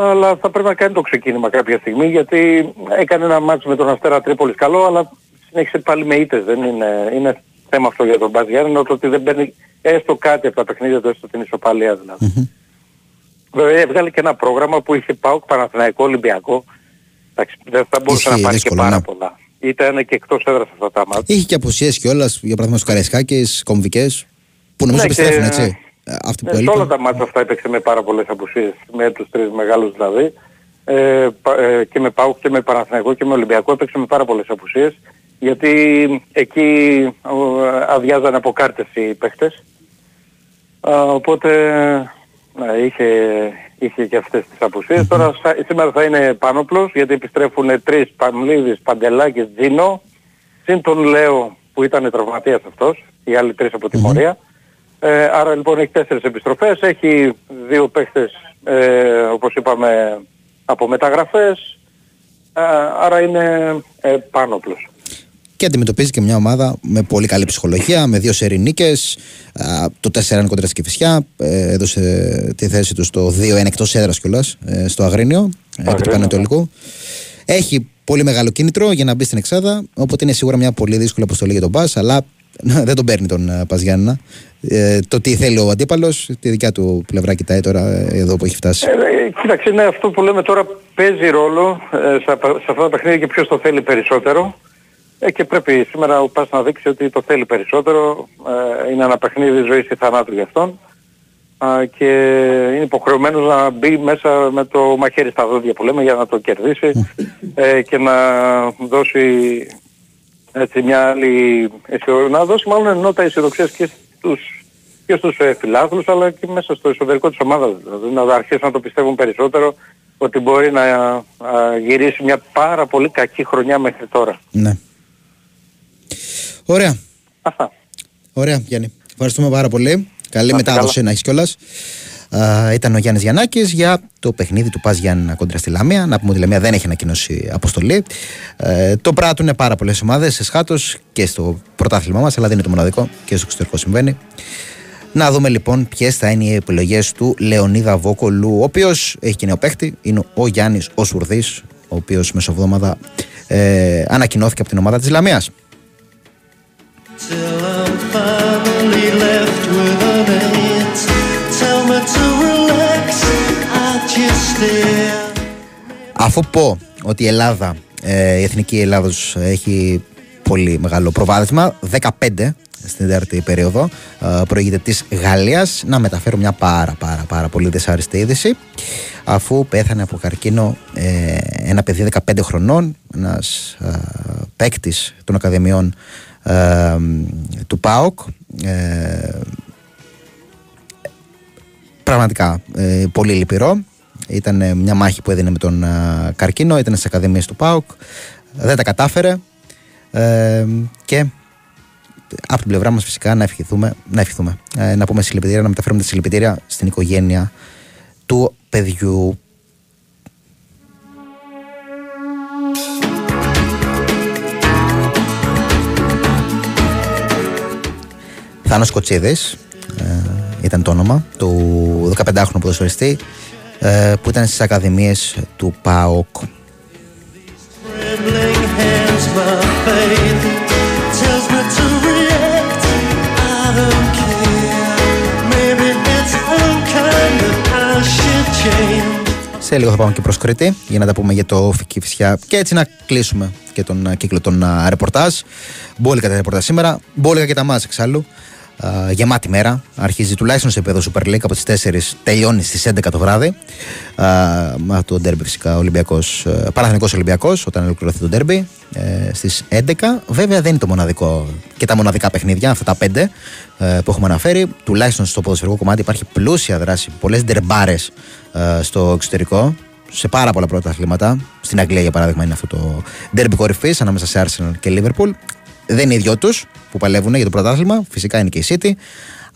αλλά θα πρέπει να κάνει το ξεκίνημα κάποια στιγμή γιατί έκανε ένα ματς με τον Αστέρα Τρίπολης καλό αλλά συνέχισε πάλι με ήττες. Δεν είναι, είναι θέμα αυτό για τον Μπάζ Γιάννη το ότι δεν παίρνει έστω κάτι από τα παιχνίδια του, έστω την ισοπαλία δηλαδή. Βέβαια έβγαλε και ένα πρόγραμμα που είχε ΠΑΟΚ Παναθηναϊκό Ολυμπιακό. Εντάξει, δεν θα μπορούσε Είχε να πάρει δύσκολο, και πάρα ναι. πολλά. Ήταν και εκτός έδρας αυτά τα μάτια. Είχε και αποσίες κιόλας, για παράδειγμα στους Καραϊσκάκες, κομβικές, που νομίζω Ναι, επιστρέφουν και- έτσι. Ε, Αυτοί που Ε, σε έλειπαν. όλα τα μάτια αυτά έπαιξε με πάρα πολλές απουσίες, με τους τρεις μεγάλους δηλαδή. Ε, πα- ε, και με ΠΑΟΚ και με Παναθηναϊκό και με Ολυμπιακό έπαιξε με πάρα πολλές απουσίες. Γιατί εκεί ο, αδειάζανε από κάρτες οι παίχτες. Α, οπότε ναι, είχε, είχε και αυτές τις απουσίες. Τώρα σα- σήμερα θα είναι Πάνοπλος γιατί επιστρέφουν τρεις Παμλίδης, Παντελάκης, Τζίνο. Συν τον Λέο που ήταν τραυματίας αυτός, οι άλλοι τρεις από τη Μορία. Ε, άρα λοιπόν έχει τέσσερις επιστροφές, έχει δύο παίχτες ε, όπως είπαμε από μεταγραφές, ε, άρα είναι ε, Πάνοπλος. Και αντιμετωπίζει και μια ομάδα με πολύ καλή ψυχολογία, με δύο σερή νίκες. Α, Το 4-1 κοντρα στη Κηφισιά. ε, Έδωσε τη θέση του στο 2-1 εκτός έδρας κιόλας στο Αγρίνιο, ε, επί του Πανετολικού. Έχει πολύ μεγάλο κίνητρο για να μπει στην Εξάδα. Οπότε είναι σίγουρα μια πολύ δύσκολη αποστολή για τον Πα, αλλά δεν τον παίρνει τον ε, Πας Γιάννενα. Ε, το τι θέλει ο αντίπαλος, τη δικιά του πλευρά κοιτάει τώρα ε, εδώ που έχει φτάσει. Ε, ε, κοίταξε, είναι αυτό που λέμε τώρα παίζει ρόλο ε, σε, απα- σε αυτά τα παιχνίδια και ποιος το θέλει περισσότερο. Ε, και πρέπει σήμερα ο Πας να δείξει ότι το θέλει περισσότερο. Ε, είναι ένα παιχνίδι ζωής ή θανάτου για αυτόν. Α, και είναι υποχρεωμένος να μπει μέσα με το μαχαίρι στα δόντια που λέμε για να το κερδίσει ε, και να δώσει έτσι μια άλλη αισιοδοξία, να δώσει μάλλον νότα αισιοδοξίας και στους, και στους ε, φιλάθλους αλλά και μέσα στο εσωτερικό της ομάδας δηλαδή να αρχίσουν να το πιστεύουν περισσότερο ότι μπορεί να α, γυρίσει μια πάρα πολύ κακή χρονιά μέχρι τώρα. Ναι. Ωραία. Αυτά. Ωραία, Γιάννη. Ευχαριστούμε πάρα πολύ. Καλή Να είστε μετάδοση καλά. να έχεις κιόλα. Ήταν ο Γιάννης Γιαννάκης για το παιχνίδι του Πας Γιάννη κόντρα στη Λαμία. Να πούμε ότι η Λαμία δεν έχει ανακοινώσει αποστολή. Ε, το πράττουν πάρα πολλές ομάδες σε σχάτω και στο πρωτάθλημά μας, αλλά δεν είναι το μοναδικό και στο εξωτερικό συμβαίνει. Να δούμε λοιπόν ποιες θα είναι οι επιλογές του Λεωνίδα Βόκολου, ο οποίος έχει και νέο παίχτη. Είναι ο Γιάννης ο Σουρδή, ο οποίος μεσοβδόμαδα ε, ανακοινώθηκε από την ομάδα της Λαμίας. Αφού πω ότι η Ελλάδα, ε, η εθνική Ελλάδος έχει πολύ μεγάλο προβάδισμα, 15 στην τέταρτη περίοδο, ε, προηγείται της Γαλλίας, να μεταφέρω μια πάρα πάρα πάρα πολύ δυσάρεστη είδηση, αφού πέθανε από καρκίνο ε, ένα παιδί 15 χρονών, ένας ε, παίκτης των Ακαδημιών ε, του ΠΑΟΚ, ε, πραγματικά ε, πολύ λυπηρό. Ήταν ε, μια μάχη που έδινε με τον ε, καρκίνο, ήταν στις ακαδημίες του ΠΑΟΚ, δεν τα κατάφερε ε, και από την πλευρά μας φυσικά να ευχηθούμε, να, ευχηθούμε, ε, να πούμε συλληπιτήρια, να μεταφέρουμε τα συλληπιτήρια στην οικογένεια του παιδιού. Θάνος Κοτσίδης ε, ήταν το όνομα, του 15χρονου ποδοσφαιριστή ε, που ήταν στις ακαδημίες του ΠΑΟΚ. Σε λίγο θα πάμε και προς Κρήτη για να τα πούμε για το Φική Φυσιά και έτσι να κλείσουμε και τον κύκλο των ε, ρεπορτάζ. Μπόλικα τα ρεπορτάζ σήμερα, μπόλικα και τα μάτς εξάλλου. Α, γεμάτη μέρα. Αρχίζει τουλάχιστον σε επίπεδο Super League από τις 4 τελειώνει στις 11 το βράδυ. Α, με το ντέρμπι φυσικά Ολυμπιακός, Παναθηνικό Ολυμπιακός, όταν ολοκληρωθεί το ντέρμπι ε, στις 11. Βέβαια δεν είναι το μοναδικό και τα μοναδικά παιχνίδια, αυτά τα 5 ε, που έχουμε αναφέρει. Τουλάχιστον στο ποδοσφαιρικό κομμάτι υπάρχει πλούσια δράση, πολλές ντερμπάρες ε, στο εξωτερικό. Σε πάρα πολλά πρώτα αθλήματα. Στην Αγγλία, για παράδειγμα, είναι αυτό το ντέρμπι κορυφής ανάμεσα σε Arsenal και Liverpool. Δεν είναι οι δυο τους που παλεύουν για το πρωτάθλημα. Φυσικά είναι και η City.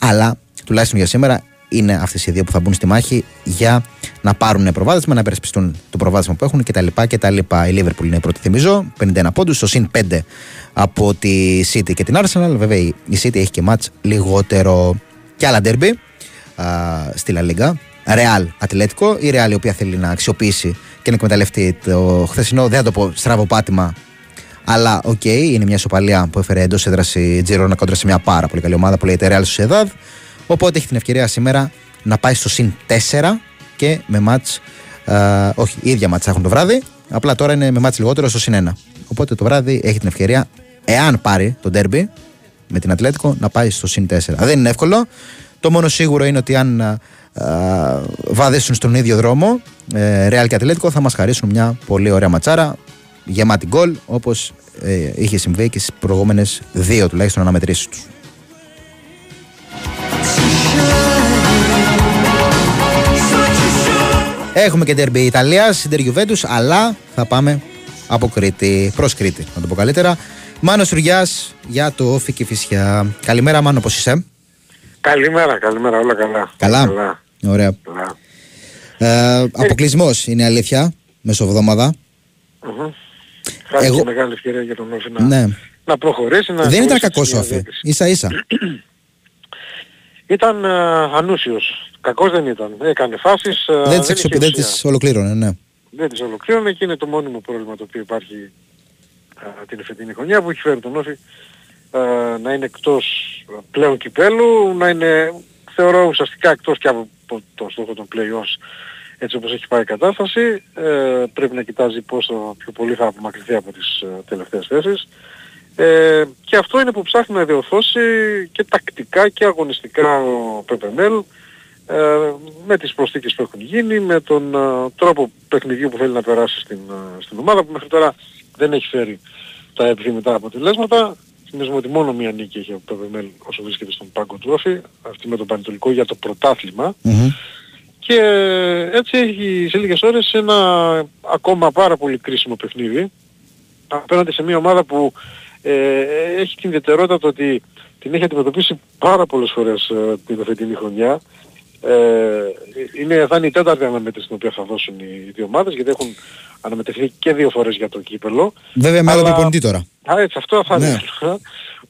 Αλλά τουλάχιστον για σήμερα είναι αυτές οι δύο που θα μπουν στη μάχη για να πάρουν προβάδισμα, να υπερασπιστούν το προβάδισμα που έχουν κτλ. κτλ. Η Liverpool είναι η πρώτη, θυμίζω, 51 πόντους, στο συν 5 από τη City και την Arsenal. Βέβαια η City έχει και μάτς λιγότερο και άλλα derby α, στη La Liga. Real Ατλέτικο, η Real η οποία θέλει να αξιοποιήσει και να εκμεταλλευτεί το χθεσινό, δεν θα το πω στραβό πάτημα, αλλά οκ, είναι μια ισοπαλία που έφερε εντός έδρας η Τζιρόνα κόντρα σε μια πάρα πολύ καλή ομάδα που λέγεται Real Sociedad. Οπότε έχει την ευκαιρία σήμερα να πάει στο συν 4 και με ματς, α, όχι, ίδια ματς θα έχουν το βράδυ, απλά τώρα είναι με ματς λιγότερο στο συν 1. Οπότε το βράδυ έχει την ευκαιρία, εάν πάρει το ντέρμπι με την Ατλέτικο, να πάει στο συν 4. Δεν είναι εύκολο. Το μόνο σίγουρο είναι ότι αν α, α, βαδίσουν στον ίδιο δρόμο, ε, Real και Ατλέτικο θα μας χαρίσουν μια πολύ ωραία ματσάρα, γεμάτη γκολ, όπως ε, είχε συμβεί και στις προηγούμενες δύο τουλάχιστον αναμετρήσεις τους. Έχουμε και τερμπι Ιταλίας, Ιντερ Juventus, αλλά θα πάμε από Κρήτη, προς Κρήτη, να το πω καλύτερα. Μάνος Ρουγιάς για το Όφη και Φυσιά. Καλημέρα Μάνο, πώς είσαι; Καλημέρα, καλημέρα, όλα καλά. Καλά. Ωραία. Καλά. Ε, αποκλεισμός είναι η αλήθεια, μεσοβδόμαδα. Μμμ. Χάρη Εγώ- και μεγάλη ευκαιρία για τον Όφη να, Ναι. να προχωρήσει. Να Δεν ήταν προχωρήσει κακός σε μια Όφη, διάκριση. ίσα ίσα. Ήταν ε, ανούσιος. Κακός δεν ήταν. Έκανε φάσεις. ε, δεν τις, είχε εξοπλι- δεν ουσία. τις ολοκλήρωνε, ναι. δεν τις ολοκλήρωνε και είναι το μόνιμο πρόβλημα το οποίο υπάρχει α, την εφετινή χρονιά που έχει φέρει τον Όφη α, να είναι εκτός α, πλέον κυπέλου, να είναι θεωρώ ουσιαστικά εκτός και από, από το στόχο των play-offs έτσι όπως έχει πάει η κατάσταση. Ε, πρέπει να κοιτάζει πόσο πιο πολύ θα απομακρυνθεί από τις ε, τελευταίες θέσεις. Ε, και αυτό είναι που ψάχνει να διορθώσει και τακτικά και αγωνιστικά ο ΠΠΜΕΛ ε, με τις προσθήκες που έχουν γίνει, με τον ε, τρόπο παιχνιδιού που θέλει να περάσει στην, ε, στην ομάδα που μέχρι τώρα δεν έχει φέρει τα επιθυμητά αποτελέσματα. Θυμίζουμε ότι μόνο μία νίκη έχει ο ΠΠΜΕΛ όσο βρίσκεται στον πάγκο του Όφη, αυτή με τον Πανετολικό για το πρωτάθλημα. Και έτσι έχει σε λίγες ώρες ένα ακόμα πάρα πολύ κρίσιμο παιχνίδι απέναντι σε μια ομάδα που ε, έχει την ιδιαιτερότητα το ότι την έχει αντιμετωπίσει πάρα πολλές φορές ε, την φετινή χρονιά. Ε, είναι, θα είναι η τέταρτη αναμέτρηση την οποία θα δώσουν οι δύο ομάδες γιατί έχουν αναμετρηθεί και δύο φορές για το κύπελο. Βέβαια με άλλο Αλλά- προπονητή τώρα. Α, έτσι, αυτό θα Ναι.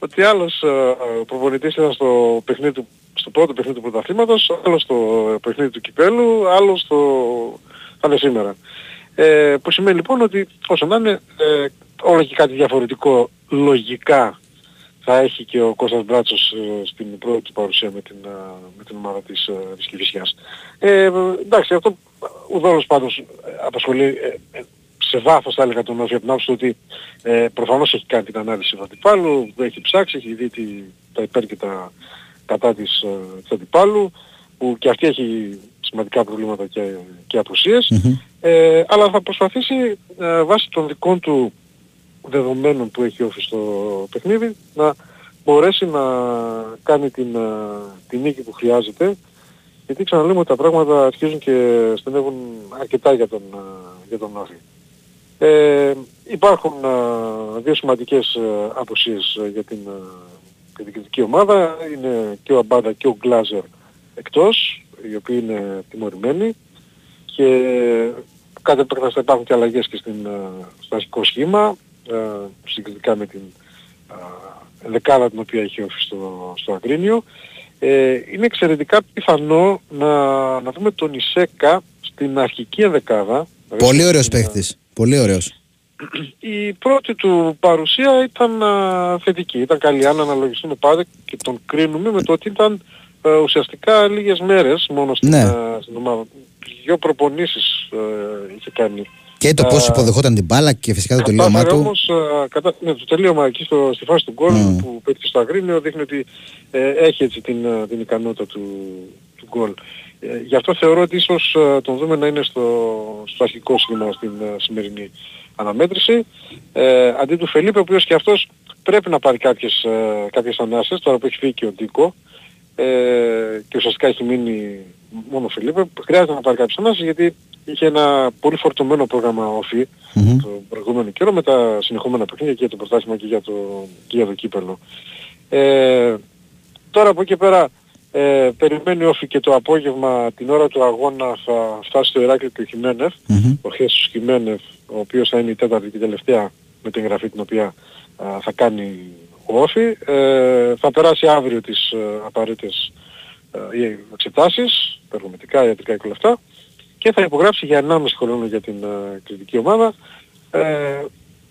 Ήθελα. Ότι άλλος ε, προπονητής ήταν στο, παιχνίδι του, στο πρώτο παιχνίδι του πρωταθλήματος, άλλος στο παιχνίδι του κυπέλου, άλλος στο... θα είναι σήμερα. Ε, που σημαίνει λοιπόν ότι όσο να είναι ε, όλο και κάτι διαφορετικό λογικά θα έχει και ο Κώστας Μπράτσος ε, στην πρώτη του παρουσία με την, ε, με την ομάδα της, ε, της Κηφισιάς. Ε, εντάξει, αυτό ουδόλως πάντως ε, απασχολεί ε, ε, σε βάθος θα έλεγα τον Όφη από την άποψη του ότι ε, προφανώς έχει κάνει την ανάλυση του αντιπάλου, έχει ψάξει, έχει δει τι, τα υπέρ και τα κατά της, ε, του αντιπάλου, που και αυτή έχει σημαντικά προβλήματα και, και απουσίες. Ε, αλλά θα προσπαθήσει ε, βάσει των δικών του δεδομένων που έχει όφη στο παιχνίδι να μπορέσει να κάνει την, ε, την νίκη που χρειάζεται γιατί ξαναλέμε ότι τα πράγματα αρχίζουν και στενεύουν αρκετά για τον, ε, για τον Όφη. Ε, υπάρχουν ε, δύο σημαντικές ε, απουσίες ε, για την, ε, για την κριτική ομάδα. Είναι και ο Αμπάντα και ο Γκλάζερ εκτός, οι οποίοι είναι τιμωρημένοι και κάτι επέκταση θα υπάρχουν και αλλαγές και στην, ε, στο αρχικό σχήμα, ε, συγκριτικά με την ε, δεκάδα την οποία έχει όφη στο, στο Αγρίνιο. Ε, είναι εξαιρετικά πιθανό να, να δούμε τον Ισέκα στην αρχική ενδεκάδα. Πολύ ωραίος παίχτης. Πολύ ωραίος. Η πρώτη του παρουσία ήταν α, θετική, ήταν καλή. Αν αναλογιστούμε πάντα και τον κρίνουμε με το ότι ήταν ε, ουσιαστικά λίγες μέρες μόνο στην, Ναι. α, στην ομάδα. δυο προπονήσεις ε, είχε κάνει. Και το πώς Ε, υποδεχόταν την μπάλα και φυσικά το Κατάφερε τελείωμά του. όμως, α, κατά, ναι, το τελείωμα εκεί στο, στη φάση του γκολ Μμ. που πέτυχε στο Αγρίνιο δείχνει ότι ε, έχει έτσι την, α, την ικανότητα του, του γκολ. Ε, γι' αυτό θεωρώ ότι ίσως α, τον δούμε να είναι στο, στο αρχικό σχήμα στην α, σημερινή αναμέτρηση. Ε, αντί του Φελίπε, ο οποίος και αυτός πρέπει να πάρει κάποιες, ε, κάποιες ανάσες, τώρα που έχει φύγει και ο Ντίκο, ε, και ουσιαστικά έχει μείνει μόνο ο Φελίπε, χρειάζεται να πάρει κάποιες ανάσες γιατί είχε ένα πολύ φορτωμένο πρόγραμμα όφη το προηγούμενο καιρό με τα συνεχόμενα παιχνίδια και για το πρωτάθλημα και για το, και για το κύπελο. Ε, τώρα από εκεί πέρα ε, περιμένει όφη και το απόγευμα την ώρα του αγώνα θα φτάσει στο Ηράκλειο και ο χιμενεφ ο Χέσους Χιμένεφ, ο οποίος θα είναι η τέταρτη και τελευταία με την εγγραφή την οποία α, θα κάνει ο Όφη. Ε, θα περάσει αύριο τις ε, απαραίτητες ε, οι εξετάσεις, τα εργομετικά, ιατρικά και όλα αυτά και θα υπογράψει για 1,5 χρόνο για την ε, κριτική ομάδα. Ε,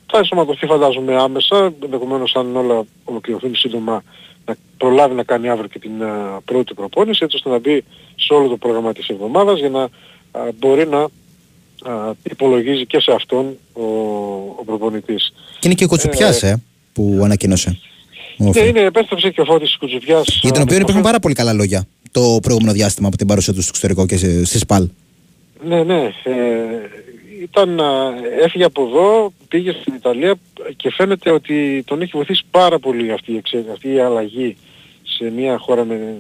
θα ενσωματωθεί φαντάζομαι άμεσα, ενδεχομένως αν όλα ολοκληρωθούν σύντομα να προλάβει να κάνει αύριο και την ε, πρώτη προπόνηση έτσι ώστε να μπει σε όλο το πρόγραμμα της εβδομάδας για να α, μπορεί να α, υπολογίζει και σε αυτόν ο, ο προπονητής. Και είναι και ο Κοτσουπιάς, Ε, ε, που ανακοίνωσε. Ο Ναι, Όφη. είναι, επέστρεψε και ο Φώτης Κουτζουβιάς. Για τον α, οποίο υπάρχουν πάρα πολύ καλά λόγια το προηγούμενο διάστημα από την παρουσία του στο εξωτερικό και σε- στη ΣΠΑΛ. Ναι, ναι. Ε, ήταν, α, έφυγε από εδώ, πήγε στην Ιταλία και φαίνεται ότι τον έχει βοηθήσει πάρα πολύ αυτή η, εξέ, αυτή η αλλαγή σε μια χώρα με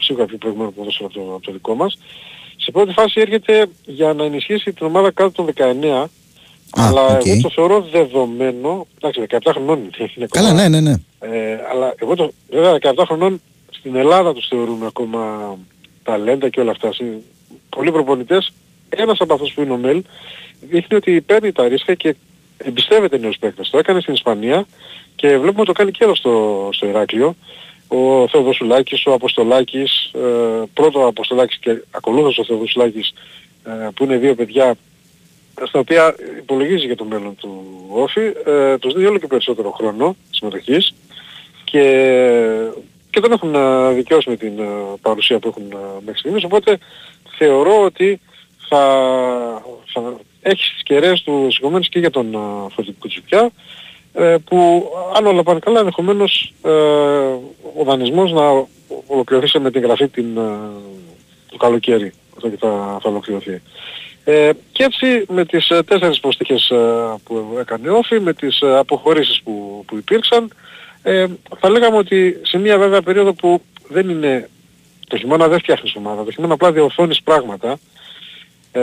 σίγουρα πιο προηγούμενο ποδόσφαιρο από το, από το δικό μας. Σε πρώτη φάση έρχεται για να ενισχύσει την ομάδα κάτω των 19, αλλά οκ. εγώ το θεωρώ δεδομένο, εντάξει 17 χρονών είναι, είναι Καλά, ακόμα, ναι, ναι, ναι. ε, αλλά εγώ το, βέβαια 17 χρονών στην Ελλάδα τους θεωρούμε ακόμα ταλέντα και όλα αυτά. Συ- Πολλοί προπονητές, ένας από αυτούς που είναι ο Μέλ, δείχνει ότι παίρνει τα ρίσκα και εμπιστεύεται νέους παίκτες. Το έκανε στην Ισπανία και βλέπουμε ότι το κάνει και εδώ στο, στο Ηράκλειο. Ο Θεοδοσουλάκης, ο Αποστολάκης, ε, πρώτο ο Αποστολάκης και ακολούθως ο Θεοδοσουλάκης, ε, που είναι δύο παιδιά στα οποία υπολογίζει για το μέλλον του Όφη, ε, τους δίνει όλο και περισσότερο χρόνο συμμετοχής και, και τον έχουν ε, δικαιώσει με την ε, παρουσία που έχουν ε, μέχρι στιγμής, οπότε θεωρώ ότι θα, θα έχεις στις κεραίες του σηκωμένες και για τον ε, Φωτή Κουτσουπιά, ε, που αν όλα πάνε καλά ενδεχομένως ε, ο δανεισμός να ολοκληρωθεί με την γραφή την, ε, το καλοκαίρι όταν και θα, θα ολοκληρωθεί. Ε, και έτσι με τις ε, τέσσερις προστίχες ε, που έκανε ο Όφη, με τις ε, αποχωρήσεις που, που υπήρξαν, ε, θα λέγαμε ότι σε μια βέβαια περίοδο που δεν είναι το χειμώνα δεν φτιάχνεις ομάδα, το χειμώνα απλά διορθώνεις πράγματα, ε,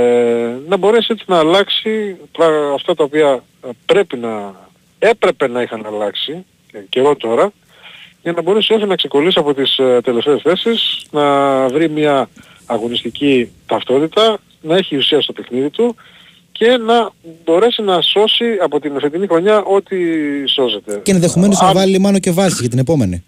να μπορέσει έτσι να αλλάξει πρά- αυτά τα οποία ε, πρέπει να, έπρεπε να είχαν αλλάξει και καιρό τώρα, για να μπορέσει όχι να ξεκολλήσει από τις ε, τελευταίες θέσεις, να βρει μια αγωνιστική ταυτότητα, να έχει ουσία στο παιχνίδι του και να μπορέσει να σώσει από την φετινή χρονιά ό,τι σώζεται. Και ενδεχομένως να Αν- βάλει μάνο και βάση για την επόμενη.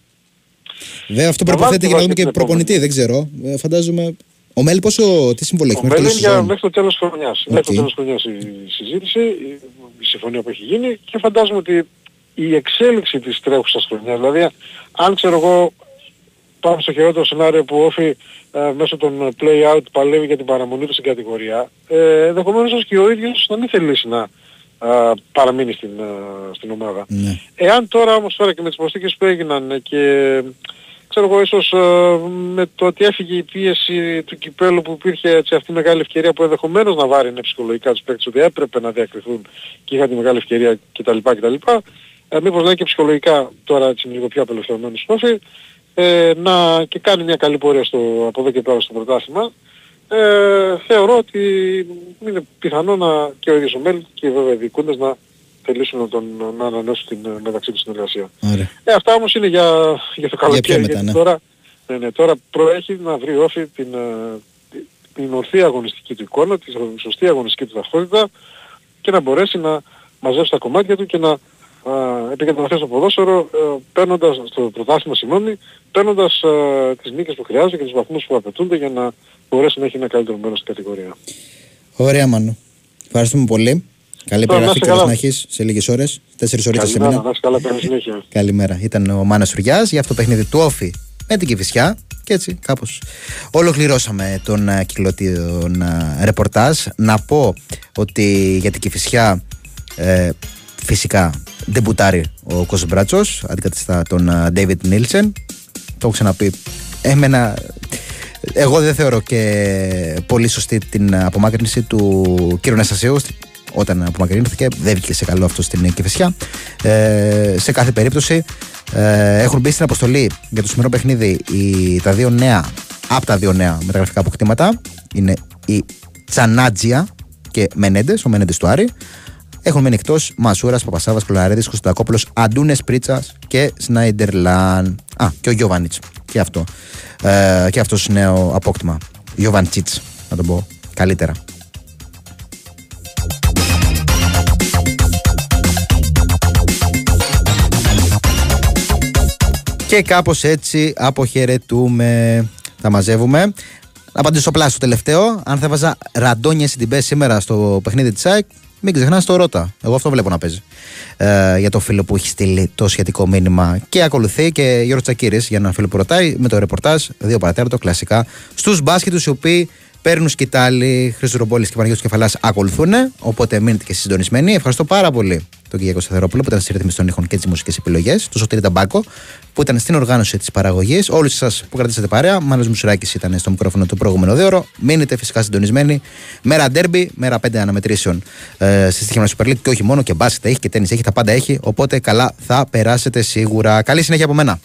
Βέβαια αυτό Να βάλει προποθέτει τη για να βάση δούμε και για την προπονητή, δεν ξέρω. Ε, φαντάζομαι. Ο Μέλ πόσο, τι συμβολή έχει Ο μέχρι Μέλλον τέλος για σεζόν. μέχρι το τέλος της χρονιάς. Μέχρι το τέλος της χρονιάς η συζήτηση, η, η συμφωνία που έχει γίνει και φαντάζομαι ότι η εξέλιξη της τρέχουσας χρονιάς, δηλαδή αν ξέρω εγώ πάμε στο χειρότερο σενάριο που όφη ε, μέσω των play-out παλεύει για την παραμονή του στην κατηγορία, ε, ενδεχομένως και ο ίδιος να μην θελήσει να ε, παραμείνει στην, ε, στην ομάδα. Ναι. Εάν τώρα όμως τώρα και με τις προσθήκες που έγιναν ε, και ξέρω εγώ ίσως ε, με το ότι έφυγε η πίεση του κυπέλου που υπήρχε έτσι, αυτή η μεγάλη ευκαιρία που ενδεχομένως να βάρει ψυχολογικά τους παίκτες ότι έπρεπε να διακριθούν και είχαν τη μεγάλη ευκαιρία κτλ. κτλ. Ε, μήπως να είναι και ψυχολογικά τώρα έτσι λίγο πιο απελευθερωμένος Όφη ε, να και κάνει μια καλή πορεία στο, από εδώ και πέρα στο πρωτάθλημα ε, θεωρώ ότι είναι πιθανό να και ο ίδιος ο Μέλ και βέβαια οι διοικούντες να θελήσουν να, τον, να ανανεώσουν την ε, μεταξύ τους συνεργασία. Ωραία. Ε, αυτά όμως είναι για, για το καλοκαίρι. μετά, γιατί ναι. τώρα, ναι, ναι, τώρα προέχει να βρει όφη την, ε, τη- την ορθή αγωνιστική του εικόνα, τη σωστή αγωνιστική του ταυτότητα και να μπορέσει να μαζέψει τα κομμάτια του και να α, επικεντρωθεί στο ποδόσφαιρο ε, παίρνοντας, στο πρωτάθλημα συγγνώμη, παίρνοντας ε, τις νίκες που χρειάζεται και τους βαθμούς που απαιτούνται για να μπορέσει να έχει ένα καλύτερο μέρος στην κατηγορία. Ωραία, Μάνο. Ευχαριστούμε πολύ. Καλή Τώρα, να περιγραφή είστε κιόλας καλά. να έχεις σε λίγες ώρες. Τέσσερις ώρες σε Καλημέρα, μήνα. να είστε καλά, καλή συνέχεια. Καλημέρα. Ήταν ο Μάνας Σουριάς για αυτό το παιχνίδι του Όφη με την Κηφισιά και έτσι κάπως ολοκληρώσαμε τον ε, κύκλο των ε, ρεπορτάζ. Να πω ότι για την Κηφισιά ε, φυσικά ντεμπουτάρει ο Κώστας Μπράτσος αντικαθιστά τον ε, David Nielsen. Το έχω ξαναπεί. Εμένα εγώ δεν θεωρώ και πολύ σωστή την απομάκρυνση του κ. Ναστασίου όταν απομακρύνθηκε. Δεν βγήκε σε καλό αυτό στην Κηφισιά. Ε, σε κάθε περίπτωση ε, έχουν μπει στην αποστολή για το σημερινό παιχνίδι οι, τα δύο νέα, από τα δύο νέα μεταγραφικά αποκτήματα. Είναι η Τσανάτζια και Μενέντες, ο Μενέντες του Άρη. Έχουν μείνει εκτός Μασούρας, Παπασάβας, Κλωραρίδη, Κωνσταντακόπουλος, Αντούνες Πρίτσας και Σνάιντερλαν. Α, και ο Γιώβανιτ. Και αυτό. Ε, και αυτός νέο απόκτημα. Γιώβαντσιτ, να τον πω καλύτερα. Και κάπως έτσι αποχαιρετούμε. Τα μαζεύουμε. Να απαντήσω απλά στο τελευταίο. Αν θα έβαζα ραντόνια στην τιμπέ σήμερα στο παιχνίδι της ΑΕΚ, μην ξεχνάς το ρώτα. Εγώ αυτό βλέπω να παίζει. Ε, για το φίλο που έχει στείλει το σχετικό μήνυμα. Και ακολουθεί και Γιώργος Τσακύρης για έναν φίλο που ρωτάει με το ρεπορτάζ δύο παρατέταρτο κλασικά στους μπάσκετου οι οποίοι παίρνουν σκητάλη. Χρήστος Ρομπόλης και Παναγιώτης Κεφαλάς ακολουθούν. Οπότε μείνετε και εσείς συντονισμένοι. Ευχαριστώ πάρα πολύ τον Κυριακό Σταθερόπουλο που ήταν στη ρύθμιση των ήχων και τις μουσικέ επιλογές. Τον Σωτήρη Ταμπάκο που ήταν στην οργάνωση της παραγωγής. Όλου σας που κρατήσατε παρέα. Μάνος Μουσουράκης ήταν στο μικρόφωνο του προηγούμενο δύο Μείνετε φυσικά συντονισμένοι. Μέρα ντέρμπι, μέρα πέντε αναμετρήσεων ε, στη στοιχεία Super League και όχι μόνο και μπάσκετ έχει και τέννη έχει, τα πάντα έχει. Οπότε καλά θα περάσετε σίγουρα. Καλή συνέχεια από μένα.